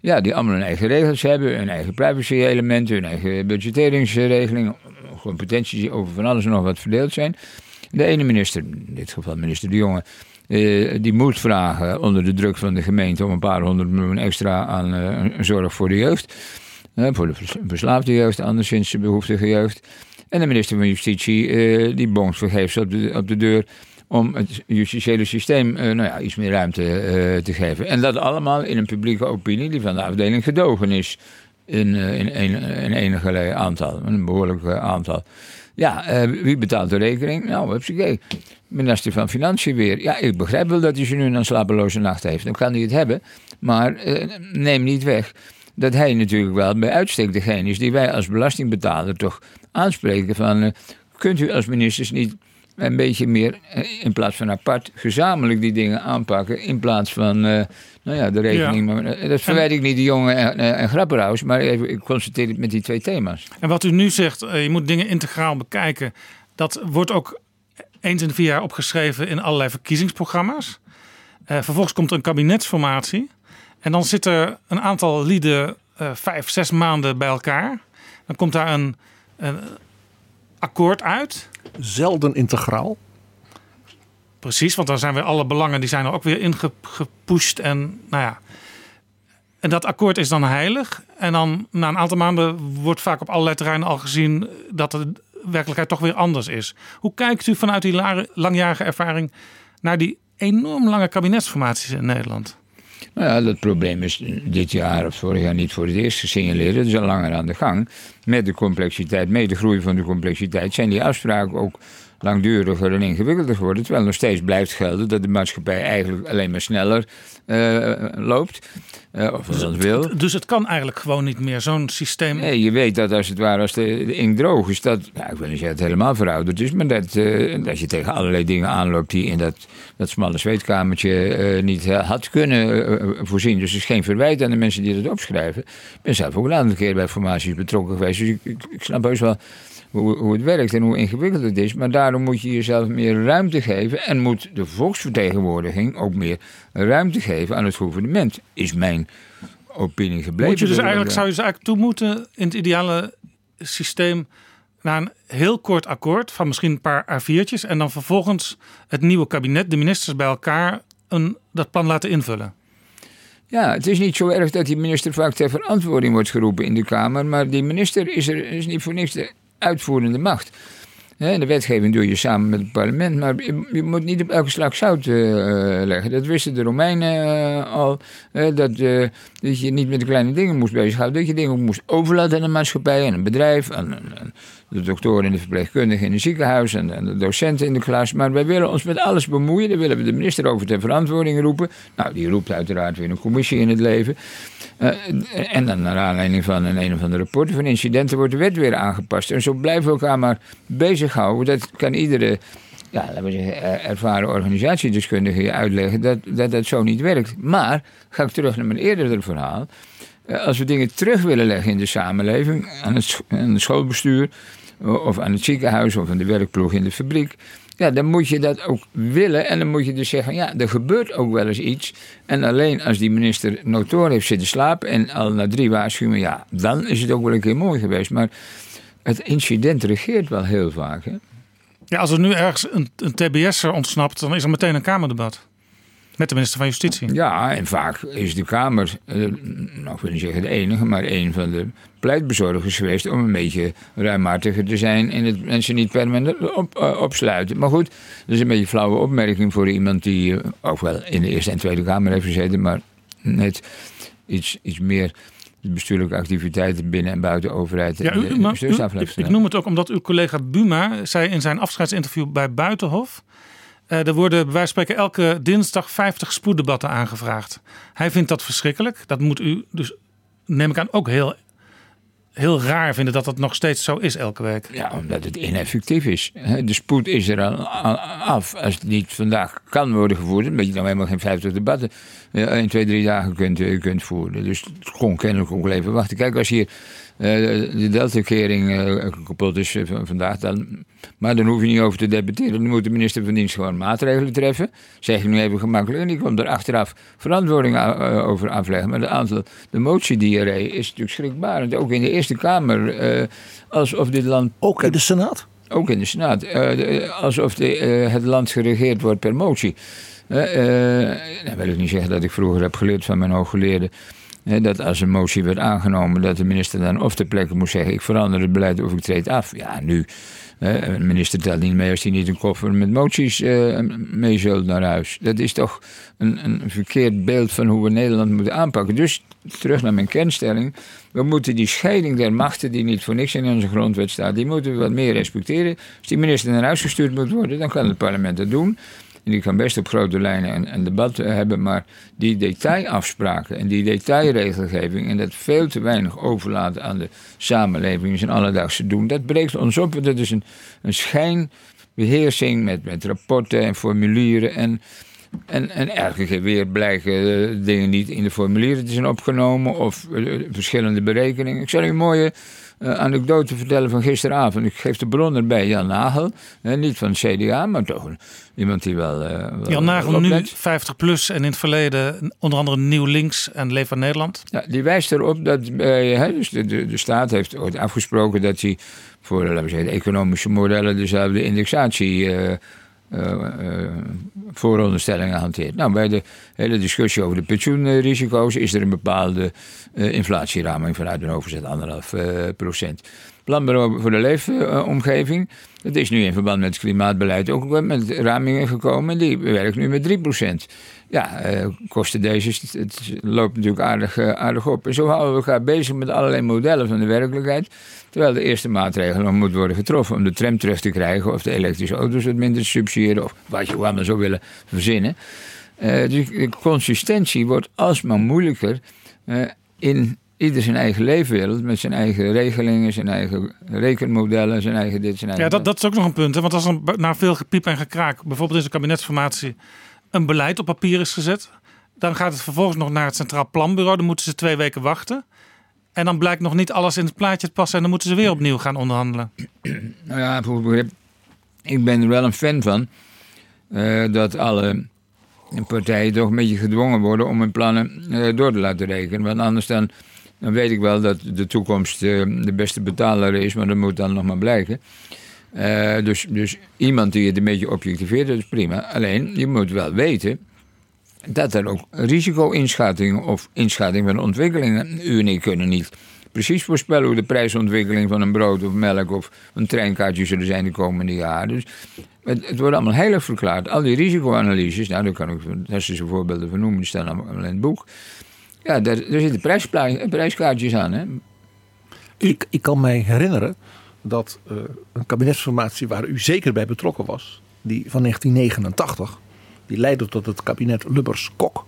Ja, die allemaal hun eigen regels hebben, hun eigen privacy-elementen, hun eigen budgetteringsregeling, competenties die over van alles en nog wat verdeeld zijn. De ene minister, in dit geval minister De Jonge, eh, die moet vragen onder de druk van de gemeente om een paar honderd miljoen extra aan zorg voor de jeugd. Voor de vers- verslaafde jeugd, anderszins de behoeftige jeugd. En de minister van Justitie, eh, die bonkt vergeefs op de, op de deur om het justitiële systeem eh, nou ja, iets meer ruimte eh, te geven. En dat allemaal in een publieke opinie die van de afdeling gedogen is. In, in, in enige aantal, een behoorlijk eh, aantal. Ja, wie betaalt de rekening? Nou, hupsakee. Minister van Financiën weer. Ja, ik begrijp wel dat hij ze nu een slapeloze nacht heeft. Dan kan hij het hebben. Maar neem niet weg dat hij natuurlijk wel bij uitstek degene is die wij als belastingbetaler toch aanspreken van... eh, kunt u als ministers niet een beetje meer, eh, in plaats van apart, gezamenlijk die dingen aanpakken... in plaats van, eh, nou ja, de rekening... Ja. Maar, dat verwijt ik niet de jongen en, en, en Grapperhaus, maar even, ik constateer het met die twee thema's. En wat u nu zegt, je moet dingen integraal bekijken. Dat wordt ook eens in de vier jaar opgeschreven in allerlei verkiezingsprogramma's. Vervolgens komt er een kabinetsformatie. En dan zitten een aantal lieden eh, vijf, zes maanden bij elkaar. Dan komt daar een, een akkoord uit. Zelden integraal. Precies, want dan zijn weer alle belangen die zijn er ook weer ingepusht. En nou ja. En dat akkoord is dan heilig. En dan na een aantal maanden wordt vaak op allerlei terreinen al gezien dat de werkelijkheid toch weer anders is. Hoe kijkt u vanuit die langjarige ervaring naar die enorm lange kabinetsformaties in Nederland? Nou ja, dat probleem is dit jaar of vorig jaar niet voor het eerst gesignaleerd. Het is al langer aan de gang. Met de complexiteit, met de groei van de complexiteit, zijn die afspraken ook langduriger en ingewikkelder geworden. Terwijl nog steeds blijft gelden dat de maatschappij eigenlijk alleen maar sneller eh, loopt. Eh, of als dat wil. Dus het kan eigenlijk gewoon niet meer, zo'n systeem. Nee, je weet dat als het ware, als de, de inkt droog is, dat, nou, ik wil niet zeggen dat het helemaal verouderd is, maar dat, dat je tegen allerlei dingen aanloopt die in dat, dat smalle zweetkamertje niet had kunnen voorzien. Dus er is geen verwijt aan de mensen die dat opschrijven. Ik ben zelf ook een aantal keer bij formaties betrokken geweest, dus ik, ik, ik snap heus wel hoe, hoe het werkt en hoe ingewikkeld het is. Maar daarom moet je jezelf meer ruimte geven en moet de volksvertegenwoordiging ook meer ruimte geven aan het gouvernement, is mijn opinie gebleven. Moet je dus eigenlijk, zou je dus eigenlijk toe moeten in het ideale systeem naar een heel kort akkoord van misschien een paar A4'tjes en dan vervolgens het nieuwe kabinet, de ministers bij elkaar, een, dat plan laten invullen. Ja, het is niet zo erg dat die minister vaak ter verantwoording wordt geroepen in de Kamer. Maar die minister is, er, is niet voor niks de uitvoerende macht. De wetgeving doe je samen met het parlement. Maar je, moet niet op elke slag zout eh, leggen. Dat wisten de Romeinen eh, al. dat, eh, dat je niet met de kleine dingen moest bezighouden. Dat je dingen moest overlaten aan een maatschappij, aan een bedrijf. Aan- aan de doktoren en de verpleegkundigen in het ziekenhuis. En, en de docenten in de klas. Maar wij willen ons met alles bemoeien. Daar willen we de minister over ter verantwoording roepen. Nou, die roept uiteraard weer een commissie in het leven. Eh, en dan naar aanleiding van een een of andere rapport van incidenten wordt de wet weer aangepast. En zo blijven we elkaar maar bezighouden. Dat kan iedere ja, laten we er- ervaren organisatiedeskundigen je uitleggen dat, dat dat zo niet werkt. Maar, ga ik terug naar mijn eerdere verhaal. Eh, Als we dingen terug willen leggen in de samenleving, aan het, aan het schoolbestuur, of aan het ziekenhuis, of aan de werkploeg in de fabriek. Ja, dan moet je dat ook willen. En dan moet je dus zeggen, ja, er gebeurt ook wel eens iets. En alleen als die minister notoor heeft zitten slapen en al na drie waarschuwingen, ja, dan is het ook wel een keer mooi geweest. Maar het incident regeert wel heel vaak. Hè? Ja, als er nu ergens een, een TBS'er ontsnapt, dan is er meteen een Kamerdebat. Met de minister van Justitie. Ja, en vaak is de Kamer, eh, nou ik wil niet zeggen de enige, maar een van de pleitbezorgers geweest om een beetje ruimhartiger te zijn en het mensen niet permanent op, eh, opsluiten. Maar goed, dat is een beetje een flauwe opmerking voor iemand die eh, ook wel in de Eerste en Tweede Kamer heeft gezeten, maar net iets, iets meer de bestuurlijke activiteiten binnen en buiten overheid. Ja, u, maar u- ik, noem het ook omdat uw collega Buma zei in zijn afscheidsinterview bij Buitenhof. Eh, er worden bij wijze van spreken elke dinsdag 50 spoeddebatten aangevraagd. Hij vindt dat verschrikkelijk. Dat moet u dus, neem ik aan, ook heel, heel raar vinden dat dat nog steeds zo is elke week. Ja, omdat het ineffectief is. De spoed is er al af. Als het niet vandaag kan worden gevoerd, omdat je dan helemaal geen 50 debatten eh, in twee, drie dagen kunt, eh, kunt voeren. Dus het kon kennelijk ook wel even wachten. Kijk, als hier eh, de Delta-kering eh, kapot is eh, van vandaag, dan, maar dan hoef je niet over te debatteren. Dan moet de minister van Dienst gewoon maatregelen treffen. Zeg ik nu even gemakkelijk. En die komt er achteraf verantwoording over afleggen. Maar de aantal, de motiediarree is natuurlijk schrikbarend. Ook in de Eerste Kamer. alsof dit land... Ook in de Senaat? Ook in de Senaat. De- alsof de, het land geregeerd wordt per motie. Eh, dan wil ik niet zeggen dat ik vroeger heb geleerd van mijn hooggeleerden. Dat als een motie werd aangenomen, dat de minister dan of ter plekke moest zeggen: Ik verander het beleid of ik treed af. Ja, nu. hè, een minister telt niet mee als hij niet een koffer met moties eh, mee zult naar huis. Dat is toch een, een verkeerd beeld van hoe we Nederland moeten aanpakken. Dus terug naar mijn kernstelling. We moeten die scheiding der machten, die niet voor niks in onze grondwet staat, die moeten we wat meer respecteren. Als die minister naar huis gestuurd moet worden, dan kan het parlement dat doen. En die kan best op grote lijnen een, debat eh, hebben, maar die detailafspraken en die detailregelgeving en dat veel te weinig overlaten aan de samenleving in zijn alledaagse doen, dat breekt ons op. Dat is een, een schijnbeheersing met, met rapporten en formulieren en en, en elke keer weer blijken eh, dingen niet in de formulieren te zijn opgenomen of eh, verschillende berekeningen. Ik zal u een mooie eh, anekdote vertellen van gisteravond. Ik geef de bron erbij, Jan Nagel. Eh, niet van CDA, maar toch iemand die wel. eh, wel- Jan Nagel wel nu oplet. 50 plus en in het verleden onder andere Nieuw Links en Leef van Nederland. Ja, die wijst erop dat bij, hè, dus de, de, de staat heeft ooit afgesproken dat hij voor laten we zeggen, de economische modellen dezelfde indexatie. Vooronderstellingen hanteert. Nou, bij de hele discussie over de pensioenrisico's is er een bepaalde eh, inflatieraming vanuit een overzet anderhalf eh, procent. Planbureau voor de leefomgeving, dat is nu in verband met het klimaatbeleid ook met ramingen gekomen. En die werkt nu met 3 procent. Ja, eh, kosten deze, het, loopt natuurlijk aardig, eh, aardig op. En zo houden we elkaar bezig met allerlei modellen van de werkelijkheid. Terwijl de eerste maatregel nog moet worden getroffen om de tram terug te krijgen. Of de elektrische auto's wat minder te subsidiëren. Of wat je allemaal zou willen verzinnen. Eh, dus de consistentie wordt alsmaar moeilijker in ieder zijn eigen leefwereld. Met zijn eigen regelingen, zijn eigen rekenmodellen, zijn eigen dit, zijn eigen Ja, dat, dat is ook nog een punt. Hè? Want als er na veel gepiep en gekraak, bijvoorbeeld in de kabinetsformatie, een beleid op papier is gezet, dan gaat het vervolgens nog naar het Centraal Planbureau. Dan moeten ze twee weken wachten. En dan blijkt nog niet alles in het plaatje te passen en dan moeten ze weer opnieuw gaan onderhandelen. Nou ja. Ik ben er wel een fan van eh, dat alle partijen toch een beetje gedwongen worden om hun plannen eh, door te laten rekenen. Want anders dan, dan weet ik wel dat de toekomst eh, de beste betaler is, maar dat moet dan nog maar blijken. Eh, dus, dus iemand die het een beetje objectiveert, dat is prima. Alleen, je moet wel weten dat er ook risico-inschattingen of inschatting van ontwikkelingen. U en ik kunnen niet precies voorspellen hoe de prijsontwikkeling van een brood of melk of een treinkaartje zullen zijn de komende jaren. Dus het, wordt allemaal heilig verklaard. Al die risicoanalyses, nou, daar kan ik fantastische voorbeelden van noemen, die staan allemaal in het boek. Ja, daar, zitten prijskaartjes aan. Hè? Ik, ik kan mij herinneren dat eh, een kabinetsformatie waar u zeker bij betrokken was, die van 1989, die leidde tot het kabinet Lubbers-Kok.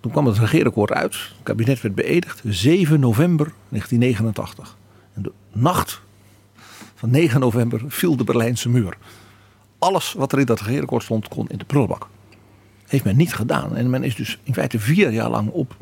Toen kwam het regeerakkoord uit, het kabinet werd beëdigd 7 november 1989. En de nacht van 9 november viel de Berlijnse muur. alles wat er in dat regeerakkoord stond, kon in de prullenbak. Heeft men niet gedaan. En men is dus in feite vier jaar lang op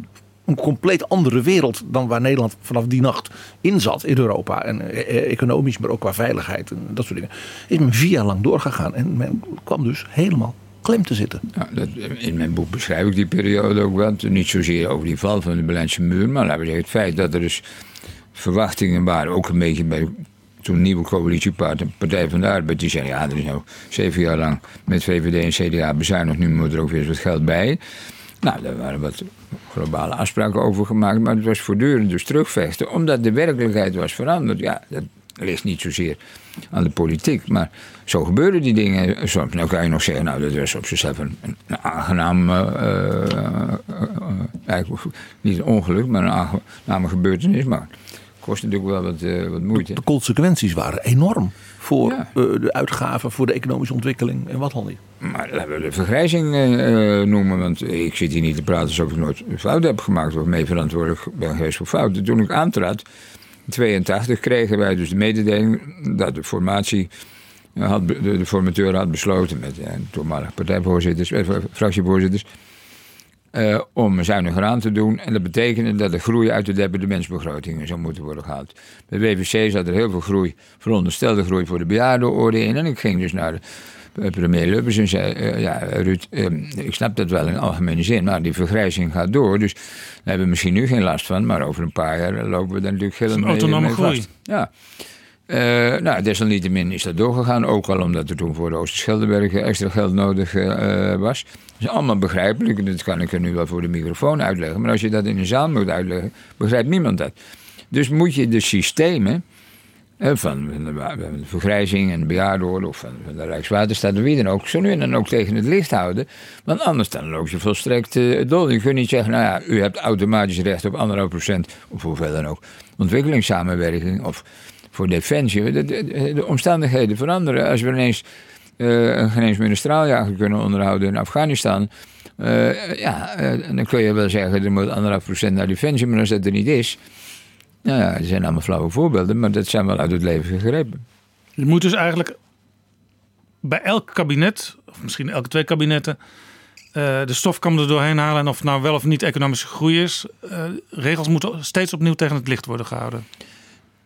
een compleet andere wereld dan waar Nederland vanaf die nacht in zat in Europa. En eh, eh, economisch, maar ook qua veiligheid en dat soort dingen. Is men vier jaar lang doorgegaan. En men kwam dus helemaal klem te zitten. Ja, dat, in mijn boek beschrijf ik die periode ook wel. Niet zozeer over die val van de Berlijnse muur, maar laten we zeggen, het feit dat er dus verwachtingen waren, ook een beetje bij toen nieuwe coalitiepartij, Partij van de Arbeid, die zei: ja, er is nou zeven jaar lang met VVD en CDA bezuinigd, nu moet er ook weer eens wat geld bij. Nou, daar waren wat globale afspraken over gemaakt, maar het was voortdurend dus terugvechten, omdat de werkelijkheid was veranderd. Ja, dat ligt niet zozeer aan de politiek, maar zo gebeuren die dingen soms. Nou kan je nog zeggen, nou, dat was op zichzelf een, een aangenaam, eigenlijk niet een ongeluk, maar een aangename gebeurtenis, maar kost natuurlijk wel wat, wat moeite. De consequenties waren enorm voor eh, de uitgaven, voor de economische ontwikkeling en wat dan niet. Maar laten we de vergrijzing eh, eh, noemen, want ik zit hier niet te praten alsof ik nooit fouten heb gemaakt of mee verantwoordelijk ben geweest voor fouten. Toen ik aantrad, in 82, kregen wij dus de mededeling dat de formatie. Had, de, de formateur had besloten met eh, toenmalige partijvoorzitters, eh, fractievoorzitters, eh, om zuiniger aan te doen. En dat betekende dat de groei uit de departementsbegrotingen zou moeten worden gehaald. Bij WVC zat er heel veel groei, veronderstelde groei voor de bejaardenorde in. En ik ging dus naar de premier Lubbers en zei, eh, ja Ruud, eh, ik snap dat wel in algemene zin, maar die vergrijzing gaat door. Dus daar hebben we misschien nu geen last van, maar over een paar jaar lopen we daar natuurlijk helemaal mee, autonome mee groei. vast. Ja. Eh, nou, desalniettemin is dat doorgegaan. Ook al omdat er toen voor de Oosterscheldebergen extra geld nodig eh, was. Dat is allemaal begrijpelijk. en Dat kan ik er nu wel voor de microfoon uitleggen. Maar als je dat in een zaal moet uitleggen, begrijpt niemand dat. Dus moet je de systemen van, van de, vergrijzing en de bejaardenorde of van, van de Rijkswaterstaat of wie dan ook, zo nu en dan ook tegen het licht houden. Want anders dan loop je volstrekt eh, dol. Je kunt niet zeggen, nou ja, u hebt automatisch recht op anderhalf procent, of hoeveel dan ook, ontwikkelingssamenwerking of voor defensie. De, de, de omstandigheden veranderen. Als we ineens eh, een een straaljager kunnen onderhouden in Afghanistan. eh, ja, eh, dan kun je wel zeggen, er moet anderhalf procent naar defensie, maar als dat er niet is. Nou ja, er zijn allemaal flauwe voorbeelden, maar dat zijn wel uit het leven gegrepen. Je moet dus eigenlijk bij elk kabinet, of misschien elke twee kabinetten, de stofkam er doorheen halen. En of het nou wel of niet economische groei is. regels moeten steeds opnieuw tegen het licht worden gehouden.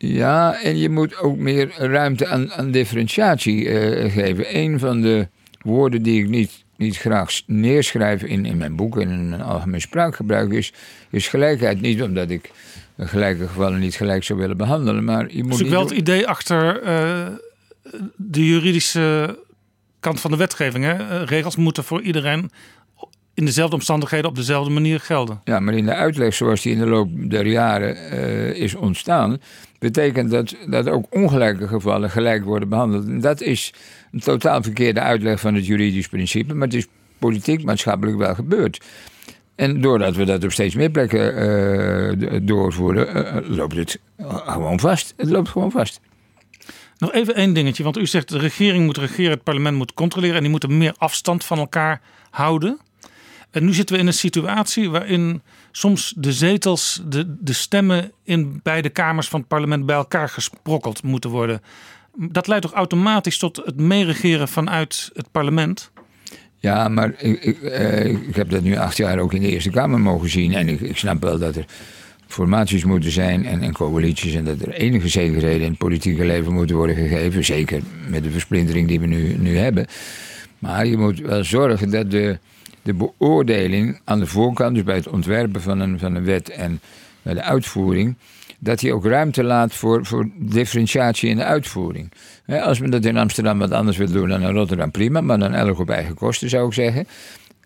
Ja, en je moet ook meer ruimte aan, aan differentiatie eh, geven. Een van de woorden die ik niet, niet graag neerschrijf in, in mijn boek en in mijn algemeen spraakgebruik is, is gelijkheid. Niet omdat ik gelijke gevallen niet gelijk zou willen behandelen, maar je moet Dus ook wel het idee achter eh, de juridische kant van de wetgeving. Hè? Eh, Regels moeten voor iedereen in dezelfde omstandigheden op dezelfde manier gelden. Ja, maar in de uitleg zoals die in de loop der jaren eh, is ontstaan, betekent dat dat ook ongelijke gevallen gelijk worden behandeld. En dat is een totaal verkeerde uitleg van het juridisch principe, maar het is politiek, maatschappelijk wel gebeurd. En doordat we dat op steeds meer plekken eh, doorvoeren, eh, loopt het gewoon vast. Het loopt gewoon vast. Nog even één dingetje, want u zegt de regering moet regeren, het parlement moet controleren en die moeten meer afstand van elkaar houden. En nu zitten we in een situatie waarin soms de zetels, de, de stemmen in beide kamers van het parlement bij elkaar gesprokkeld moeten worden. Dat leidt toch automatisch tot het meeregeren vanuit het parlement? Ja, maar ik, ik, eh, ik heb dat nu acht jaar ook in de Eerste Kamer mogen zien. En ik, ik snap wel dat er formaties moeten zijn en, en coalities. En dat er enige zekerheden in het politieke leven moeten worden gegeven. Zeker met de versplintering die we nu, nu hebben. Maar je moet wel zorgen dat de, de beoordeling aan de voorkant, dus bij het ontwerpen van een, van een wet en bij de uitvoering, dat die ook ruimte laat voor, voor differentiatie in de uitvoering. Als men dat in Amsterdam wat anders wil doen dan in Rotterdam, prima, maar dan elk op eigen kosten zou ik zeggen.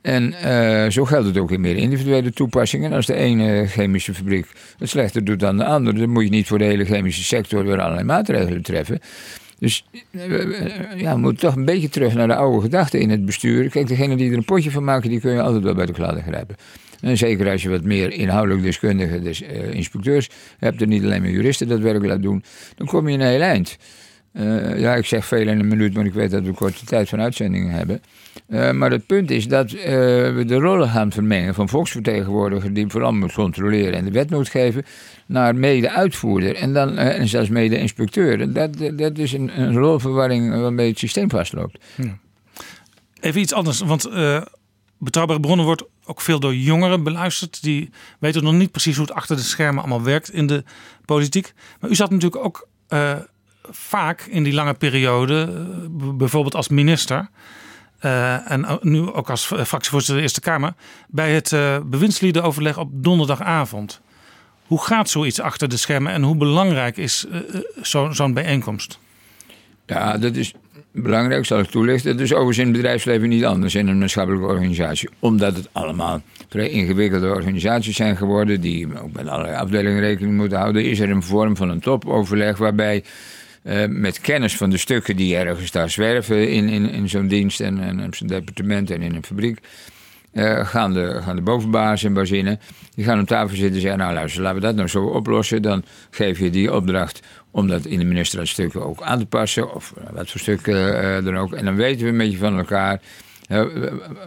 En eh, zo geldt het ook in meer individuele toepassingen. Als de ene chemische fabriek het slechter doet dan de andere, dan moet je niet voor de hele chemische sector weer allerlei maatregelen treffen. Dus eh, ja, we moeten toch een beetje terug naar de oude gedachten in het bestuur. Kijk, degene die er een potje van maken, die kun je altijd wel bij de kladden grijpen. En zeker als je wat meer inhoudelijk deskundige dus, eh, inspecteurs hebt, en niet alleen maar juristen dat werk laat doen, dan kom je een heel eind. Eh, ja, ik zeg veel in een minuut, maar ik weet dat we korte tijd van uitzendingen hebben. Eh, maar het punt is dat eh, we de rollen gaan vermengen van volksvertegenwoordiger die vooral moet controleren en de wet moet geven, naar mede-uitvoerder en, dan, en zelfs mede-inspecteur. Dat, dat is een, een rolverwarring waarmee het systeem vastloopt. Even iets anders, want betrouwbare bronnen wordt ook veel door jongeren beluisterd. Die weten nog niet precies hoe het achter de schermen allemaal werkt in de politiek. Maar u zat natuurlijk ook vaak in die lange periode, eh, bijvoorbeeld als minister. eh, en o- nu ook als eh, fractievoorzitter de Eerste Kamer. bij het eh bewindsliedenoverleg op donderdagavond. Hoe gaat zoiets achter de schermen en hoe belangrijk is eh, eh, zo- zo'n bijeenkomst? Ja, dat is belangrijk, zal ik toelichten. Dat is overigens in het bedrijfsleven niet anders in een maatschappelijke organisatie. Omdat het allemaal vrij ingewikkelde organisaties zijn geworden, die ook met allerlei afdelingen rekening moeten houden, is er een vorm van een topoverleg waarbij. Eh, met kennis van de stukken die ergens daar zwerven in, in, in zo'n dienst en, en op zo'n departement en in een fabriek. eh, gaan, de, gaan de bovenbaas en bazinnen, die gaan op tafel zitten en zeggen, nou luister, laten we dat nou zo oplossen. Dan geef je die opdracht om dat in de ministerraadstukken ook aan te passen, of eh, wat voor stukken eh, dan ook. En dan weten we een beetje van elkaar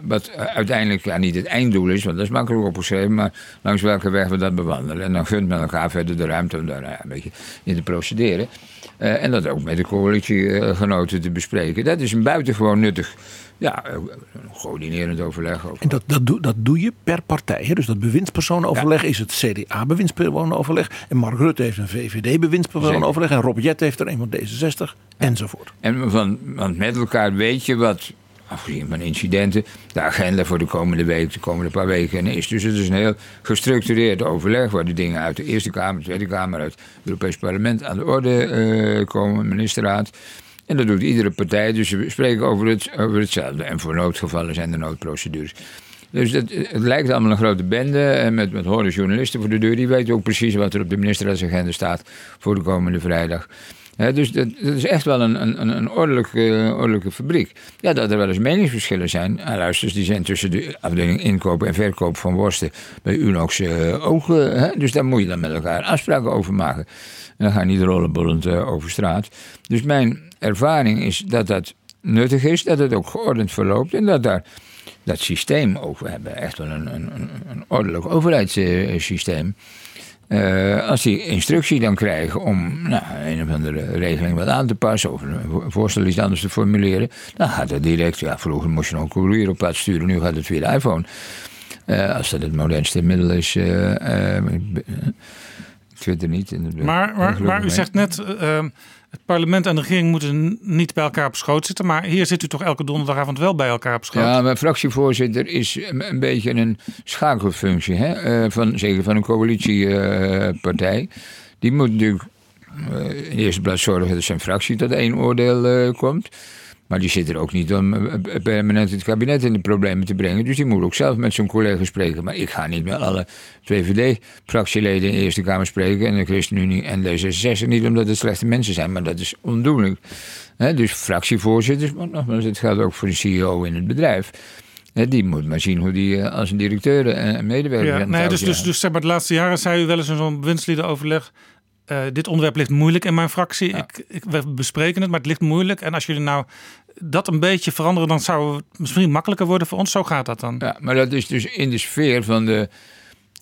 wat uiteindelijk ja, niet het einddoel is, want dat is makkelijk opgeschreven, maar langs welke weg we dat bewandelen. En dan gunt men elkaar verder de ruimte om daar eh, een beetje in te procederen. Eh, en dat ook met de coalitiegenoten te bespreken. Dat is een buitengewoon nuttig, ja, eh, coördinerend overleg ook. En dat, dat, doe, dat doe je per partij. Hè? Dus dat bewindspersonenoverleg is het CDA-bewindspersonenoverleg. En Mark Rutte heeft een VVD-bewindspersonenoverleg. En Rob Jet heeft er een van D66. Enzovoort. En van, want met elkaar weet je wat, afgezien van incidenten, de agenda voor de komende week, de komende paar weken is. Dus het is een heel gestructureerd overleg waar de dingen uit de Eerste Kamer, de Tweede Kamer, uit het Europees Parlement aan de orde eh, komen, ministerraad. En dat doet iedere partij, dus we spreken over, het, over hetzelfde. En voor noodgevallen zijn er noodprocedures. Dus het lijkt allemaal een grote bende en met, met honderd journalisten voor de deur. Die weten ook precies wat er op de ministerraadsagenda staat voor de komende vrijdag. Dus dat, is echt wel een, een, een ordelijke, ordelijke fabriek. Ja, dat er wel eens meningsverschillen zijn. Ah, luister, die zijn tussen de afdeling inkoop en verkoop van worsten bij Unox eh, ook. eh, hè, dus daar moet je dan met elkaar afspraken over maken. En dan ga je niet rollenbollend eh, over straat. Dus mijn ervaring is dat dat nuttig is, dat het ook geordend verloopt en dat daar dat systeem ook. We hebben echt wel een, een- een ordelijk overheidssysteem. Eh, als die instructie dan krijgen om nou, een of andere regeling wat aan te passen of een vo- voorstel iets anders te formuleren, dan gaat dat direct. Ja, vroeger moest je nog een courier op pad sturen, nu gaat het via de iPhone. Eh, als dat het modernste middel is. eh, weet het niet. Maar, maar, u mee. zegt net, eh, ehm, het parlement en de regering moeten niet bij elkaar op schoot zitten. Maar hier zit u toch elke donderdagavond wel bij elkaar op schoot? Ja, mijn fractievoorzitter is een, beetje een schakelfunctie, hè? eh, van, zeker van een coalitiepartij. Die moet natuurlijk eh, in eerste plaats zorgen dat zijn fractie tot één oordeel eh, komt. Maar die zit er ook niet om eh, permanent het kabinet in de problemen te brengen. Dus die moet ook zelf met zijn collega spreken. Maar ik ga niet met alle VVD-fractieleden in de Eerste Kamer spreken. En de ChristenUnie en D66 niet omdat het slechte mensen zijn. Maar dat is ondoenlijk. Dus fractievoorzitters, maar nogmaals, het geldt ook voor de CEO in het bedrijf. Hè, die moet maar zien hoe die eh, als een directeur en medewerker Ja, nee, touw dus, dus, dus zeg maar, de laatste jaren zei u wel eens in zo'n bewindsliedenoverleg... eh, dit onderwerp ligt moeilijk in mijn fractie. Ik, ik, we bespreken het, maar het ligt moeilijk. En als jullie nou dat een beetje veranderen... dan zou het misschien makkelijker worden voor ons. Zo gaat dat dan. Ja, maar dat is dus in de sfeer van de,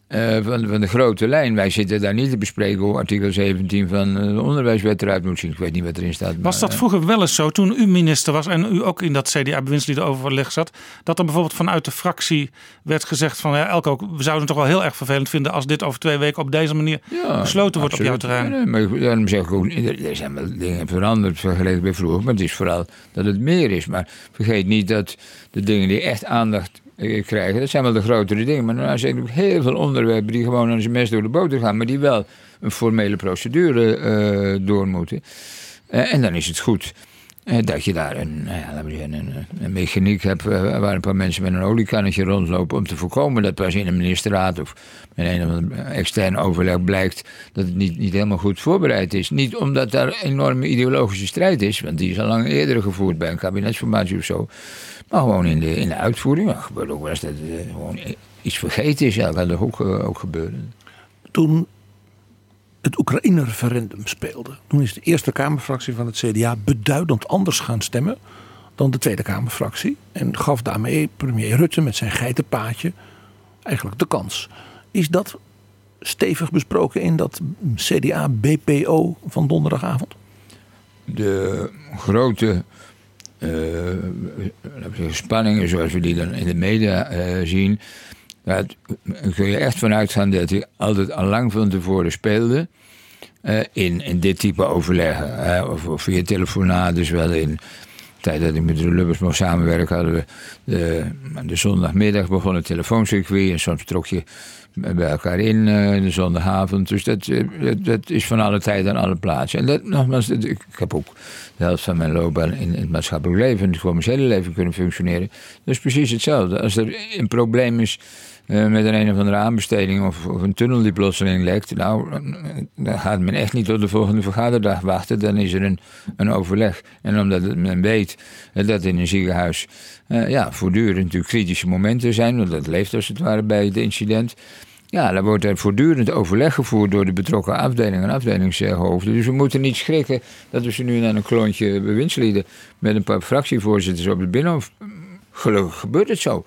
eh, van, van de grote lijn. Wij zitten daar niet te bespreken hoe artikel 17 van eh, de onderwijswet eruit moet zien. Ik weet niet wat erin staat. Was maar, dat eh, vroeger wel eens zo, toen u minister was en u ook in dat CDA-bewindsliedenoverleg zat, dat er bijvoorbeeld vanuit de fractie werd gezegd van ja, Elko, we zouden het toch wel heel erg vervelend vinden als dit over twee weken op deze manier Ja, besloten wordt op jouw terrein. Ja, nee, maar daarom zeg ik ook, er zijn wel dingen veranderd vergeleken bij vroeger. Maar het is vooral dat het meer is. Maar vergeet niet dat de dingen die echt aandacht krijgen, dat zijn wel de grotere dingen. Maar er zijn ook heel veel onderwerpen die gewoon aan zijn mes door de boter gaan. Maar die wel een formele procedure eh, door moeten. Eh, en dan is het goed. Eh, dat je daar een, nou zeggen, een, een mechaniek hebt eh, waar een paar mensen met een oliekannetje rondlopen om te voorkomen dat pas in een ministerraad of met een of extern overleg blijkt dat het niet, niet helemaal goed voorbereid is. Niet omdat daar een enorme ideologische strijd is, want die is al lang eerder gevoerd bij een kabinetsformatie of zo. Maar gewoon in de, in de uitvoering. Ja, gebeurt ook wel eens dat eh, gewoon iets vergeten is. Ja, dat kan toch ook, ook. Toen het Oekraïne-referendum speelde. Toen is de Eerste Kamerfractie van het CDA beduidend anders gaan stemmen dan de Tweede Kamerfractie. En gaf daarmee premier Rutte met zijn geitenpaadje eigenlijk de kans. Is dat stevig besproken in dat CDA-BPO van donderdagavond? De grote zeggen, spanningen zoals we die dan in de media eh, zien. Daar kun je echt vanuit gaan dat hij altijd al lang van tevoren speelde. eh, in, in dit type overleggen. eh, of, of via telefonaat, dus wel in de tijd dat ik met de Lubbers mocht samenwerken, hadden we de, de zondagmiddag begon het telefooncircuit en soms trok je bij elkaar in eh, de zondagavond. Dus dat, eh, dat, dat is van alle tijd aan alle plaatsen. En dat, nogmaals, ik heb ook de helft van mijn loopbaan in, in het maatschappelijk leven en het commerciële leven kunnen functioneren. Dat is precies hetzelfde. Als er een probleem is eh, met een een of andere aanbesteding of, of een tunnel die plotseling lekt, nou, dan gaat men echt niet tot de volgende vergaderdag wachten. Dan is er een, overleg. En omdat men weet dat in een ziekenhuis eh, ja, voortdurend natuurlijk kritische momenten zijn, want dat leeft als het ware bij het incident. Ja, dan wordt er voortdurend overleg gevoerd door de betrokken afdelingen en afdelingshoofden. Dus we moeten niet schrikken dat we ze nu naar een klontje bewindslieden met een paar fractievoorzitters op het binnenhof. Gelukkig gebeurt het zo.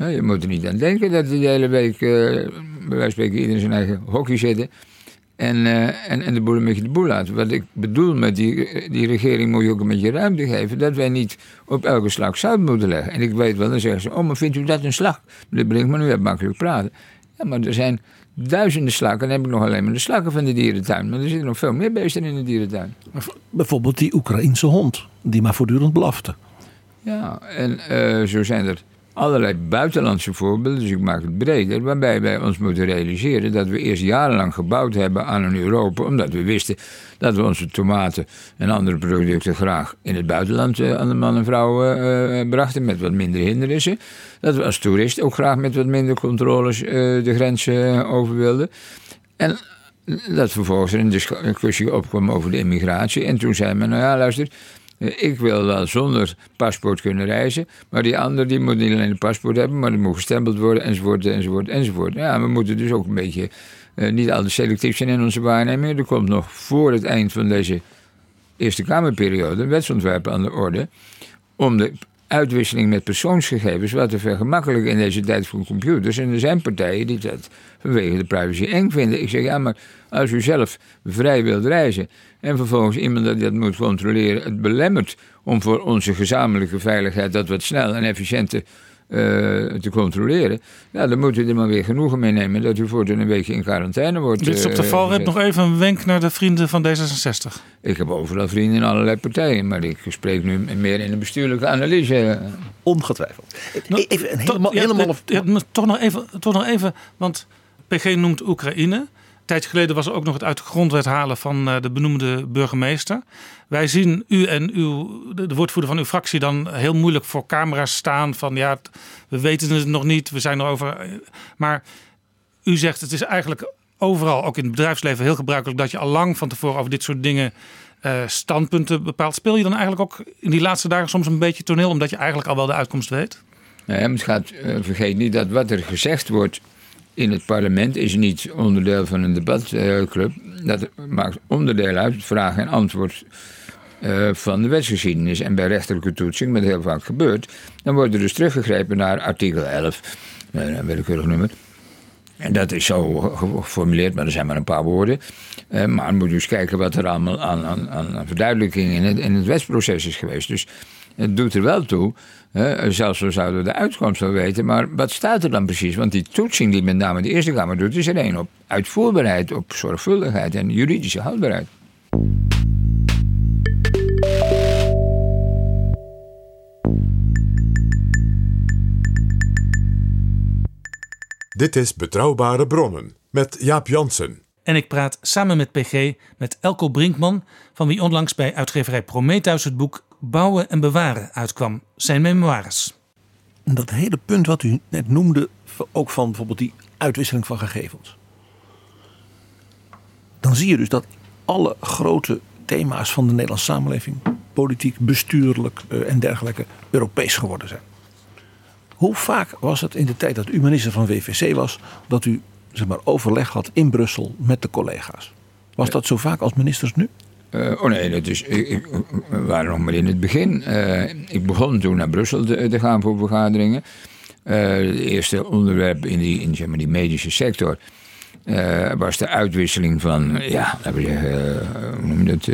Ja, Je moet er niet aan denken dat de hele week, eh, bij wijze van spreken, iedereen in zijn eigen hockey zitten. En, eh, en, en de boel een beetje de boel laten. Wat ik bedoel met die, die regering moet je ook een beetje ruimte geven. Dat wij niet op elke slag zout moeten leggen. En ik weet wel, dan zeggen ze, oh maar vindt u dat een slag? Meneer Brinkman, u hebt makkelijk praten. Ja, maar er zijn duizenden slakken. Dan heb ik nog alleen maar de slakken van de dierentuin. Maar er zitten nog veel meer beesten in de dierentuin. Bijvoorbeeld die Oekraïense hond, die maar voortdurend blafte. Ja, en eh, zo zijn er allerlei buitenlandse voorbeelden, dus ik maak het breder, waarbij wij ons moeten realiseren dat we eerst jarenlang gebouwd hebben aan een Europa, omdat we wisten dat we onze tomaten en andere producten graag in het buitenland eh, aan de man en vrouw eh, eh, brachten, met wat minder hindernissen. Dat we als toerist ook graag met wat minder controles de grenzen over wilden. En dat vervolgens er een discussie opkwam over de immigratie. En toen zei men, nou ja, luister, ik wil wel zonder paspoort kunnen reizen. Maar die ander die moet niet alleen een paspoort hebben, maar die moet gestempeld worden, enzovoort, enzovoort, enzovoort. Ja, we moeten dus ook een beetje eh, niet al te selectief zijn in onze waarneming. Er komt nog voor het eind van deze Eerste Kamerperiode een wetsontwerp aan de orde. om de uitwisseling met persoonsgegevens wat te vergemakkelijken in deze tijd van computers. En er zijn partijen die dat vanwege de privacy eng vinden. Ik zeg ja, maar als u zelf vrij wilt reizen en vervolgens iemand dat dat moet controleren het belemmert om voor onze gezamenlijke veiligheid dat wat snel en efficiënter eh, te controleren, ja, dan moet u er maar weer genoegen mee nemen dat u voortaan een weekje in quarantaine wordt. Dit is op de eh, valreep gezet. nog even een wenk naar de vrienden van D66. Ik heb overal vrienden in allerlei partijen, maar ik spreek nu meer in de bestuurlijke analyse. Ongetwijfeld. Nou, even helemaal, ja, helemaal ja, toch, nog even, toch nog even, want PG noemt Oekraïne. Tijdje geleden was er ook nog het uit de grondwet halen van eh, de benoemde burgemeester. Wij zien u en uw, de, de woordvoerder van uw fractie dan heel moeilijk voor camera's staan. Van ja, we weten het nog niet, we zijn erover. eh, Maar u zegt het is eigenlijk overal, ook in het bedrijfsleven, heel gebruikelijk dat je al lang van tevoren over dit soort dingen eh, standpunten bepaalt. Speel je dan eigenlijk ook in die laatste dagen soms een beetje toneel, omdat je eigenlijk al wel de uitkomst weet? Nee, maar het gaat, vergeet niet dat wat er gezegd wordt in het parlement is niet onderdeel van een debatclub. dat maakt onderdeel uit, vraag en antwoord eh, van de wetsgeschiedenis. En bij rechterlijke toetsing, wat heel vaak gebeurt, dan wordt er dus teruggegrepen naar artikel 11, eh, een willekeurig nummer. En dat is zo ge- geformuleerd, maar er zijn maar een paar woorden. Eh, maar moet je eens kijken wat er allemaal aan, aan, aan aan verduidelijking in het, in het wetsproces is geweest. Dus het doet er wel toe, hè, zelfs al zouden we de uitkomst wel weten. Maar wat staat er dan precies? Want die toetsing die met name de Eerste Kamer doet, is er één op uitvoerbaarheid, op zorgvuldigheid en juridische houdbaarheid. Dit is Betrouwbare Bronnen met Jaap Jansen. En ik praat samen met PG met Elko Brinkman, van wie onlangs bij uitgeverij Prometheus het boek Bouwen en Bewaren uitkwam, zijn memoires. Dat hele punt wat u net noemde, ook van bijvoorbeeld die uitwisseling van gegevens. Dan zie je dus dat alle grote thema's van de Nederlandse samenleving, politiek, bestuurlijk eh, en dergelijke, Europees geworden zijn. Hoe vaak was het in de tijd dat u minister van WVC was, dat u zeg maar, overleg had in Brussel met de collega's? Was dat zo vaak als ministers nu? Eh, oh nee, dat ik, we waren nog maar in het begin. Eh, ik begon toen naar Brussel te, gaan voor vergaderingen. Eh, het eerste onderwerp in die, in, die medische sector was de uitwisseling van, ja, laten we zeggen, hoe noem je dat?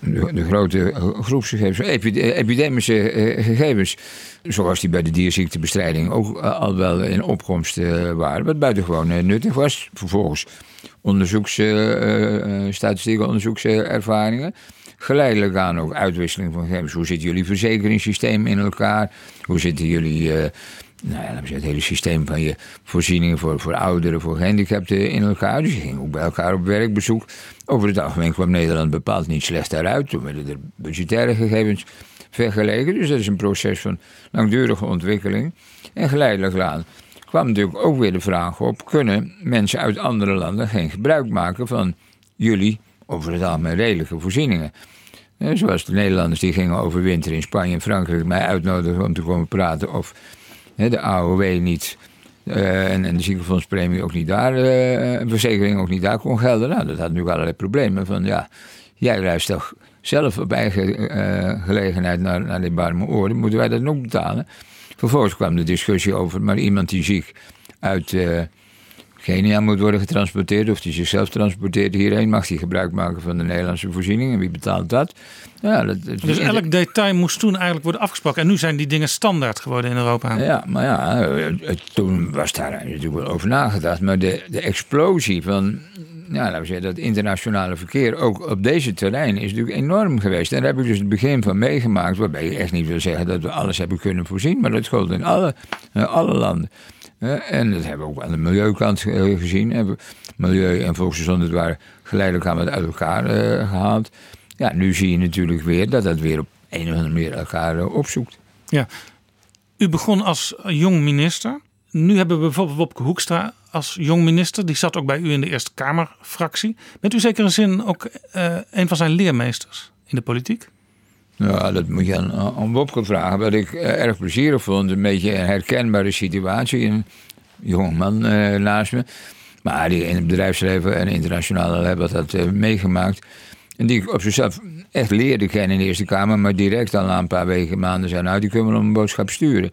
de, de grote groepsgegevens, epide- epidemische gegevens, zoals die bij de dierziektebestrijding ook al wel in opkomst waren, wat buitengewoon nuttig was. Vervolgens onderzoeks, eh, eh, statistieke onderzoekservaringen. Geleidelijk aan ook uitwisseling van gegevens. Hoe zit jullie verzekeringssysteem in elkaar? Hoe zitten jullie, eh, nou ja, het hele systeem van je voorzieningen voor, voor ouderen, voor gehandicapten in elkaar? Dus je ging ook bij elkaar op werkbezoek. Over het algemeen kwam Nederland bepaald niet slecht daaruit. Toen werden er budgettaire gegevens vergeleken. Dus dat is een proces van langdurige ontwikkeling. En geleidelijk aan kwam natuurlijk ook weer de vraag op: kunnen mensen uit andere landen geen gebruik maken van jullie, over het algemeen redelijke voorzieningen? Eh, Zoals de Nederlanders die gingen overwinteren in Spanje en Frankrijk mij uitnodigen om te komen praten of de AOW niet eh, en, de ziekenfondspremie ook niet daar, eh, verzekering ook niet daar kon gelden. Nou, dat had natuurlijk allerlei problemen. Van ja, jij reist toch zelf op eigen gelegenheid naar, naar die barme oren, moeten wij dat ook betalen? Vervolgens kwam de discussie over, maar iemand die ziek uit eh, Kenia moet worden getransporteerd, of die zichzelf transporteert hierheen, mag die gebruik maken van de Nederlandse voorzieningen? Wie betaalt dat? Ja, dat, dat- Dus elk detail moest toen eigenlijk worden afgesproken. En nu zijn die dingen standaard geworden in Europa. Ja, maar ja, toen was daar natuurlijk wel over nagedacht. Maar de, de explosie van, ja, laten we zeggen, dat internationale verkeer, ook op deze terrein, is natuurlijk enorm geweest. En daar heb ik dus het begin van meegemaakt, waarbij je echt niet wil zeggen dat we alles hebben kunnen voorzien. Maar dat geldt in alle, eh, alle landen. En dat hebben we ook aan de milieukant eh, gezien. Hebben milieu en volksgezondheid waren geleidelijk aan wat uit elkaar eh, gehaald. Ja, nu zie je natuurlijk weer dat dat weer op een of andere manier elkaar eh, opzoekt. Ja. U begon als jong minister. Nu hebben we bijvoorbeeld Wopke Hoekstra als jong minister. Die zat ook bij u in de Eerste Kamerfractie. Bent u zeker in zin ook een van zijn leermeesters in de politiek? Ja, dat moet je aan, aan Wopke vragen. Wat ik eh, erg plezierig vond, een beetje een herkenbare situatie. Een jongeman eh naast me. Maar die in het bedrijfsleven en internationale hebben dat eh, meegemaakt. En die ik op zichzelf echt leerde kennen in de Eerste Kamer. Maar direct al na een paar weken, maanden zei... nou, die kunnen we een boodschap sturen.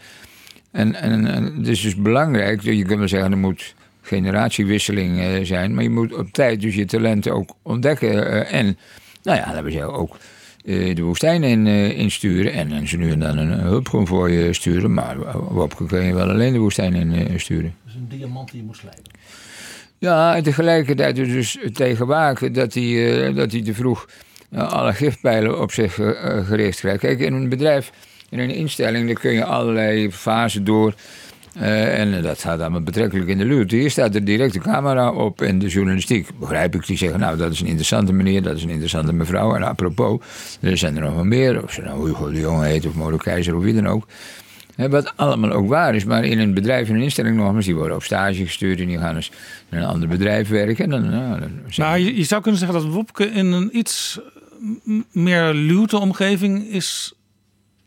En, en, en het is dus belangrijk, je kunt wel zeggen... er moet generatiewisseling zijn... maar je moet op tijd dus je talenten ook ontdekken. en, nou ja, laten we zeggen, ook de woestijn in, eh, insturen. En, en ze nu en dan een hulpgroen voor je sturen. Maar Wopke kun je wel alleen de woestijn in eh, sturen. Dat is een diamant die je moet slijpen. Ja, en tegelijkertijd er dus tegen waken dat hij, eh, dat hij te vroeg eh, alle giftpijlen op zich eh, eh, gericht krijgt. Kijk, in een bedrijf, in een instelling, daar kun je allerlei fasen door. Eh, en dat gaat allemaal betrekkelijk in de lucht. Hier staat er direct de camera op en de journalistiek, begrijp ik, die zeggen... nou, dat is een interessante meneer, dat is een interessante mevrouw. En apropos, er zijn er nog wel meer. Of ze nou Hugo de Jonge heet of Keizer of wie dan ook. Wat allemaal ook waar is, maar in een bedrijf, in een instelling nogmaals, die worden op stage gestuurd en die gaan eens in een ander bedrijf werken. En dan, nou, Nou, je, je zou kunnen zeggen dat Wopke in een iets meer luwte omgeving is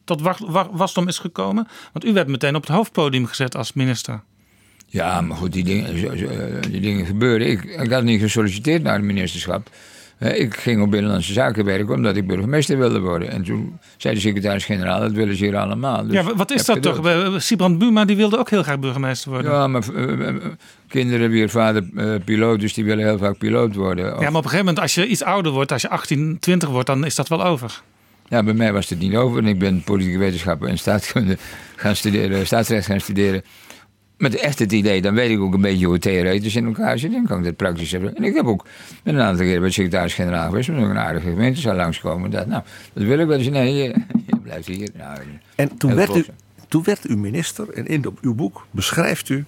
tot wa- wa- wasdom is gekomen. Want u werd meteen op het hoofdpodium gezet als minister. Ja, maar goed, die dingen, zo- die dingen gebeuren. Ik, ik had niet gesolliciteerd naar het ministerschap. Eh, Ik ging op Binnenlandse Zaken werken omdat ik burgemeester wilde worden. En toen zei de secretaris-generaal, dat willen ze hier allemaal. Dus ja, wa- wat is dat geduld. toch? Eh, Sibrand Buma die wilde ook heel graag burgemeester worden. Ja, maar eh, eh, kinderen wie vader eh, piloot is, die willen heel vaak piloot worden. Of- Ja, maar op een gegeven moment, als je iets ouder wordt, als je 18, 20 wordt, dan is dat wel over. Ja, bij mij was het niet over. En ik ben politieke wetenschappen en staatskunde gaan studeren, staatsrecht gaan studeren. Met echt het idee, dan weet ik ook een beetje hoe theoretisch in elkaar zit. Dan kan ik dat praktisch hebben. En ik heb ook met een aantal keer bij de secretaris-generaal geweest. Ik een aardige gemeente zou langskomen. Dat, nou, dat wil ik wel. Dus nee, je, je blijft hier. Nou, En toen werd, u, toen werd u minister en in uw boek beschrijft u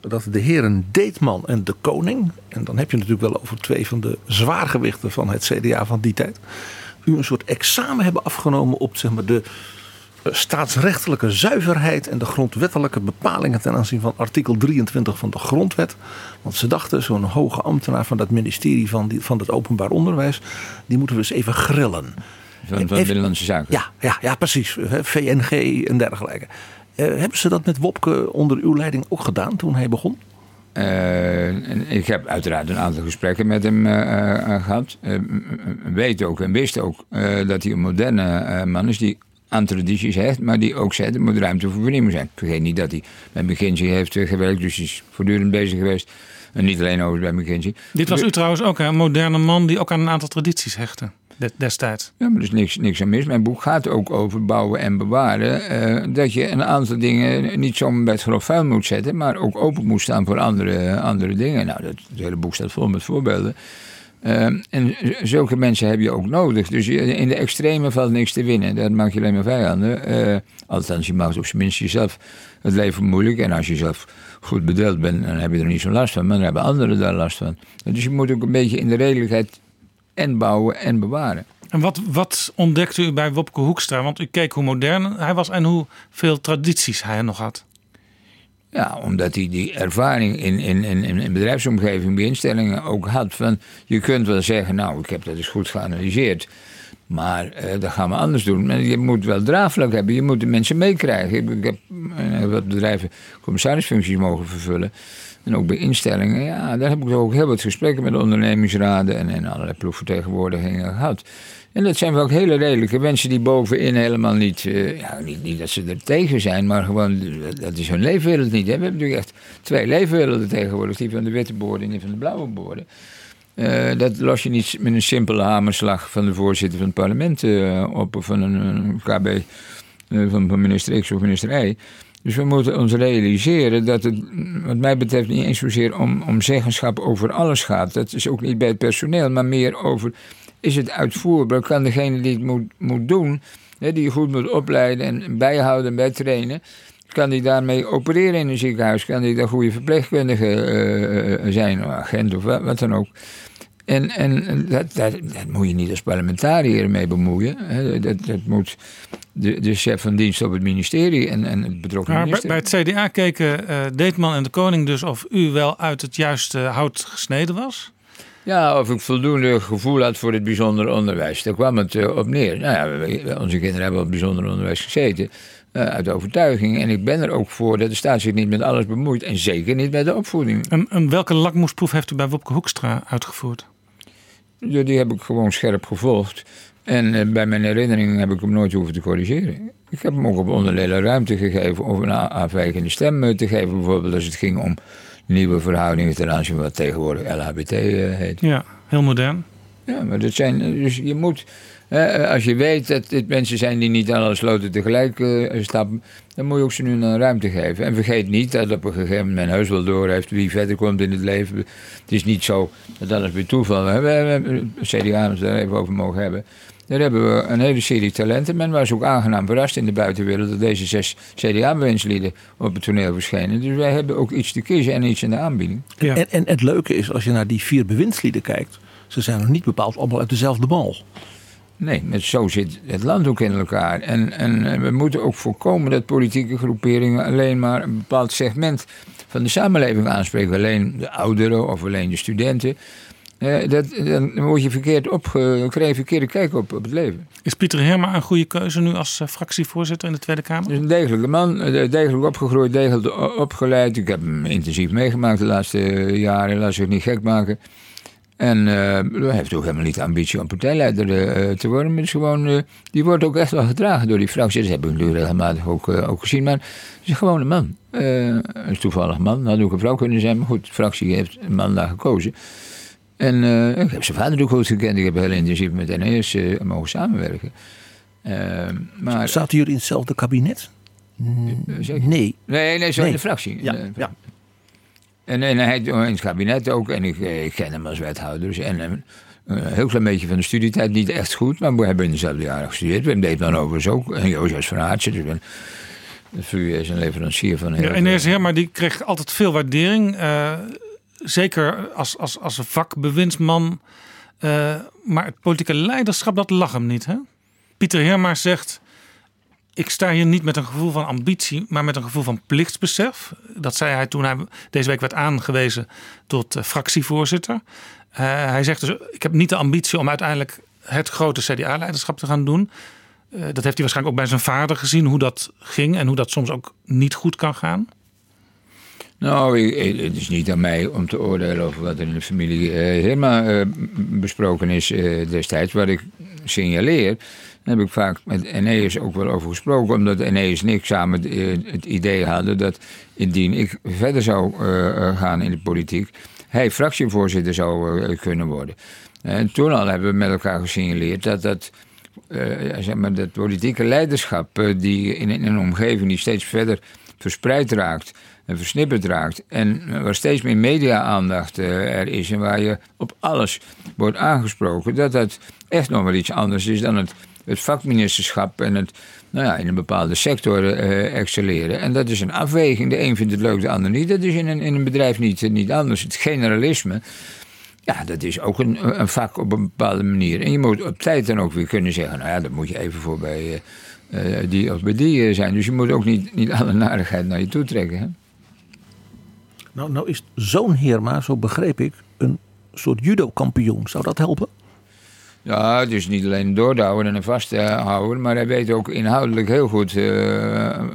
dat de heren Deetman en de Koning, en dan heb je natuurlijk wel over twee van de zwaargewichten van het CDA van die tijd, u een soort examen hebben afgenomen op zeg maar, de eh, staatsrechtelijke zuiverheid en de grondwettelijke bepalingen ten aanzien van artikel 23 van de grondwet. Want ze dachten, zo'n hoge ambtenaar van dat ministerie van, die, van het openbaar onderwijs, die moeten we eens even grillen. Van, van Binnenlandse Zaken. Ja, ja, ja precies. Hè, VNG en dergelijke. Eh, hebben ze dat met Wopke onder uw leiding ook gedaan toen hij begon? Eh, ik heb uiteraard een aantal gesprekken met hem eh, eh, gehad. Eh, weet ook en wist ook dat hij een moderne man is die aan tradities hecht, maar die ook zegt er moet ruimte voor vernieuwing zijn. Ik vergeet niet dat hij bij McKinsey heeft gewerkt, dus hij is voortdurend bezig geweest. En niet alleen over bij McKinsey. Dit was u trouwens ook een moderne man die ook aan een aantal tradities hechtte destijds. Ja, maar er is niks, niks aan mis. Mijn boek gaat ook over bouwen en bewaren. eh, dat je een aantal dingen niet zomaar bij het grof vuil moet zetten, maar ook open moet staan voor andere, andere dingen. Nou, dat, het hele boek staat vol met voorbeelden. Eh, en zulke mensen heb je ook nodig. Dus in de extreme valt niks te winnen. Dat maak je alleen maar vijanden. Eh, althans, je maakt op zijn minst jezelf het leven moeilijk. En als je zelf goed bedeeld bent, dan heb je er niet zo last van. Maar dan hebben anderen daar last van. Dus je moet ook een beetje in de redelijkheid en bouwen en bewaren. En wat, wat ontdekte u bij Wopke Hoekstra? Want u keek hoe modern hij was en hoeveel tradities hij nog had. Ja, omdat hij die ervaring in, in, in, in bedrijfsomgeving, bij instellingen ook had. Van, je kunt wel zeggen, nou, ik heb dat eens goed geanalyseerd. Maar eh, dat gaan we anders doen. Je moet wel draagvlak hebben. Je moet de mensen meekrijgen. Ik, ik heb eh, wat bedrijven commissarisfuncties mogen vervullen. En ook bij instellingen. Ja, daar heb ik ook heel wat gesprekken met ondernemingsraden en, en allerlei ploegvertegenwoordigingen gehad. En dat zijn ook hele redelijke mensen die bovenin helemaal niet, eh, ja, niet, niet dat ze er tegen zijn, maar gewoon, dat- is hun leefwereld niet. Hè. We hebben natuurlijk echt twee leefwerelden tegenwoordig, die van de witte borden en die van de blauwe borden. Eh, dat los je niet met een simpele hamerslag van de voorzitter van het parlement eh, op of van een, KB van, van minister X of minister Y. Dus we moeten ons realiseren dat het, wat mij betreft, niet eens zozeer om, om zeggenschap over alles gaat. Dat is ook niet bij het personeel, maar meer over: is het uitvoerbaar? Kan degene die het moet, moet doen, hè, die je goed moet opleiden en bijhouden en bijtrainen, kan die daarmee opereren in een ziekenhuis? Kan die daar goede verpleegkundige eh, eh, zijn, of agent of wat dan ook? En, en dat, dat, dat moet je niet als parlementariër mee bemoeien. Hè. Dat, dat moet de, de chef van dienst op het ministerie en, en het betrokken Maar bij, minister. bij het CDA keken eh, Deetman en de koning dus of u wel uit het juiste hout gesneden was. Ja, of ik voldoende gevoel had voor het bijzonder onderwijs. Daar kwam het eh, op neer. Nou ja, onze kinderen hebben op het bijzonder onderwijs gezeten. eh, uit overtuiging. En ik ben er ook voor dat de staat zich niet met alles bemoeit. En zeker niet met de opvoeding. En, en welke lakmoesproef heeft u bij Wopke Hoekstra uitgevoerd? Ja, Die heb ik gewoon scherp gevolgd. En eh, bij mijn herinneringen heb ik hem nooit hoeven te corrigeren. Ik heb hem ook op onderdelen ruimte gegeven om een afwijkende stem eh, te geven. Bijvoorbeeld als het ging om nieuwe verhoudingen ten aanzien van wat tegenwoordig LHBT eh, heet. Ja, heel modern. Ja, maar dat zijn. Dus je moet. Eh, als je weet dat dit mensen zijn die niet aan alle sloten tegelijk eh, stappen, dan moet je ook ze nu een ruimte geven. En vergeet niet dat op een gegeven moment men heus wel door heeft wie verder komt in het leven. Het is niet zo dat alles weer toeval. We hebben, we hebben CDA, als we daar even over mogen hebben. Daar hebben we een hele serie talenten. Men was ook aangenaam verrast in de buitenwereld dat deze zes CDA-bewindslieden op het toneel verschenen. Dus wij hebben ook iets te kiezen en iets in de aanbieding. En, en het leuke is, als je naar die vier bewindslieden kijkt, ze zijn nog niet bepaald allemaal uit dezelfde bal. Nee, met zo zit het land ook in elkaar. En, en eh, we moeten ook voorkomen dat politieke groeperingen alleen maar een bepaald segment van de samenleving aanspreken. Alleen de ouderen of alleen de studenten. Eh, dat, dan word je verkeerd opge, krijg je verkeerde kijk op, op het leven. Is Pieter Herma een goede keuze nu als eh, fractievoorzitter in de Tweede Kamer? Een degelijke man, degelijk opgegroeid, degelijk opgeleid. Ik heb hem intensief meegemaakt de laatste jaren, laat zich niet gek maken. En hij heeft ook helemaal niet de ambitie om partijleider eh, te worden. Maar het is gewoon, eh, die wordt ook echt wel gedragen door die fractie. Dat heb ik nu regelmatig ook, ook gezien. Maar het is gewoon een man. Een toevallig man. Had ook een vrouw kunnen zijn. Maar goed, de fractie heeft een man daar gekozen. En ik heb zijn vader ook goed gekend. Ik heb heel intensief met NES mogen samenwerken. Maar, Zaten jullie in hetzelfde kabinet? Nee. Nee, nee, zo in de fractie. Ja, ja. En, en hij in het kabinet ook. En ik, eh, ik ken hem als wethouder. Dus, en eh, een heel klein beetje van de studietijd. Niet echt goed, maar we hebben in dezelfde jaren gestudeerd. Wim deed dan overigens ook. En Jozef van Aartsen. Dus een, de VU is een leverancier van heel Ja, veel- Enes Herma die kreeg altijd veel waardering. eh, zeker als, als, als een vakbewindsman. Maar het politieke leiderschap, dat lag hem niet. Hè? Pieter Herma zegt... Ik sta hier niet met een gevoel van ambitie, maar met een gevoel van plichtsbesef. Dat zei hij toen hij deze week werd aangewezen tot eh, fractievoorzitter. Eh, hij zegt dus, ik heb niet de ambitie om uiteindelijk het grote CDA-leiderschap te gaan doen. Eh, dat heeft hij waarschijnlijk ook bij zijn vader gezien, hoe dat ging en hoe dat soms ook niet goed kan gaan. Nou, het is niet aan mij om te oordelen over wat er in de familie helemaal besproken is destijds. Wat ik signaleer, daar heb ik vaak met Eneas ook wel over gesproken. Omdat Eneas en ik samen het, eh, het idee hadden dat indien ik verder zou eh, eh, gaan in de politiek, hij fractievoorzitter zou kunnen worden. En toen al hebben we met elkaar gesignaleerd dat dat zeg maar, dat politieke leiderschap die in, een omgeving die steeds verder verspreid raakt en versnipperd raakt en waar steeds meer media-aandacht er is en waar je op alles wordt aangesproken, dat dat echt nog wel iets anders is dan het, het vakministerschap en het nou ja, in een bepaalde sector eh, excelleren. En dat is een afweging. De een vindt het leuk, de ander niet. Dat is in een, in een bedrijf niet, niet anders. Het generalisme. Ja, dat is ook een, een vak op een bepaalde manier. En je moet op tijd dan ook weer kunnen zeggen... nou ja, dat moet je even voor bij eh, eh, die of bij die zijn. Dus je moet ook niet, niet alle narigheid naar je toe trekken. Nou, nou is zo'n Heerma, zo begreep ik, een soort judo-kampioen. Zou dat helpen? Ja, dus niet alleen doordouwen en een vasthouden... maar hij weet ook inhoudelijk heel goed eh,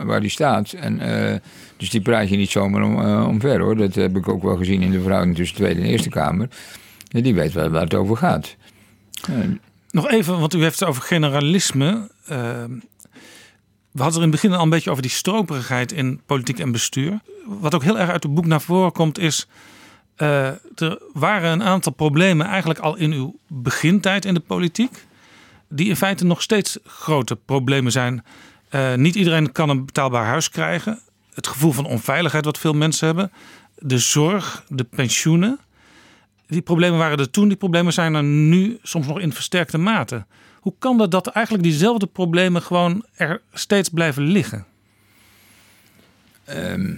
waar hij staat. En, eh, dus die praat je niet zomaar om, eh, omver, hoor. Dat heb ik ook wel gezien in de verhouding tussen Tweede en Eerste Kamer. Die weet wel waar het over gaat. Nog even, want u heeft het over generalisme. We hadden er in het begin al een beetje over die stroperigheid in politiek en bestuur. Wat ook heel erg uit het boek naar voren komt is... eh, er waren een aantal problemen eigenlijk al in uw begintijd in de politiek... die in feite nog steeds grote problemen zijn. Eh, niet iedereen kan een betaalbaar huis krijgen. Het gevoel van onveiligheid wat veel mensen hebben. De zorg, de pensioenen. Die problemen waren er toen, die problemen zijn er nu soms nog in versterkte mate. Hoe kan dat dat eigenlijk diezelfde problemen gewoon er steeds blijven liggen? Ehm,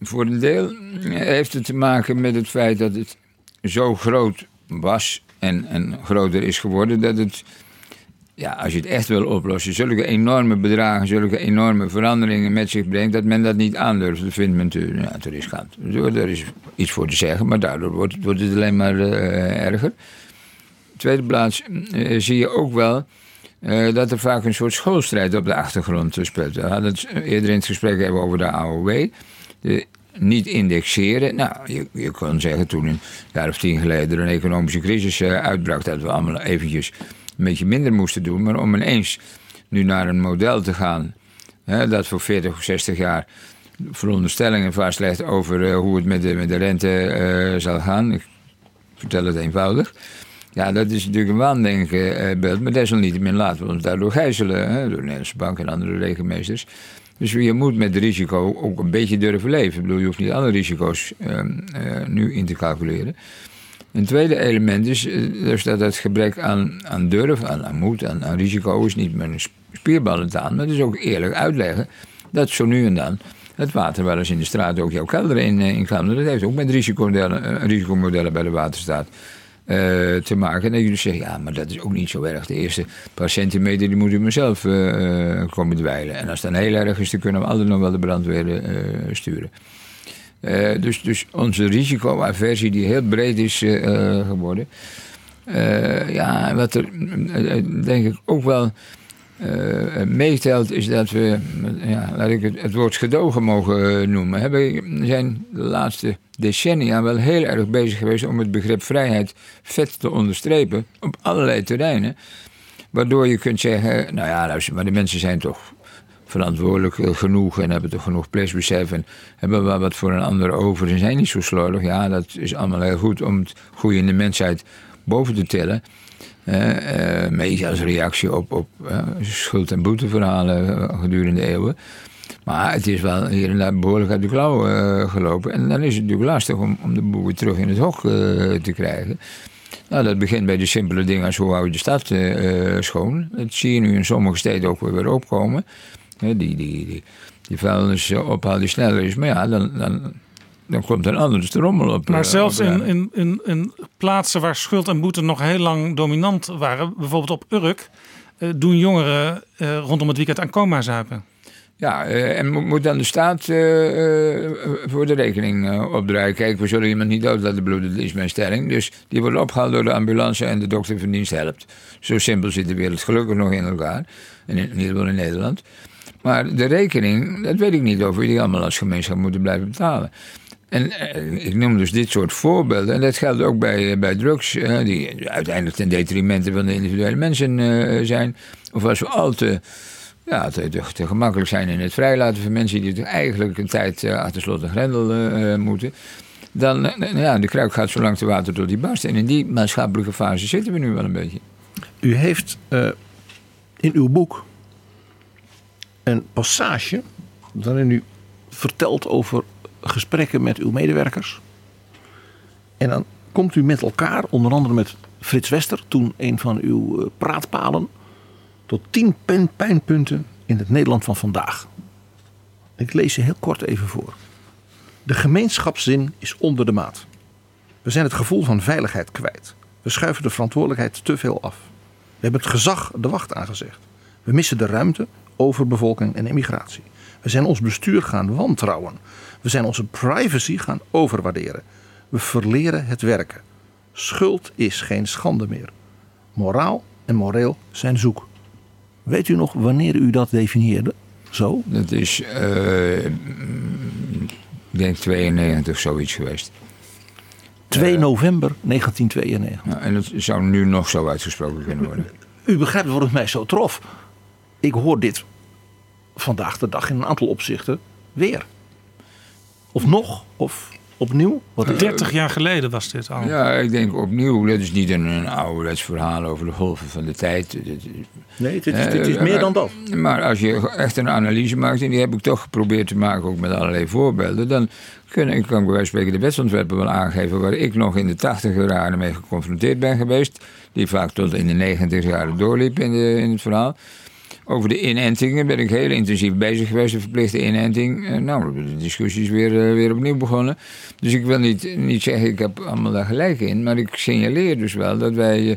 voor een deel heeft het te maken met het feit dat het zo groot was en, en groter is geworden dat het, ja, als je het echt wil oplossen, zulke enorme bedragen, zulke enorme veranderingen met zich brengt, dat men dat niet aandurft. Dat vindt men te, ja, te riskant. Er is iets voor te zeggen, maar daardoor wordt, wordt het alleen maar eh, erger. Tweede plaats eh, zie je ook wel eh, dat er vaak een soort schoolstrijd op de achtergrond eh, speelt. We hadden het eerder in het gesprek even over de AOW. De niet indexeren. Nou, je, je kon zeggen toen een jaar of tien geleden een economische crisis eh, uitbrak... dat we allemaal eventjes een beetje minder moesten doen. Maar om ineens nu naar een model te gaan... Dat voor 40 of 60 jaar veronderstellingen vastlegt... over eh, hoe het met de, met de rente eh, zal gaan. Ik vertel het eenvoudig. Ja, dat is natuurlijk een waandenkbeeld. Maar desalniettemin laten we ons daardoor gijzelen. Hè, door de Nederlandse Bank en andere rekenmeesters. Dus je moet met risico ook een beetje durven leven. Ik bedoel, je hoeft niet alle risico's ehm, eh, nu in te calculeren. Een tweede element is eh, dus dat het gebrek aan, aan durf, aan, aan moed, aan, aan risico is niet met een spierballen aan. Maar het is ook eerlijk uitleggen dat zo nu en dan het water wel eens in de straat ook jouw kelder in, eh, in kan. Dat heeft ook met risicomodellen, risicomodellen bij de waterstaat eh, te maken. En dus zegt, ja, maar dat is ook niet zo erg. De eerste paar centimeter die moet u mezelf eh, komen dweilen. En als het dan heel erg is, dan kunnen we altijd nog wel de brandweer eh, sturen. Dus, dus onze risicoaversie die heel breed is geworden. Ja, wat er denk ik ook wel eh, meetelt is dat we, ja, laat ik het, het woord gedogen mogen eh, noemen. We zijn de laatste decennia wel heel erg bezig geweest om het begrip vrijheid vet te onderstrepen op allerlei terreinen. Waardoor je kunt zeggen, nou ja, maar de mensen zijn toch verantwoordelijk genoeg en hebben toch genoeg plichtsbesef en hebben wel wat voor een ander over en zijn niet zo slordig. Ja, dat is allemaal heel goed om het goede in de mensheid boven te tillen. Mede als reactie op, op eh, schuld- en boeteverhalen eh, gedurende eeuwen. Maar het is wel hier en daar behoorlijk uit de klauw gelopen. En dan is het natuurlijk lastig om, de boel weer terug in het hok te krijgen. Nou, dat begint bij de simpele dingen als hoe hou je de stad schoon. Dat zie je nu in sommige steden ook weer opkomen. Die, die, die, die vuilnisophaal die sneller is. Maar ja, dan, dan, dan komt er anders de rommel op. Maar eh, zelfs op in, in, in, in plaatsen waar schuld en boete nog heel lang dominant waren, bijvoorbeeld op Urk, eh, doen jongeren eh, rondom het weekend aan coma zuipen. Ja, en mo- moet dan de staat voor de rekening opdraaien. Kijk, we zullen iemand niet dood laten bloeden, dat is mijn stelling. Dus die wordt opgehaald door de ambulance en de dokter van dienst helpt. Zo simpel zit de wereld gelukkig nog in elkaar. In, in ieder geval in Nederland. Maar de rekening, dat weet ik niet of we die allemaal als gemeenschap moeten blijven betalen. En eh, ik noem dus dit soort voorbeelden. En dat geldt ook bij, eh, bij drugs, die uiteindelijk ten detrimente van de individuele mensen eh, zijn. Of als we al te, ja, te, gemakkelijk zijn in het vrijlaten van mensen die eigenlijk een tijd achter slot en grendel moeten. Dan, eh, ja, de kruik gaat zo lang te water tot die barst. En in die maatschappelijke fase zitten we nu wel een beetje. U heeft in uw boek een passage waarin u vertelt over gesprekken met uw medewerkers. En dan komt u met elkaar, onder andere met Frits Wester, toen een van uw eh, praatpalen, tot tien pijnpunten in het Nederland van vandaag. Ik lees ze heel kort even voor. De gemeenschapszin is onder de maat. We zijn het gevoel van veiligheid kwijt. We schuiven de verantwoordelijkheid te veel af. We hebben het gezag de wacht aangezegd. We missen de ruimte, overbevolking en immigratie. We zijn ons bestuur gaan wantrouwen. We zijn onze privacy gaan overwaarderen. We verleren het werken. Schuld is geen schande meer. Moraal en moreel zijn zoek. Weet u nog wanneer u dat definieerde? Zo? Dat is, eh, ik denk 92 zoiets geweest. 2 november 1992. Nou, en het zou nu nog zo uitgesproken kunnen worden. U begrijpt waarom het mij zo trof. Ik hoor dit vandaag de dag in een aantal opzichten weer. Of nog, of opnieuw. Wat is 30 jaar geleden was dit al. Ja, ik denk opnieuw, dat is niet een, een ouderwets verhaal over de golven van de tijd. Nee, het is, het is meer dan dat. Maar als je echt een analyse maakt, en die heb ik toch geprobeerd te maken, ook met allerlei voorbeelden, dan kun ik, kan ik bij wijze van spreken de wetsontwerpen wel aangeven waar ik nog in de tachtiger jaren mee geconfronteerd ben geweest. Die vaak tot in de negentig jaren doorliep in, de, in het verhaal. Over de inentingen ben ik heel intensief bezig geweest, de verplichte inenting. Eh, Nou, de discussie is weer, eh, weer opnieuw begonnen. Dus ik wil niet, niet zeggen, ik heb allemaal daar gelijk in. Maar ik signaleer dus wel dat wij eh,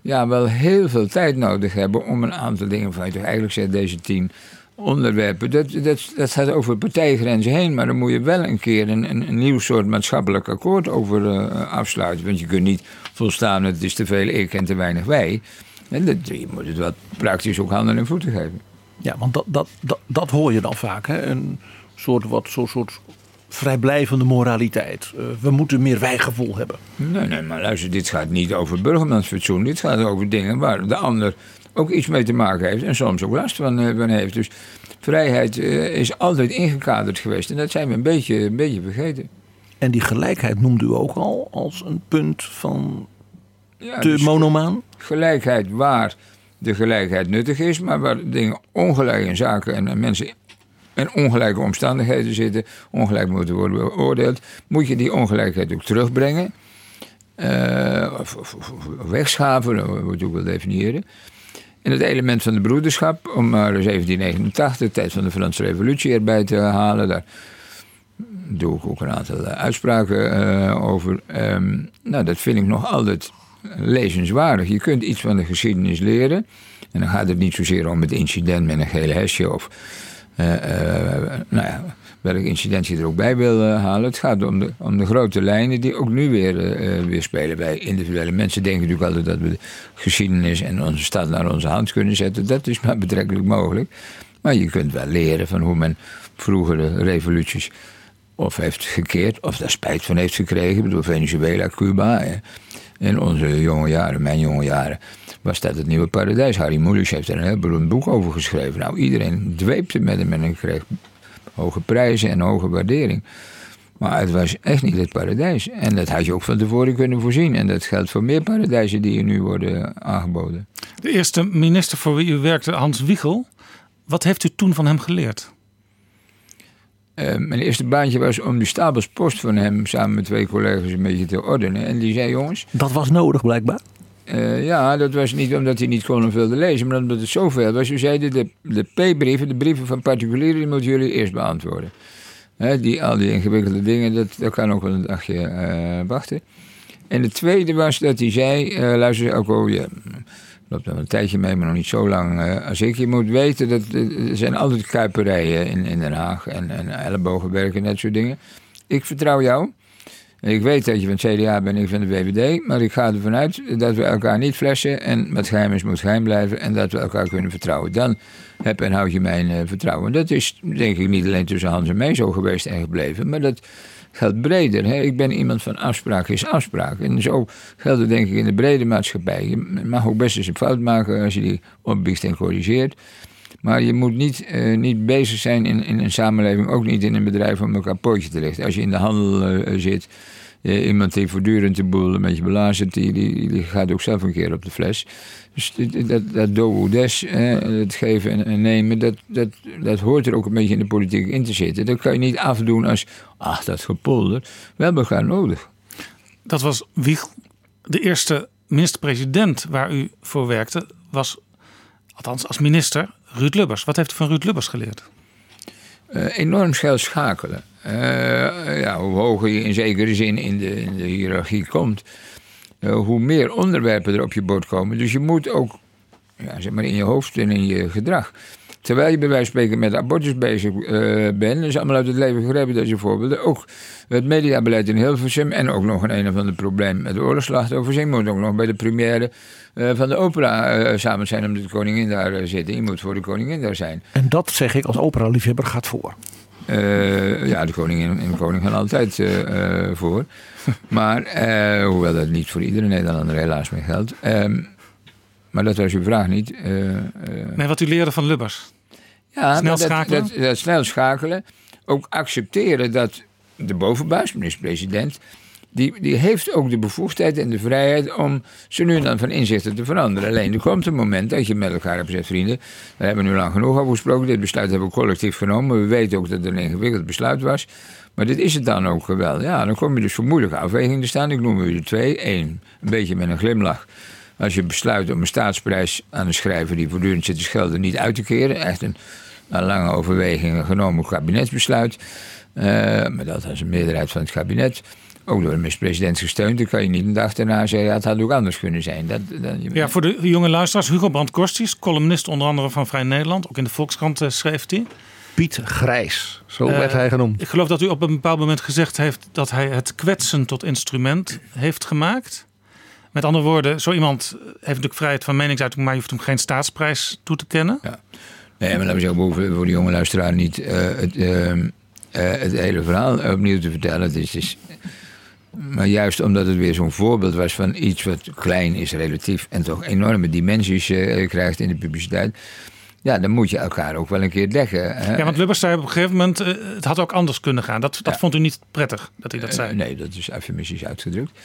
ja, wel heel veel tijd nodig hebben om een aantal dingen, van eigenlijk zijn deze tien onderwerpen. Dat, dat, dat gaat over partijgrenzen heen, maar dan moet je wel een keer een, een, nieuw soort maatschappelijk akkoord over afsluiten. Want je kunt niet volstaan, het is te veel ik en te weinig wij. En dat, je moet het wel praktisch ook handen en voeten geven. Ja, want dat, dat, dat, dat hoor je dan vaak. Hè? Een soort, wat, zo'n soort vrijblijvende moraliteit. Eh, we moeten meer wijgevoel hebben. Nee, nee, maar luister, dit gaat niet over burgermansfatsoen. Dit gaat over dingen waar de ander ook iets mee te maken heeft en soms ook last van, eh, van heeft. Dus vrijheid eh, is altijd ingekaderd geweest en dat zijn we een beetje, een beetje vergeten. En die gelijkheid noemde u ook al als een punt van Ja, te dus monomaan. Gelijkheid waar de gelijkheid nuttig is, maar waar dingen ongelijk in zaken en, en mensen in ongelijke omstandigheden zitten, ongelijk moeten worden beoordeeld, moet je die ongelijkheid ook terugbrengen. Eh, of, of, of wegschaven, dat moet je ook wel definiëren. En het element van de broederschap, om maar 1789, de tijd van de Franse Revolutie, erbij te halen. Daar doe ik ook een aantal eh, uitspraken eh, over. Ehm, nou, dat vind ik nog altijd lezenswaardig. Je kunt iets van de geschiedenis leren. En dan gaat het niet zozeer om het incident met een gele hesje of eh, eh, nou ja, welk incident je er ook bij wil eh, halen. Het gaat om de, om de grote lijnen die ook nu weer, weer spelen bij individuele mensen. Denken natuurlijk altijd dat we de geschiedenis en onze stad naar onze hand kunnen zetten. Dat is maar betrekkelijk mogelijk. Maar je kunt wel leren van hoe men vroegere revoluties of heeft gekeerd, of daar spijt van heeft gekregen. Ik bedoel, Venezuela, Cuba. In onze jonge jaren, mijn jonge jaren, was dat het nieuwe paradijs. Harry Mulisch heeft er een heel beroemd boek over geschreven. Nou, iedereen dweepte met hem en hij kreeg hoge prijzen en hoge waardering. Maar het was echt niet het paradijs. En dat had je ook van tevoren kunnen voorzien. En dat geldt voor meer paradijzen die er nu worden aangeboden. De eerste minister voor wie u werkte, Hans Wiegel. Wat heeft u toen van hem geleerd? Eh, mijn eerste baantje was om de stapelspost van hem samen met twee collega's een beetje te ordenen. En die zei: Jongens. Dat was nodig blijkbaar. eh, ja, dat was niet omdat hij niet of wilde lezen, maar omdat het zoveel was. U zeiden: de, de P-brieven, de brieven van particulieren, die moeten jullie eerst beantwoorden. Die, al die ingewikkelde dingen, dat, dat kan ook wel een dagje eh, wachten. En de tweede was dat hij zei: Luister, Elko, je loopt al een tijdje mee, maar nog niet zo lang eh, als ik. Je moet weten dat eh, er zijn altijd kuiperijen in, in Den Haag en, en en dat soort dingen. Ik vertrouw jou. Ik weet dat je van het CDA bent en ik van de VVD, maar ik ga ervan uit dat we elkaar niet flessen en wat geheim is moet geheim blijven en dat we elkaar kunnen vertrouwen. Dan heb en houd je mijn eh, vertrouwen. Dat is denk ik niet alleen tussen Hans en mij zo geweest en gebleven, maar dat geldt breder. Hè? Ik ben iemand van afspraak is afspraak. En zo geldt het denk ik in de brede maatschappij. Je mag ook best eens een fout maken als je die opbiecht en corrigeert. Maar je moet niet, eh, niet bezig zijn in, in een samenleving, ook niet in een bedrijf om elkaar pootje te lichten. Als je in de handel eh, zit, eh, iemand die voortdurend de boel een beetje belazert, die, die, die gaat ook zelf een keer op de fles. Dus dat, dat do des, het geven en, en nemen, dat, dat, dat hoort er ook een beetje in de politiek in te zitten. Dat kan je niet afdoen als, ach, dat gepolder. We hebben elkaar nodig. Dat was Wieg. De eerste minister-president waar u voor werkte was, althans als minister, Ruud Lubbers. Wat heeft u van Ruud Lubbers geleerd? Eh, enorm schel schakelen. Eh, ja, hoe hoger je in zekere zin in de, in de hiërarchie komt, hoe meer onderwerpen er op je bord komen. Dus je moet ook ja, zeg maar in je hoofd en in je gedrag. Terwijl je bij wijze van spreken met abortus bezig eh, bent, is allemaal uit het leven gegrepen, dat je voorbeelden. Ook het mediabeleid in Hilversum en ook nog een een of ander probleem met oorlogsslachtoffers. Je moet ook nog bij de première eh, van de opera eh, samen zijn omdat de koningin daar eh, zit. Je moet voor de koningin daar zijn. En dat zeg ik als opera-liefhebber gaat voor. Eh, ja, de koningin en de koning gaan altijd eh, eh, voor. Maar, hoewel dat niet voor iedere Nederlander helaas meer geldt. Ehm, maar dat was uw vraag niet. Nee, wat u leerde van Lubbers. ja, Snel maar dat- schakelen? Dat, dat snel schakelen. Ook accepteren dat de bovenbaas, minister-president... Die, die heeft ook de bevoegdheid en de vrijheid om zo nu en dan van inzichten te veranderen. Alleen er komt een moment dat je met elkaar hebt gezegd, vrienden, daar hebben we nu lang genoeg over gesproken. Dit besluit hebben we collectief genomen. We weten ook dat het een ingewikkeld besluit was. Maar dit is het dan ook wel. Ja, dan kom je dus voor moeilijke afwegingen te staan. Ik noem er twee. Eén, een beetje met een glimlach. Als je besluit om een staatsprijs aan een schrijver die voortdurend zit te schelden niet uit te keren. Echt een lange overwegingen genomen kabinetsbesluit. Eh, maar dat was een meerderheid van het kabinet. Ook door de minister-president gesteund. Dan kan je niet een dag daarna zeggen, ja, het had ook anders kunnen zijn. Dat, dat, Ja, voor de jonge luisteraars, Hugo Brandt Korstius, columnist onder andere van Vrij Nederland. Ook in de Volkskrant eh, schreef hij. Piet Grijs, zo Eh, werd hij genoemd. Ik geloof dat u op een bepaald moment gezegd heeft dat hij het kwetsen tot instrument heeft gemaakt. Met andere woorden, zo iemand heeft natuurlijk vrijheid van meningsuiting, maar je hoeft hem geen staatsprijs toe te kennen. Nee, maar laten we zeggen, voor de jonge luisteraar niet eh, het, eh, eh, het hele verhaal opnieuw te vertellen. Het is, is- maar juist omdat het weer zo'n voorbeeld was van iets wat klein is relatief en toch enorme dimensies eh, krijgt in de publiciteit. Ja, dan moet je elkaar ook wel een keer leggen. hè. Ja, want Lubbers zei op een gegeven moment, eh, het had ook anders kunnen gaan. Dat, dat vond u niet prettig dat hij dat zei. Eh, nee, dat is eufemistisch uitgedrukt.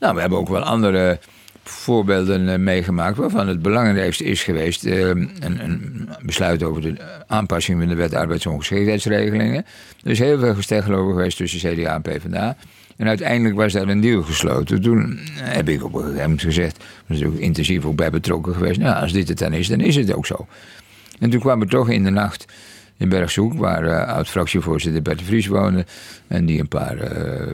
Nou, we hebben ook wel andere voorbeelden meegemaakt waarvan het belangrijkste is geweest een, een besluit over de aanpassing van de wet arbeidsongeschiktheidsregelingen. Er is heel veel gesteggel over geweest tussen CDA en PvdA. En uiteindelijk was daar een deal gesloten. Toen heb ik op een gegeven moment gezegd, daar is ook intensief ook bij betrokken geweest. Nou, als dit het dan is, dan is het ook zo. En toen kwam er toch in de nacht in Bergshoek, waar eh, oud-fractievoorzitter Bert de Vries woonde. En die een paar eh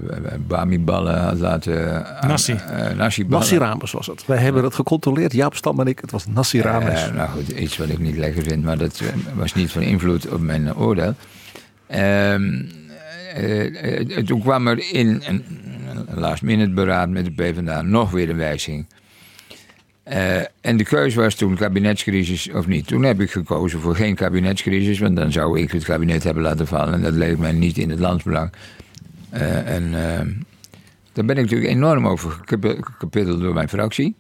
Bami-ballen had laten... eh, nasi-ballen. Nasi Rames was het. Wij hebben het gecontroleerd. Jaap Stam en ik. Het was Nasi Rames. Eh, nou goed, iets wat ik niet lekker vind, maar dat was niet van invloed op mijn oordeel. Ehm, eh, eh, toen kwam er in een, last minute beraad met de PvdA nog weer een wijziging. Eh, en de keuze was toen kabinetscrisis of niet. Toen heb ik gekozen voor geen kabinetscrisis, want dan zou ik het kabinet hebben laten vallen. En dat leek mij niet in het landsbelang. Eh, en eh, daar ben ik natuurlijk enorm over gekapitteld door mijn fractie.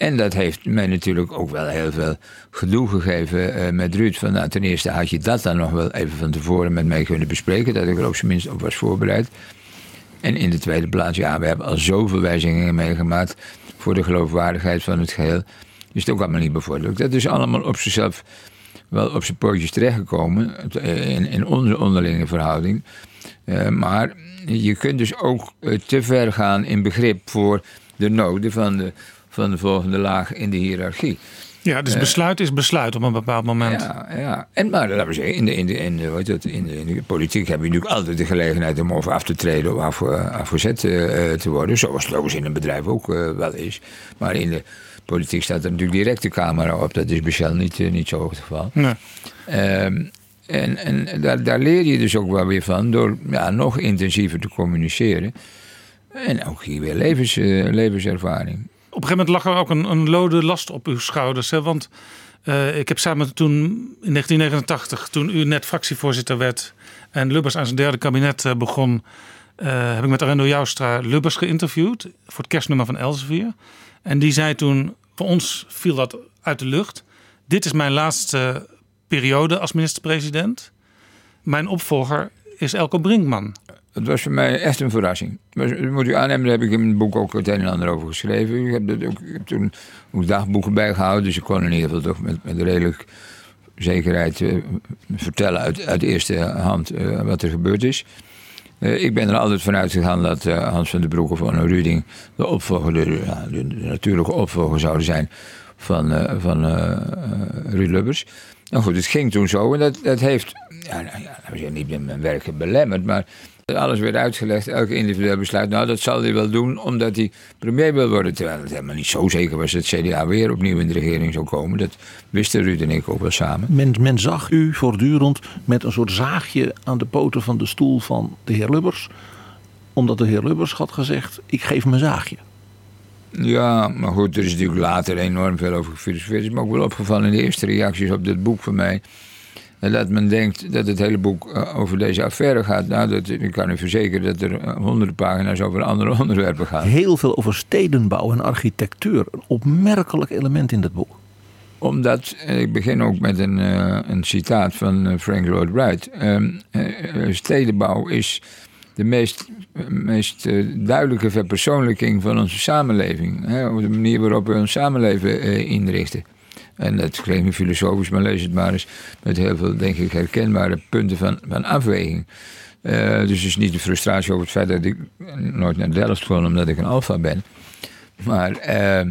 En dat heeft mij natuurlijk ook wel heel veel gedoe gegeven eh, met Ruud. Van, nou, ten eerste had je dat dan nog wel even van tevoren met mij kunnen bespreken. Dat ik er ook zijn minst op was voorbereid. En in de tweede plaats, ja, we hebben al zoveel wijzigingen meegemaakt voor de geloofwaardigheid van het geheel. Is het ook allemaal niet bevorderlijk. Dat is allemaal op zichzelf wel op zijn pootjes terechtgekomen eh, in, in onze onderlinge verhouding. Eh, maar je kunt dus ook te ver gaan in begrip voor de noden van de, van de volgende laag in de hiërarchie. Ja, dus Eh, besluit is besluit op een bepaald moment. Ja, ja. En maar laten we zeggen, in de, in de, in de, het, in de, in de politiek heb je natuurlijk altijd de gelegenheid om of af te treden of af, eh, afgezet eh, te worden. Zoals het overigens in een bedrijf ook wel is. Maar in de politiek staat er natuurlijk direct de camera op. Dat is bij Shell niet, niet zo het geval. Nee. Ehm, en en daar, daar leer je dus ook wel weer van door ja, nog intensiever te communiceren. En ook hier weer levens, levenservaring. Op een gegeven moment lag er ook een, een lode last op uw schouders. Hè? Want eh, ik heb samen toen in 1989, toen u net fractievoorzitter werd en Lubbers aan zijn derde kabinet eh, begon, eh, heb ik met Arendo Joustra Lubbers geïnterviewd voor het kerstnummer van Elsevier. En die zei toen, voor ons viel dat uit de lucht. Dit is mijn laatste periode als minister-president. Mijn opvolger is Elko Brinkman. Het was voor mij echt een verrassing. Maar moet u aannemen, daar heb ik in mijn boek ook het een en ander over geschreven. Ik heb, dat ook, toen ook dagboeken bijgehouden, dus ik kon in ieder geval toch met, met redelijk zekerheid eh, vertellen uit, uit eerste hand eh, wat er gebeurd is. Eh, ik ben er altijd vanuit gegaan dat Hans van den Broek of Onno Ruding de, opvolger, de, de, natuurlijke opvolger zouden zijn van, van Ruud Lubbers. Nou goed, het ging toen zo en dat, dat heeft, ja, nou, ja, zeggen, niet mijn werk belemmerd, maar alles werd uitgelegd, elke individueel besluit. Nou, dat zal hij wel doen omdat hij premier wil worden. Terwijl het helemaal niet zo zeker was dat CDA weer opnieuw in de regering zou komen. Dat wisten Ruud en ik ook wel samen. Men, men zag u voortdurend met een soort zaagje aan de poten van de stoel van de heer Lubbers. Omdat de heer Lubbers had gezegd, ik geef een zaagje. Ja, maar goed, er is natuurlijk later enorm veel over gefilosofeerd. Het is me ook wel opgevallen in de eerste reacties op dit boek van mij. En dat men denkt dat het hele boek eh, over deze affaire gaat. Nou, dat, ik kan u verzekeren dat er eh, honderden pagina's over andere onderwerpen gaan. Heel veel over stedenbouw en architectuur. Een opmerkelijk element in dat boek. Omdat, eh, ik begin ook met een, een citaat van Frank Lloyd Wright. Ehm, eh, eh, stedenbouw is de meest, meest duidelijke verpersoonlijking van onze samenleving. Hè, over de manier waarop we ons samenleven inrichten. En dat klinkt nu filosofisch, maar lees het maar eens met heel veel, denk ik, herkenbare punten van, van afweging. Eh, dus het is niet de frustratie over het feit dat ik nooit naar Delft kon omdat ik een alfa ben. Maar eh,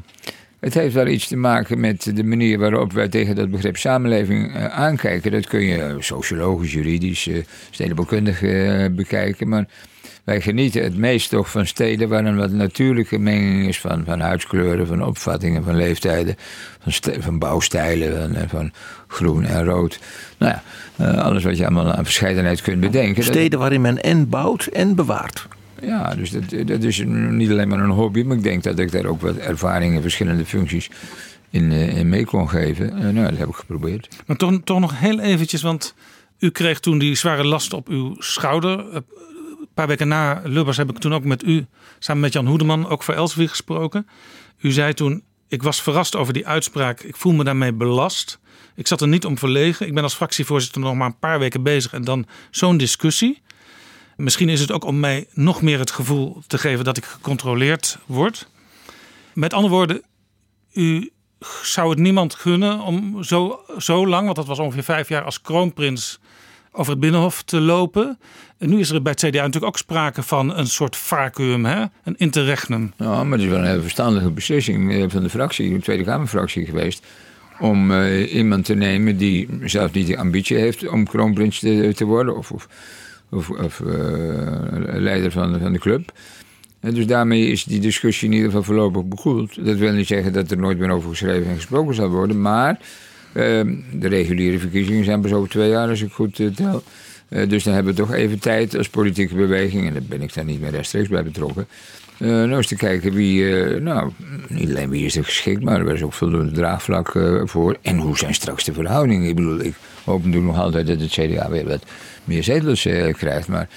het heeft wel iets te maken met de manier waarop wij tegen dat begrip samenleving eh, aankijken. Dat kun je sociologisch, juridisch, stedenbouwkundig bekijken. Maar wij genieten het meest toch van steden waar een wat natuurlijke menging is van, van huidskleuren, van opvattingen, van leeftijden, van, van bouwstijlen, van, eh, van groen en rood. Nou ja, eh, alles wat je allemaal aan verscheidenheid kunt bedenken. dat- Steden waarin men en bouwt en bewaart. ja, dus dat, dat is niet alleen maar een hobby, maar ik denk dat ik daar ook wat ervaring in verschillende functies in, eh, in mee kon geven. Eh, nou, dat heb ik geprobeerd. Maar toch, toch nog heel eventjes, want u kreeg toen die zware last op uw schouder. Paar weken na Lubbers heb ik toen ook met u, samen met Jan Hoedeman, ook voor Elsevier gesproken. U zei toen, ik was verrast over die uitspraak. Ik voel me daarmee belast. Ik zat er niet om verlegen. Ik ben als fractievoorzitter nog maar een paar weken bezig en dan zo'n discussie. Misschien is het ook om mij nog meer het gevoel te geven dat ik gecontroleerd word. Met andere woorden, u zou het niemand gunnen om zo, zo lang, want dat was ongeveer vijf jaar als kroonprins, over het binnenhof te lopen. En nu is er bij het CDA natuurlijk ook sprake van een soort vacuüm, hè? een interregnum. Ja, maar het is wel een hele verstandige beslissing van de fractie, de Tweede Kamerfractie geweest. Om eh, iemand te nemen die zelf niet de ambitie heeft om kroonprins te, te worden. Of, of, of, of, eh, leider van, van de club. En dus daarmee is die discussie in ieder geval voorlopig bekoeld. Dat wil niet zeggen dat er nooit meer over geschreven en gesproken zal worden. Maar eh, de reguliere verkiezingen zijn pas over twee jaar, als ik goed tel. Eh, dus dan hebben we toch even tijd als politieke beweging, en daar ben ik daar niet meer rechtstreeks bij betrokken. eh nou eens te kijken wie, eh, nou, niet alleen wie is er geschikt, maar er is ook voldoende draagvlak voor. En hoe zijn straks de verhoudingen? Ik bedoel, ik hoop natuurlijk nog altijd dat het CDA weer wat meer zetels krijgt, maar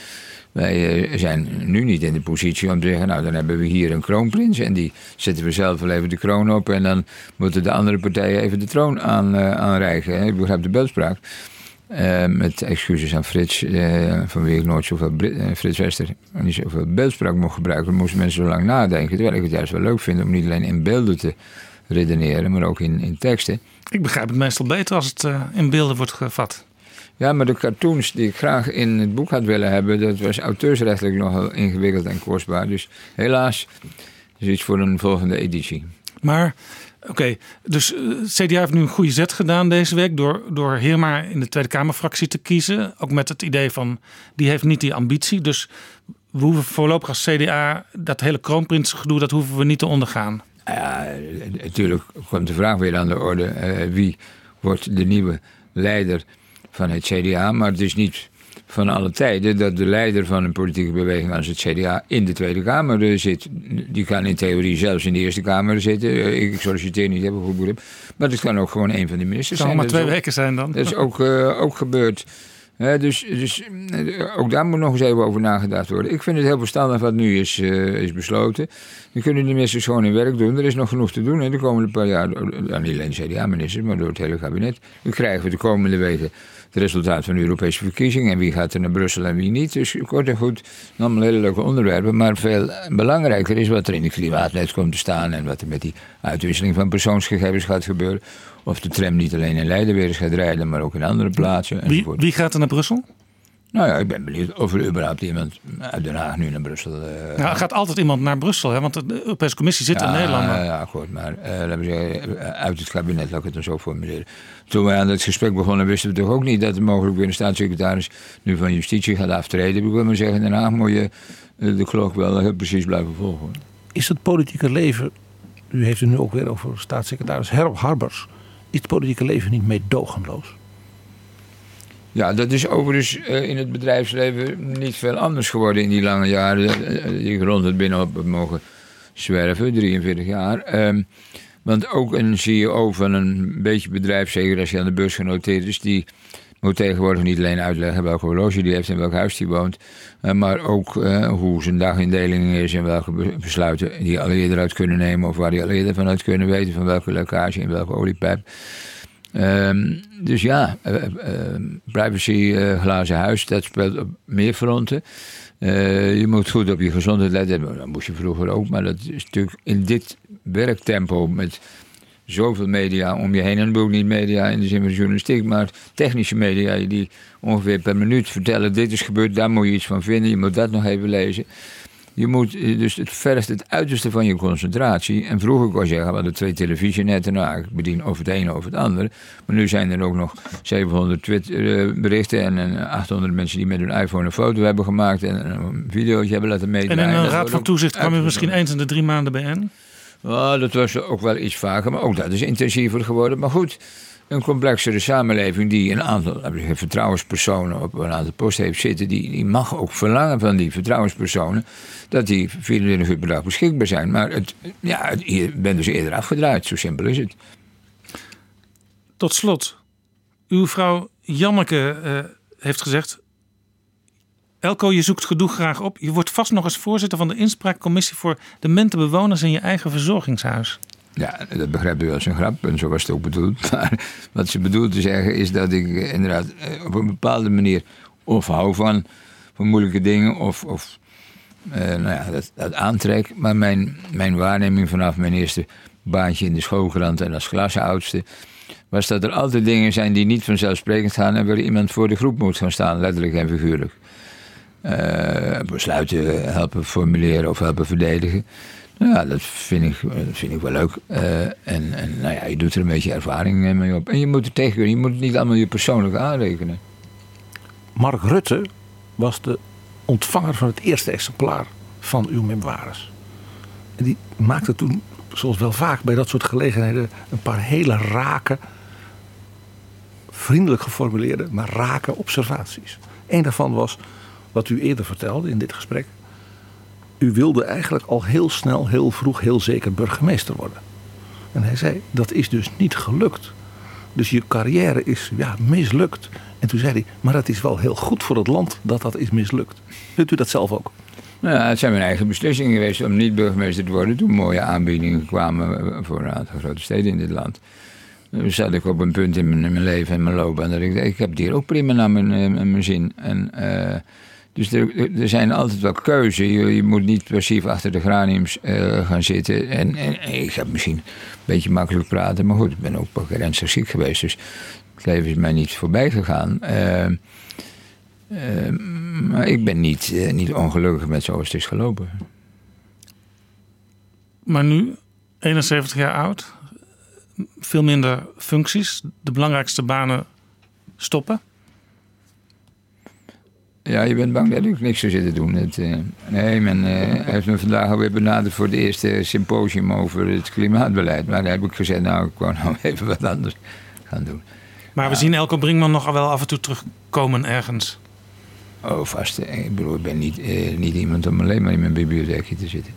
wij zijn nu niet in de positie om te zeggen, nou dan hebben we hier een kroonprins en die zetten we zelf wel even de kroon op en dan moeten de andere partijen even de troon aan, aanreiken. Ik begrijp de beeldspraak. Eh, met excuses aan Frits, eh, van wie ik nooit zoveel, Brit- eh, Frits Wester, niet zoveel beeldspraak mocht gebruiken, moesten mensen zo lang nadenken. Terwijl ik het juist wel leuk vind om niet alleen in beelden te redeneren, maar ook in, in teksten. Ik begrijp het meestal beter als het in beelden wordt gevat. Ja, maar de cartoons die ik graag in het boek had willen hebben, dat was auteursrechtelijk nogal ingewikkeld en kostbaar. Dus helaas is iets voor een volgende editie. Maar oké, dus eh, CDA heeft nu een goede zet gedaan deze week door, door Heerma in de Tweede Kamerfractie te kiezen. Ook met het idee van, die heeft niet die ambitie. Dus we hoeven voorlopig als CDA dat hele kroonprinsgedoe, dat hoeven we niet te ondergaan. Ja, natuurlijk komt de vraag weer aan de orde. eh, wie wordt de nieuwe leider van het CDA? Maar het is niet van alle tijden dat de leider van een politieke beweging als het CDA in de Tweede Kamer eh, zit. Die kan in theorie zelfs in de Eerste Kamer zitten. Eh, ik solliciteer niet, heb een goed begrip. Maar het kan ook gewoon een van de ministers Het kan zijn. maar twee ook- weken zijn dan. Dat is ook, eh, ook gebeurd dus dus ook daar moet nog eens even over nagedacht worden. Ik vind het heel verstandig wat nu is, is besloten. Dan kunnen die mensen gewoon hun werk doen. Er is nog genoeg te doen hè, de komende paar jaar. Ja, niet alleen de CDA-ministers, maar door het hele kabinet. Dan krijgen we de komende weken het resultaat van de Europese verkiezingen. En wie gaat er naar Brussel en wie niet. Dus kort en goed, allemaal hele leuke onderwerpen. Maar veel belangrijker is wat er in de klimaatnet komt te staan. En wat er met die uitwisseling van persoonsgegevens gaat gebeuren. Of de tram niet alleen in Leiden weer eens gaat rijden, maar ook in andere plaatsen. Wie, wie gaat er naar Brussel? Nou ja, ik ben benieuwd of er überhaupt iemand uit Den Haag nu naar Brussel... Ja, er gaat altijd iemand naar Brussel, hè? want de Europese Commissie zit in Nederland. Ja, ja, goed, maar eh, laten we zeggen, eh, uit het kabinet, laat ik het dan zo formuleren. Toen we aan het gesprek begonnen, wisten we toch ook niet dat er mogelijk weer een staatssecretaris nu van Justitie gaat aftreden. Ik wil maar zeggen, in Den Haag moet je de klok wel heel precies blijven volgen. Is het politieke leven, u heeft het nu ook weer over staatssecretaris Herb Harbers, is het politieke leven niet meedogenloos? Ja, dat is overigens eh, in het bedrijfsleven niet veel anders geworden in die lange jaren eh, die ik rond het binnenhof heb mogen zwerven, 43 jaar. Ehm, want ook een CEO van een beetje bedrijf, zeker als je aan de beurs genoteerd is, die moet tegenwoordig niet alleen uitleggen welke horloge die heeft en welk huis die woont, eh, maar ook eh, hoe zijn dagindeling is en welke be- besluiten die al eerder uit kunnen nemen of waar die al eerder vanuit kunnen weten van welke lekkage in welke oliepijp. Ehm, dus ja, eh, eh, privacy, eh, glazen huis, dat speelt op meer fronten. Je moet goed op je gezondheid letten. Dat moest je vroeger ook, maar dat is natuurlijk in dit werktempo met zoveel media om je heen. En ook niet media in de zin van journalistiek, maar technische media die ongeveer per minuut vertellen: dit is gebeurd, daar moet je iets van vinden, je moet dat nog even lezen. Je moet eh, dus het vergt het uiterste van je concentratie. En vroeger kon je zeggen, we hadden twee televisienetten. Nou, ik bedien over het ene of het andere. Maar nu zijn er ook nog 700 Twitter-berichten... en eh, 800 mensen die met hun iPhone een foto hebben gemaakt... en een videootje hebben laten En meedraaien. in een Dat raad van toezicht kwam u uitgezonden. misschien eens in de drie maanden bijeen? Ja, dat was ook wel iets vaker, maar ook dat is intensiever geworden. Maar goed, een complexere samenleving die een aantal zeggen, vertrouwenspersonen op een aantal posten heeft zitten, die, die mag ook verlangen van die vertrouwenspersonen dat die 24 uur per dag beschikbaar zijn. Maar het, ja, het, je bent dus eerder afgedraaid, zo simpel is het. Tot slot, uw vrouw Janneke eh, heeft gezegd... Elko, je zoekt gedoe graag op. Je wordt vast nog eens voorzitter van de inspraakcommissie... voor demente bewoners in je eigen verzorgingshuis. Ja, dat begrijpt u als een grap en zo was het ook bedoeld. Maar wat ze bedoelt te zeggen is dat ik inderdaad eh, op een bepaalde manier of hou van, van moeilijke dingen of, of eh, nou ja, dat, aantrek. Maar mijn, mijn waarneming vanaf mijn eerste baantje in de schoolkrant en als klasoudste was dat er altijd dingen zijn die niet vanzelfsprekend gaan en waar iemand voor de groep moet gaan staan, letterlijk en figuurlijk. Eh, besluiten helpen formuleren of helpen verdedigen. Ja, dat vind ik, dat vind ik wel leuk. Eh, en, en nou ja, je doet er een beetje ervaring eh, mee op. En je moet er tegen. Je moet het niet allemaal je persoonlijk aanrekenen. Mark Rutte was de ontvanger van het eerste exemplaar van uw memoires. En die maakte toen, zoals wel vaak bij dat soort gelegenheden, een paar hele rake, vriendelijk geformuleerde, maar rake observaties. Een daarvan was wat u eerder vertelde in dit gesprek. U wilde eigenlijk al heel snel, heel vroeg, heel zeker burgemeester worden. En hij zei, dat is dus niet gelukt. Dus je carrière is ja, mislukt. En toen zei hij, maar het is wel heel goed voor het land dat dat is mislukt. Vindt u dat zelf ook? Nou ja, het zijn mijn eigen beslissingen geweest om niet burgemeester te worden. Toen mooie aanbiedingen kwamen voor een aantal grote steden in dit land. Toen zat ik op een punt in mijn, leven en mijn loopbaan dat ik dacht, ik heb het hier ook prima naar mijn, eh, mijn zin. En, eh, dus er, er zijn altijd wel keuzes. Je, je moet niet passief achter de graniums eh, gaan zitten. En, en, ik heb misschien een beetje makkelijk praten, maar goed, ik ben ook een ziek geweest. Dus het leven is mij niet voorbij gegaan. Eh, eh, maar ik ben niet, eh, niet ongelukkig met zoals het is gelopen. Maar nu, 71 jaar oud, veel minder functies. De belangrijkste banen stoppen. Ja, je bent bang dat ik niks zou zitten doen. Het, eh, nee, men eh, heeft me vandaag alweer benaderd voor het eerste symposium over het klimaatbeleid. Maar daar heb ik gezegd, nou, ik wou nou even wat anders gaan doen. Maar we zien Elko Brinkman nog wel af en toe terugkomen ergens. Oh, vast. Ik bedoel, ik ben niet, eh, niet iemand om alleen maar in mijn bibliotheekje te zitten.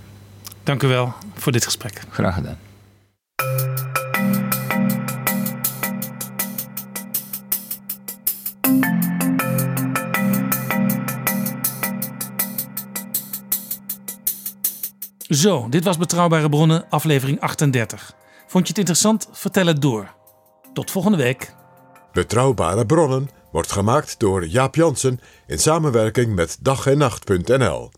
Dank u wel voor dit gesprek. Graag gedaan. Zo, dit was Betrouwbare Bronnen, aflevering 38. Vond je het interessant? Vertel het door. Tot volgende week. Betrouwbare bronnen wordt gemaakt door Jaap Jansen in samenwerking met dag en nacht.nl.